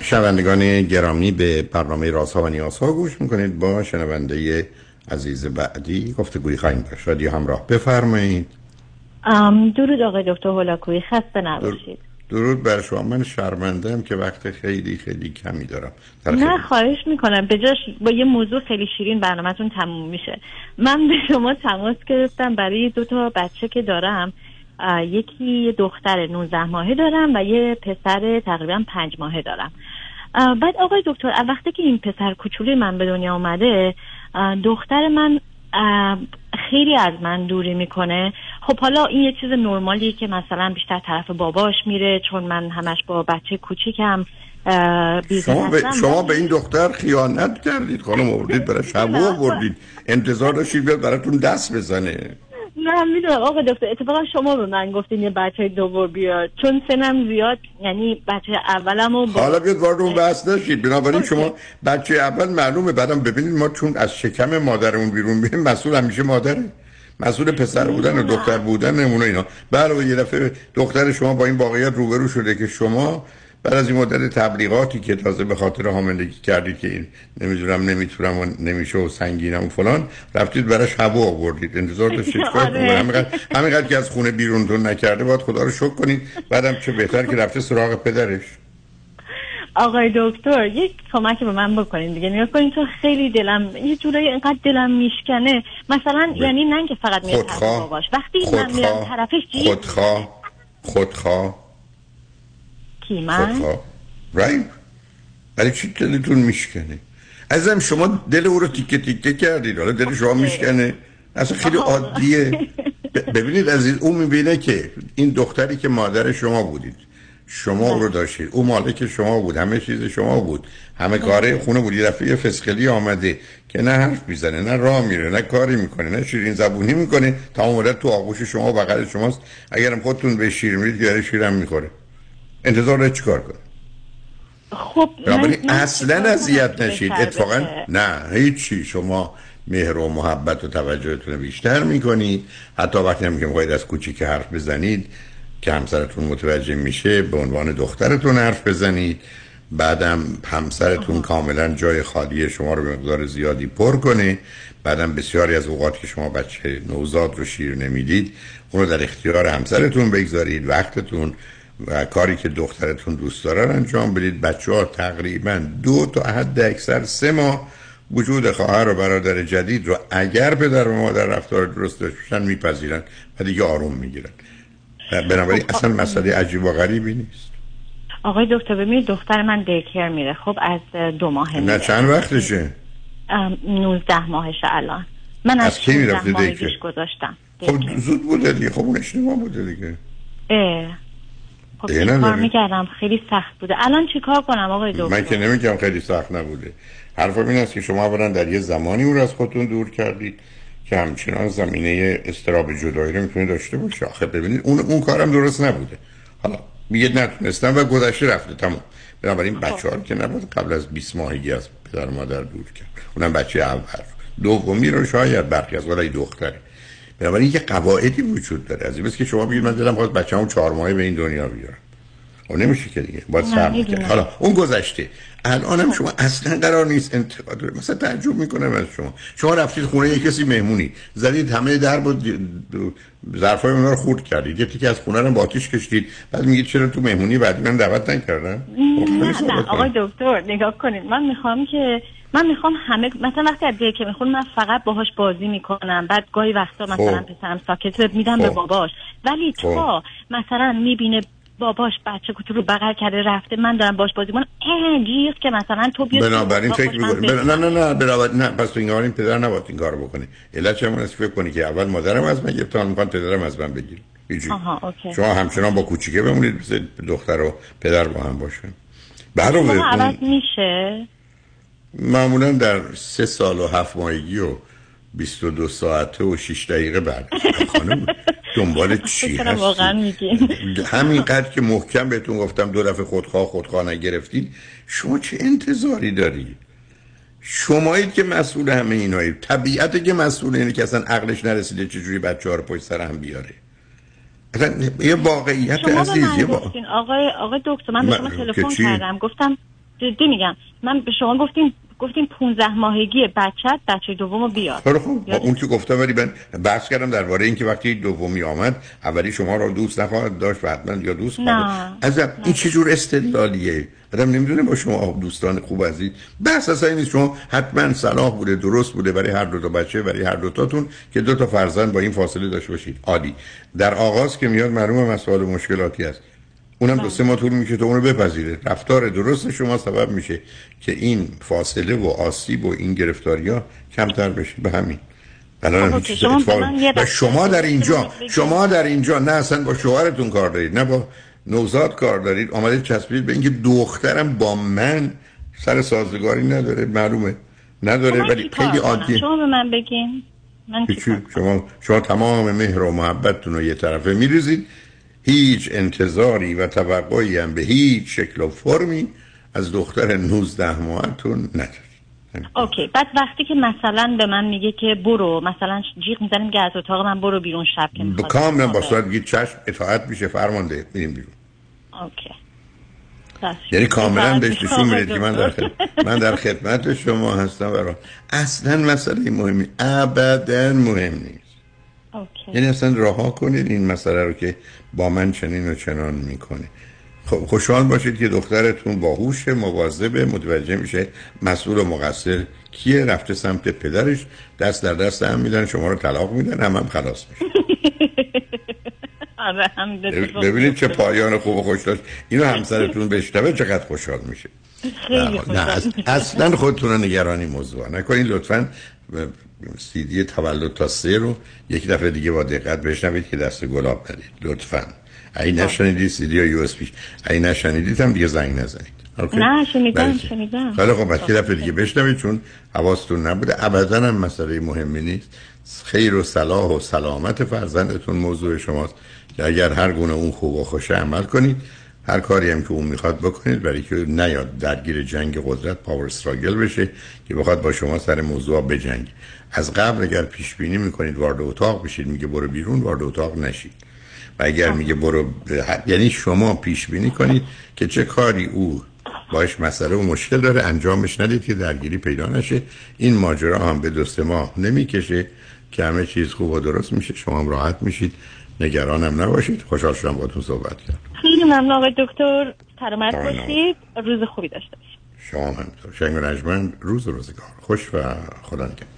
شنوندگان گرامی به برنامه رازها و نیازها گوش می‌کنید با شنونده عزیز بعدی گفتگوی خواهیم داشت. همراه بفرمایید. درود آقای دکتر هولاکویی خسته نباشید. درود بر شما. من شرمنده که وقت خیلی خیلی کمی دارم. نه خواهش می‌کنم. به جاش با یه موضوع خیلی شیرین برنامهتون تموم میشه. من به شما تماس گرفتم. برای دو تا بچه که دارم یکی دختر 19 ماهه دارم و یه پسر تقریبا پنج ماهه دارم. بعد آقای دکتر وقتی که این پسر کوچولی من به دنیا اومده دختر من خیلی از من دوری می‌کنه. خب حالا این یه چیز نرمالیه که مثلا بیشتر طرف باباش میره چون من همش با بچه کوچیکم شما به, شما به این دختر خیانت کردید خانم آوردید برای شبو آوردید. انتظار داشتید بیاد براتون دست بزنه. نه می‌دونم. آقا دکتر اتفاقا شما به من گفتین یه بچه دوم بیاد. چون سنم زیاد یعنی بچه اولم با... حالا بیاد وارد اون بحث نشید. بنابراین شما بچه اول معلومه. بعدم ببینید ما چون از شکم مادرمون بیرون بیرون مسئول همیشه مادره. مسئول پسر بودن و دختر بودن نمونه اینا. بله یه دفعه دختر شما با این واقعیت روبرو شده که شما بعد از این مدت تبلیغاتی که تازه به خاطر حاملگی کردید که این نمی‌دونم نمی‌تونم و نمیشه و سنگینم و فلان رفتید براش هوا آوردید. انتظار داشتید آره. کنید؟ همینقدر که از خونه بیرونتون نکرده باید خدا رو شکر کنید. بعدم چه بهتر که رفته سراغ پدرش. آقای دکتر یک کمک به من بکنین دیگه. نگاه کنین تو خیلی دلم یه جورایی اینقدر دلم میشکنه. مثلا یعنی نه که فقط طرف باباش. وقتی من میرم طرفش جیب خودخواه. خودخواه. کی من رایت ولی چی دلتون میشکنه؟ ازم شما دل او رو تیکه تیکه کردید. حالا دل شما میشکنه. اصلا خیلی عادیه. ببینید عزیز او می‌بینه که این دختری که مادر شما بودید شما او رو داشتید. او مالک شما بود. همه چیز شما بود. همه کاره خونه بود. یه دفعه یه فسقلی آمده که نه حرف می‌زنه نه راه میره نه کاری می‌کنه نه شیرین زبونی می‌کنه. تا مدت تو آغوش شما بغل شماست. اگرم خودتون به شیر میرید یاره شیرم می‌خوره. انتظار داره چیکار کنه خب اصلا اذیت نشید. اتفاقا؟ نه هیچی. شما مهر و محبت و توجهتون رو بیشتر می‌کنید. حتی وقتی هم که می‌خواید از کوچیک حرف بزنید که همسرتون متوجه میشه به عنوان دخترتون حرف بزنید. بعدم همسرتون کاملا جای خالی شما رو به مقدار زیادی پر کنه. بعدم بسیاری از اوقات که شما بچه نوزاد رو شیر نمی‌دید اون رو در اختیار همسرتون بگذارید وقتتون و کاری که دخترتون دوست داره رو انجام بدید. بچه ها تقریبا دو تا حد اکثر سه ماه وجود خواهر و برادر جدید رو اگر پدر و مادر رفتار درست داشته باشن میپذیرن و دیگه آروم می‌گیرن. بنابراین اصلا مسئله عجیب و غریبی نیست. آقای دکتر ببینید دختر من دیکر میره. خب از دو ماه نه میره. چند وقتشه؟ ام، 19 ماهشه الان. من از از کی 16 می‌رفته ماهگیش دیکر؟ گذاشتم. خب زود بوده دیگه. خب اون اشتباه بوده دیگه. اه. خب چی کار. می‌کردم؟ خیلی سخت بوده. الان چی کار کنم آقای دکتر؟ من که نمیگم خیلی سخت نبوده. حرفم این است که شما اولا در یه زمانی او رو از خودتون دور کردید که همچنان زمینه استراب جدایی رو می‌تونه داشته باشه آخه ببینید اون اون کارم درست نبوده. حالا میگه نتونستم و گذشته رفته. تمام. بنابراین بچه ها رو که نباید قبل از 20 ماهگی از پدر مادر دور کرد. اونم بچه اول. دومی رو شاید برخی از ولی دختره. بنابراین یه قواعدی وجود داره. از این که شما بگید من دلم خواست بچه‌مو چهار ماهه به این دنیا بیارم. و نمیشه که دیگه. باید می‌دونم. کرد حالا اون گذشته. الانم شما اصلا قرار نیست انتقاد رو- مثلا تعجب می‌کنم از شما. شما رفتید خونه یه کسی مهمونی. زدید همه در و ظرفای اونا رو خورد کردید. یه تیکه از خونه رو با آتیش کشید بعد میگید چرا تو مهمونی بعدی من دعوت خب، خیلی نه. صحبت نه. آقای دکتر نگاه کنید. من می‌خوام که من می‌خوام همه مثلا وقتی از که می‌خونم من فقط باهاش بازی می‌کنم. بعد گاهی وقتا مثلا پسرم ساکت میدم به خب. باباش. ولی تا مثلا می‌بینه باباش بچه کوچولو رو بغل کرده رفته من دارم باش بازی می‌کنم اه جیغ که مثلا تو بیا بنابراین فکر می‌کنی. من نه نه نه بنابراین نه پس تو این این پدر نباید این کارو بکنه علت چه است فکر کنی که اول مادرم از من گرفت تا می‌خوان پدرم از من بگیره آها اوکی. شما همچنان با کوچیکه بمونید مثل دختر و پدر با هم باشن شما عوض میشه؟ معمولا در سه سال و هفت ماهگی و 22 ساعته و 6 دقیقه بعد خانم دنبال چی کنم واقعا همینقدر که محکم بهتون گفتم دو دفعه خودخواه خودخواه نگرفتید شما چه انتظاری دارید شمایید که مسئول همه اینایی طبیعته که مسئول اینه که اصلا عقلش نرسیده چجوری بچه ها رو پشت سر هم بیاره اصلا یه واقعیت شما به من. گفتین آقای آقای دکتر من به شما تلفن؟ کردم گفتم جدی میگم. من به شما گفتیم گفتیم 15 ماهگی بچت بچه دومو بیار. خیلی خوب. اون که گفتم ولی من بحث کردم درباره اینکه وقتی دومی آمد اولی شما رو دوست نخواهد داشت و حتما یا دوست نه. از این چه جور استدلالیه؟ آدم نمی‌دونه با شما دوستان خوب عزیز بحث اصلا این نیست. شما حتما صلاح بوده درست بوده برای هر دو تا بچه برای هر دو تاتون که دو تا فرزند با این فاصله داشته باشید. عادی در آغاز که میاد معلومه مسائل مشکلاتی هست. اونم دو سه ماه طول میشه تا اونو بپذیره. رفتار درست شما سبب میشه که این فاصله و آسیب و این گرفتاری ها کمتر بشه. به همین. الان خب، شما و شما در اینجا. شما در اینجا نه اصلا با شوهرتون کار دارید نه با نوزاد کار دارید. آمده چسبید به اینکه دخترم با من سر سازگاری نداره. معلومه. نداره ولی خیلی کنم؟ عادیه. شما به من بگین. من شما شما تمام مهر و محبتتون رو یه طرفه میریزید. هیچ انتظاری و توقعی هم به هیچ شکل و فرمی از دختر 19 ماهتون ندارید اوکی بعد وقتی که مثلا به من میگه که برو مثلا جیغ می‌زنیم که از اتاق من برو بیرون شب که می‌خواد کاملا با. صورت بگید چشم اطاعت میشه فرمانده میریم بیرون اوکی. یعنی کاملا بهش نشون می‌دید که من در. خدمت من در خدمت شما هستم برای اصلا مسئله مهمی ابدا مهم نیست اوکی. یعنی اصلا رها کنید این مسئله رو که با من چنین و چنان می‌کنه. خب خوشحال باشید که دخترتون باهوش مواظب متوجه میشه مسئول و مقصر کیه رفته سمت پدرش دست در دست هم میدن شما رو طلاق میدن هم هم خلاص میشه. آره ببینید چه پایان خوب و خوش داشت. اینو همسرتون بشنوه چقدر خوشحال میشه. خیلی نه, خوشحال نه. اصلا خودتون رو نگرانی موضوع. نکنید لطفا سیدی تولد تا سه رو یک دفعه دیگه با دقت بشنوید که دست گلاب ندید لطفا. اگه نشنیدید سیدی یا USB؟ اگه نشنیدید هم دیگه زنگ نزنید. okay؟ نه شنیدم بله شنیدم. خیلی خب یه دفعه دیگه بشنوید چون حواستون نبوده. ابدا هم مسئله مهمی نیست. خیر و صلاح و سلامت فرزندتون موضوع شماست. که اگر هر گونه اون خوب و خوش عمل کنید هر کاری هم که اون می‌خواد بکنید برای که نیاد درگیر جنگ قدرت power struggle بشه که بخواد با شما سر موضوع بجنگ از قبل اگر پیش بینی می‌کنید وارد اتاق بشید میگه برو بیرون وارد اتاق نشید. و اگر میگه برو یعنی شما پیش بینی کنید که چه کاری او باش مسئله و مشکل داره انجامش ندید که درگیری پیدا نشه. این ماجرا هم به دست ما نمی‌کشه که همه چیز خوب و درست میشه. شما هم راحت میشید. نگرانم نباشید. خوشحال شدم باهاتون صحبت کردم. خیلی ممنون آقای دکتر. سلامت. باشید. روز خوبی داشته باشید. شما هم. همینطور شنگ روز روزگار. خوش و خدا نگهدار.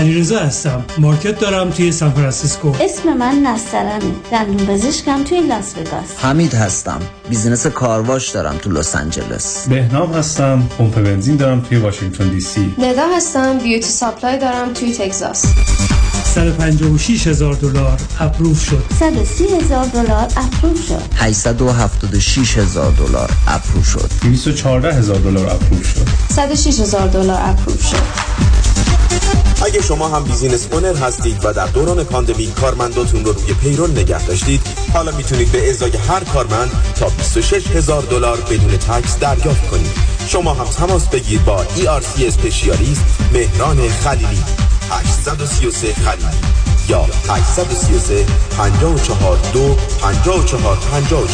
علیرضا هستم. مارکت دارم توی سان فرانسیسکو. اسم من نسترنه دندون پزشکم توی لاس وگاس. حمید هستم. business کارواش دارم تو لس آنجلس. بهنام هستم. پمپ بنزین دارم توی واشنگتن دی سی. نگاه هستم. beauty supply دارم توی تگزاس. 156 هزار دلار approve شد. 130 هزار دلار approve شد. 876 هزار دلار approve شد. 214 هزار دلار approve شد. 106 هزار دلار اپروف شد. اگه شما هم business owner هستید و در دوران پاندمی کارمنداتون رو روی payroll نگه داشتید حالا می‌تونید به ازای هر کارمند تا 26 هزار دلار بدون tax دریافت کنید. شما هم تماس بگیر با ERC specialist مهران خلیلی. 833 خلیلی. یا 833 54 2 54 54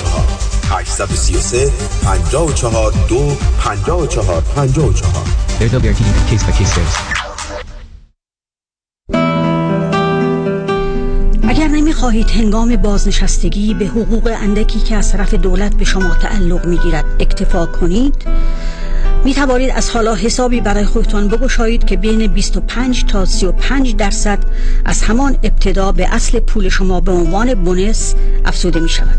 833 54 2 54 54 AWRT case by. اگر نمی‌خواهید هنگام بازنشستگی به حقوق اندکی که از طرف دولت به شما تعلق می‌گیرد اکتفا کنید. می توانید از حالا حسابی برای خودتان بگشایید که بین 25 تا 35 درصد از همان ابتدا به اصل پول شما به عنوان بونس افزوده می شود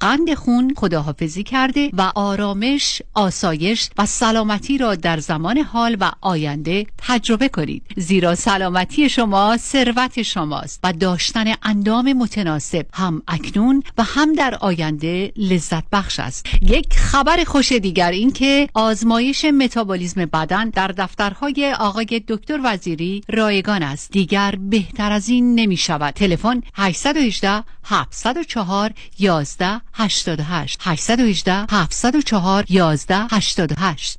قند خون خداحافظی کرده و آرامش، آسایش و سلامتی را در زمان حال و آینده تجربه کنید. زیرا سلامتی شما ثروت شماست و داشتن اندام متناسب هم اکنون و هم در آینده لذت بخش است. یک خبر خوش دیگر این که آزمایش متابولیسم بدن در دفترهای آقای دکتر وزیری رایگان است. دیگر بهتر از این نمی شود تلفن 818 704 11 88 818 704 11 88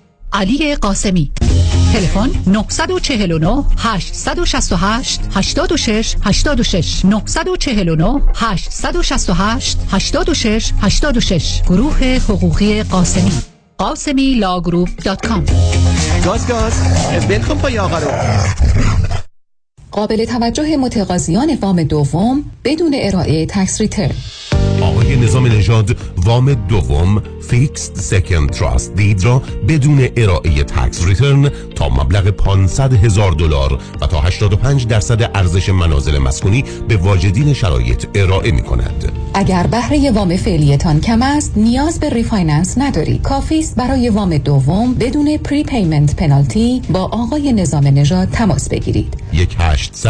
علی قاسمی. تلفن 949 868 86 86 949 868 86 86 گروه حقوقی قاسمی. قاسمی law group dot com. گاز گاز. بلکن پای آقا رو. قابل توجه متقاضیان وام دوم بدون ارائه tax return آقای نظام نژاد وام دوم fixed second trust deed را بدون ارائه tax return تا مبلغ 500 هزار دلار و تا 85 درصد ارزش منازل مسکونی به واجدین شرایط ارائه می کند. اگر بهره وام فعلیتان کم است نیاز به refinance ندارید کافی است برای وام دوم بدون prepayment penalty با آقای نظام نژاد تماس بگیرید. açtı. Zaten